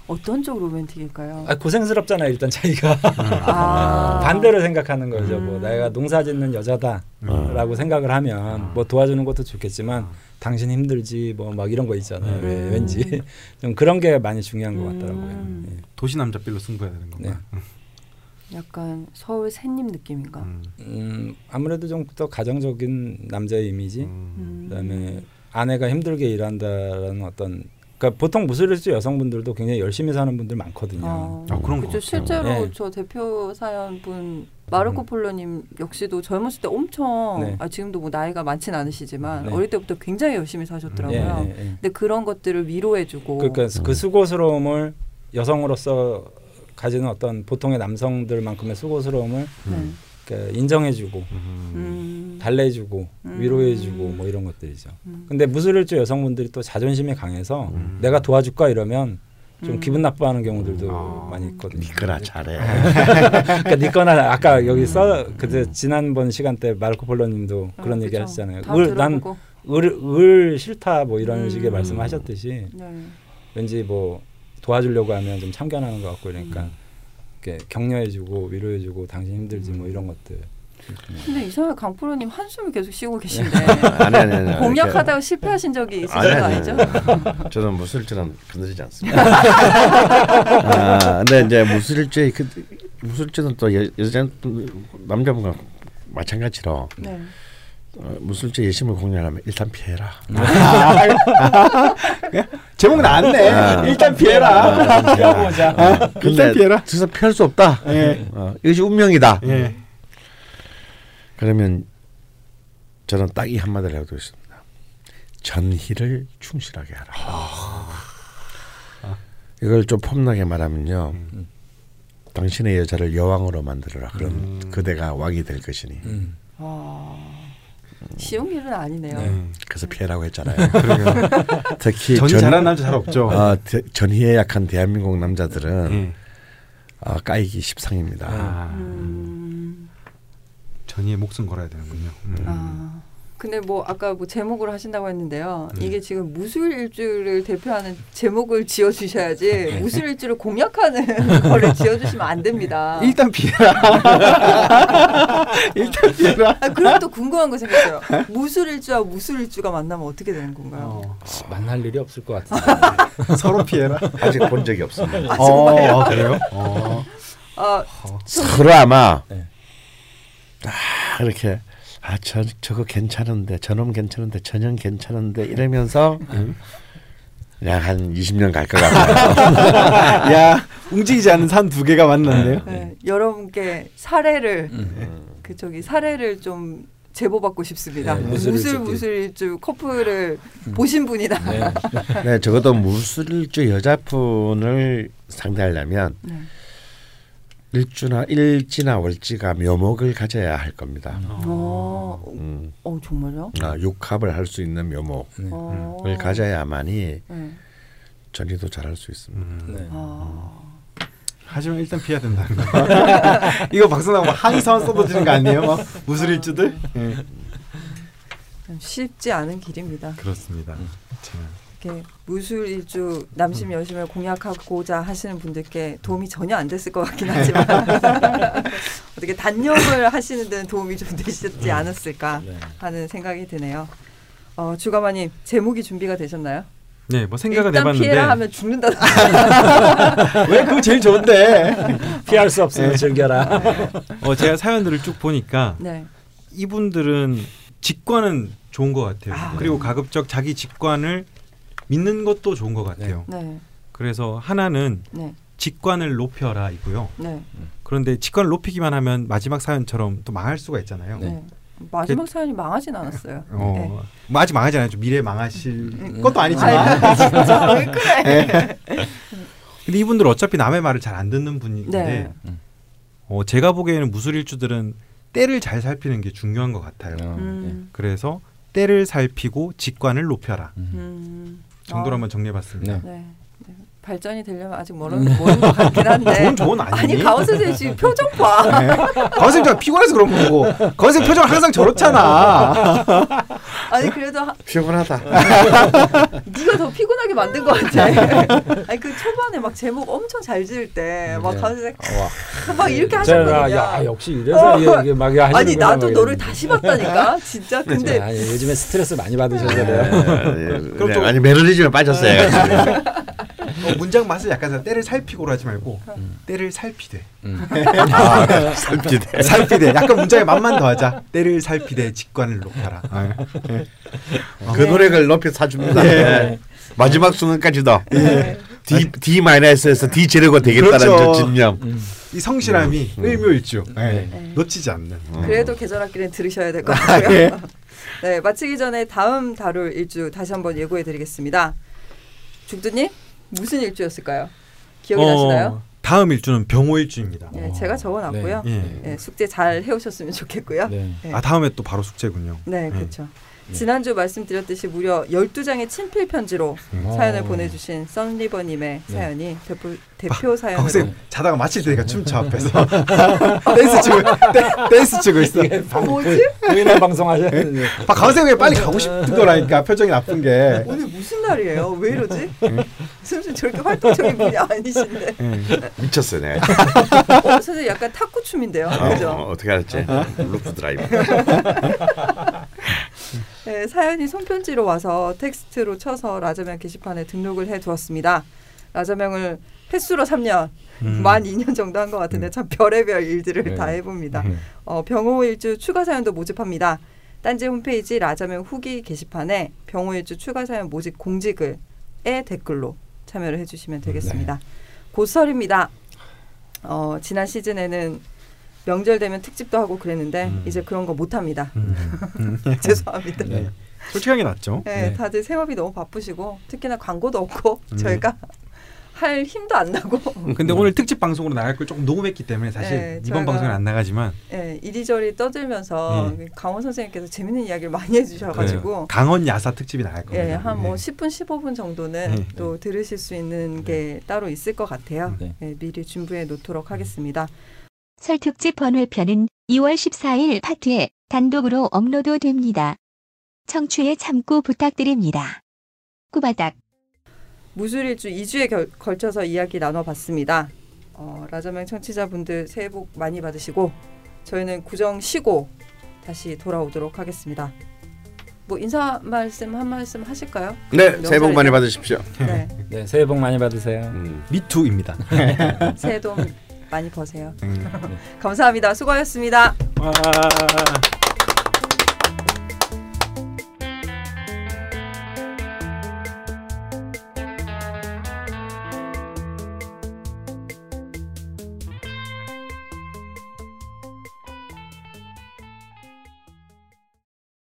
어떤 쪽 로맨틱일까요? 아, 고생스럽잖아요 일단 자기가 아. *laughs* 반대로 생각하는 거죠. 뭐 음. 내가 농사짓는 여자다라고 어. 생각을 하면 뭐 도와주는 것도 좋겠지만 당신 힘들지 뭐 막 이런 거 있잖아요. 음. 왜, 왠지 *laughs* 좀 그런 게 많이 중요한 것 같더라고요. 음. 예. 도시 남자빌로 승부해야 되는 건가? 약간 서울 새님 느낌인가? 음. 음, 아무래도 좀 더 가정적인 남자의 이미지. 음. 음. 그다음에 아내가 힘들게 일한다라는 어떤 그러니까 보통 무술일주 여성분들도 굉장히 열심히 사는 분들 많거든요. 어, 아, 그런. 같아요. 실제로 네. 저 대표 사연 분 마르코 음. 폴로님 역시도 젊었을 때 엄청 네. 아, 지금도 뭐 나이가 많지는 않으시지만 네. 어릴 때부터 굉장히 열심히 사셨더라고요. 예, 예, 예. 근데 그런 것들을 위로해주고 그러니까 그 수고스러움을 여성으로서 가지는 어떤 보통의 남성들만큼의 수고스러움을 네. 그러니까 인정해주고 음. 음. 달래주고 음. 위로해주고 뭐 이런 것들이죠. 음. 근데 무술일주 여성분들이 또 자존심이 강해서 음. 내가 도와줄까 이러면 좀 음. 기분 나빠하는 경우들도 아. 많이 있거든요. 니거나 잘해. 그러니까 니거나 아까 여기 써 그때 지난번 시간 때 마르코 폴로님도 아, 그런 얘기 그쵸. 하셨잖아요. 다 을, 난. 을, 을 싫다 뭐 이런 음. 식의 말씀하셨듯이 네. 왠지 뭐 도와주려고 하면 좀 참견하는 것 같고 그러니까 음. 이렇게 격려해주고 위로해주고 당신 힘들지 뭐 이런 것들. 근데 이상하게 강 프로님 한숨을 계속 쉬고 계신데 아니 아니 아니. 공략하다가 실패하신 적이 있으신 아니, 거 아니, 아니죠? 아니. 저는 무술일주는 건드리지 않습니다. 아, 근데 이제 무술일주 그 무술일주는 또 여, 여자 남자분과 마찬가지로 네. 어, 무술일주 예심을 공략하면 일단 피해라. *laughs* 제목 나왔네. 아. 일단 피해라. 아, 피워보자. 근데 일단 피해라. 진짜 피할 수 없다. 예. 어, 이것이 운명이다. 예. 그러면 저는 딱 이 한마디를 하고 있습니다. 전희를 충실하게 하라. 이걸 좀 폼나게 말하면요. 음. 당신의 여자를 여왕으로 만들어라. 그럼 음. 그대가 왕이 될 것이니. 음. 일은 아니네요. 네. 음. 그래서 피해라고 했잖아요. 그러게요. 특히 전이 전, 잘하는 남자 잘 없죠. 어, 대- 전희에 약한 대한민국 남자들은 예. 어, 까이기 십상입니다. 아, 음, 전이의 목숨 걸어야 되는군요. 음. 아, 근데 뭐 아까 뭐 제목을 하신다고 했는데요. 음. 이게 지금 무술 일주를 대표하는 제목을 지어 주셔야지 네. 무술 일주를 공략하는 *laughs* 거를 지어 주시면 안 됩니다. 일단 피해라. *laughs* 일단 피해라. 아, 그럼 또 궁금한 거 생겼어요. 무술 일주와 무술 일주가 만나면 어떻게 되는 건가요? 어, 만날 일이 없을 것 같은데. *laughs* 서로 피해라. 아직 본 적이 없습니다. 아, 정말요? 어, 그래요? 어. 아, 서로 아마 네. 아, 이렇게 아, 저 저거 괜찮은데 저놈 괜찮은데 저년 괜찮은데 이러면서 그냥 한 20년 갈 것 같아요. *laughs* 야, 움직이지 않는 산 두 개가 만났네요. 네, 여러분께 사례를 음. 그 저기 사례를 좀 제보받고 싶습니다. 네, 무술 무술일주끼리. 무술일주 커플을 보신 분이다. 네. *laughs* 네, 적어도 무술일주 여자분을 상대하려면 네. 일주나 일지나 월지가 묘목을 가져야 할 겁니다. 어, 음, 어 정말요? 아, 육합을 할 수 있는 묘목을 네. 어. 가져야만이 네. 전리도 잘할 수 있습니다. 음. 네. 아, 하지만 일단 피해야 된다는 거. *laughs* 이거 방송 나가면 항의사원 쏟아지는 거 아니에요? 막 무술일주들? 예. 쉽지 않은 길입니다. 그렇습니다. 음. 참. 이렇게 무술일주 남심 여심을 공략하고자 하시는 분들께 도움이 전혀 안 됐을 것 같긴 *laughs* 하지만 *laughs* 어떻게 단념을 하시는 데는 도움이 좀 되셨지 않았을까 네. 하는 생각이 드네요. 어, 주가마님 제목이 준비가 되셨나요? 네, 뭐 생각은 일단 해봤는데 피해라 하면 죽는다. *laughs* 왜 그거 제일 좋은데? 피할 수 없으면 즐겨라. 어, 제가 사연들을 쭉 보니까 네. 이분들은 직관은 좋은 것 같아요. 아. 그리고 가급적 자기 직관을 믿는 것도 좋은 것 같아요. 네. 그래서 하나는 네. 직관을 높여라이고요. 네. 그런데 직관을 높이기만 하면 마지막 사연처럼 또 망할 수가 있잖아요. 네. 마지막 사연이 망하진 않았어요. 어, 뭐 아직 망하지 않았죠. 미래 망하실 음. 것도 아이, 아니지만. 진짜 왜 그래? *laughs* 근데 이분들 어차피 남의 말을 잘 안 듣는 분인데 네. 어, 제가 보기에는 무술일주들은 때를 잘 살피는 게 중요한 것 같아요. 어, 음. 그래서 때를 살피고 직관을 높여라 네. 음. 음. 정도로 아, 한번 정리해봤습니다. 네. 네. 네. 발전이 되려면 아직 멀은 멀은 것 같긴 한데. 좋은 좋은 아니니? 아니 가온 선생님 지금 표정 봐. 거선생 좀 피곤해서 그런 거고 거선생 표정 항상 저렇잖아. 아니 그래도 하, 피곤하다. 네가 더 피곤하게 만든 것 같아. 아니 그 초반에 막 제목 엄청 잘 지을 때막 네. 가온 선생 와. 막 이렇게 제가 하셨거든요. 야 역시 이래서 이게, 이게 막. 아니 나도 막 너를. 다시 봤다니까 진짜. 근데 아니, 요즘에 스트레스 많이 받으셔서 네, 그래요. 그럼 좀- 아니 매너리즘에 빠졌어요. 어, 문장 맛을 약간 때를 살피고로 하지 말고 때를 살피되 음. *laughs* 아, 살피대. *laughs* 살피되 약간 문장의 맛만 더하자 때를 살피되 직관을 높여라. 아, 그 노래를 높이 사줍니다. 네. 마지막 순간까지도 네. D D 마이너스에서 D 제로가 되겠다는 그렇죠. 저 진념. 음. 이 성실함이 일묘일주 네. 네. 놓치지 않는. 그래도 계절 학기는 들으셔야 될것 아, 같고요. 예. 네 마치기 전에 다음 다룰 일주 다시 한번 예고해 드리겠습니다. 죽두님 무슨 일주였을까요? 기억이 나시나요? 다음 일주는 병호 일주입니다. 네, 제가 적어놨고요. 예. 네, 숙제 잘 해오셨으면 좋겠고요. 네, 네. 아 다음에 또 바로 숙제군요. 그렇죠. 지난주 말씀드렸듯이 무려 12장의 친필 편지로 어. 사연을 보내주신 썬리버님의 네. 사연이 대표, 대표 사연으로 강생 자다가 마칠 때니까 춤춰 앞에서 *laughs* 댄스 추고 댄- 댄스 추고 있어. 뭐지? 보이는 방송 하셨는데 아, 강생이 빨리 가고 싶은 거라니까 표정이 나쁜 게. 오늘 무슨 날이에요? 왜 이러지? 선생님 저렇게 활동적인 분이 아니신데. 예. 미쳤어요, 내가. 어, 선생님 약간 탁구 춤인데요. 어, 그죠? 어떻게 알았지? 루프 드라이브. *laughs* 네, 사연이 손편지로 와서 텍스트로 쳐서 라자명 게시판에 등록을 해두었습니다. 라자명을 햇수로 3년, 음. 만 2년 정도 한 것 같은데 참 별의별 일들을 네. 다 해봅니다. 음. 어, 병오일주 추가 사연도 모집합니다. 딴지 홈페이지 라자명 후기 게시판에 병호일주 추가 사연 모집 공지글에 댓글로 참여를 해주시면 되겠습니다. 곧 설입니다. 어, 지난 시즌에는 명절 되면 특집도 하고 그랬는데 음. 이제 그런 거 못 합니다. 음. *laughs* 음. *laughs* 죄송합니다. 네. 솔직한 게 낫죠. 네, 네. 다들 생업이 너무 바쁘시고 특히나 광고도 없고 음. 저희가 *laughs* 할 힘도 안 나고 근데 오늘 특집 방송으로 나갈 걸 조금 녹음했기 때문에 사실 네, 이번 방송에 안 나가지만 예, 이리저리 떠들면서 네. 강원 선생님께서 재밌는 이야기를 많이 해주셔가지고 그 강원 야사 특집이 나갈 겁니다. 예, 한뭐 네. 10분, 15분 정도는 네. 또 들으실 수 있는 게 따로 있을 것 같아요. 네. 예, 미리 준비해 놓도록 하겠습니다. 설 특집 번외편은 2월 14일 파트에 단독으로 업로드 됩니다. 청취에 참고 부탁드립니다. 꾸바닥 무술일주 2주에 결, 걸쳐서 이야기 나눠봤습니다. 어, 라자명 청취자분들 새해 복 많이 받으시고 저희는 구정 쉬고 다시 돌아오도록 하겠습니다. 뭐 인사 말씀 한 말씀 하실까요? 네, 새해 복 많이? 받으십시오. 네, 네, 새해 복 많이 받으세요. 음. 미투입니다. 새해 돈 많이 버세요. 음. *laughs* 감사합니다. 수고하셨습니다. 와.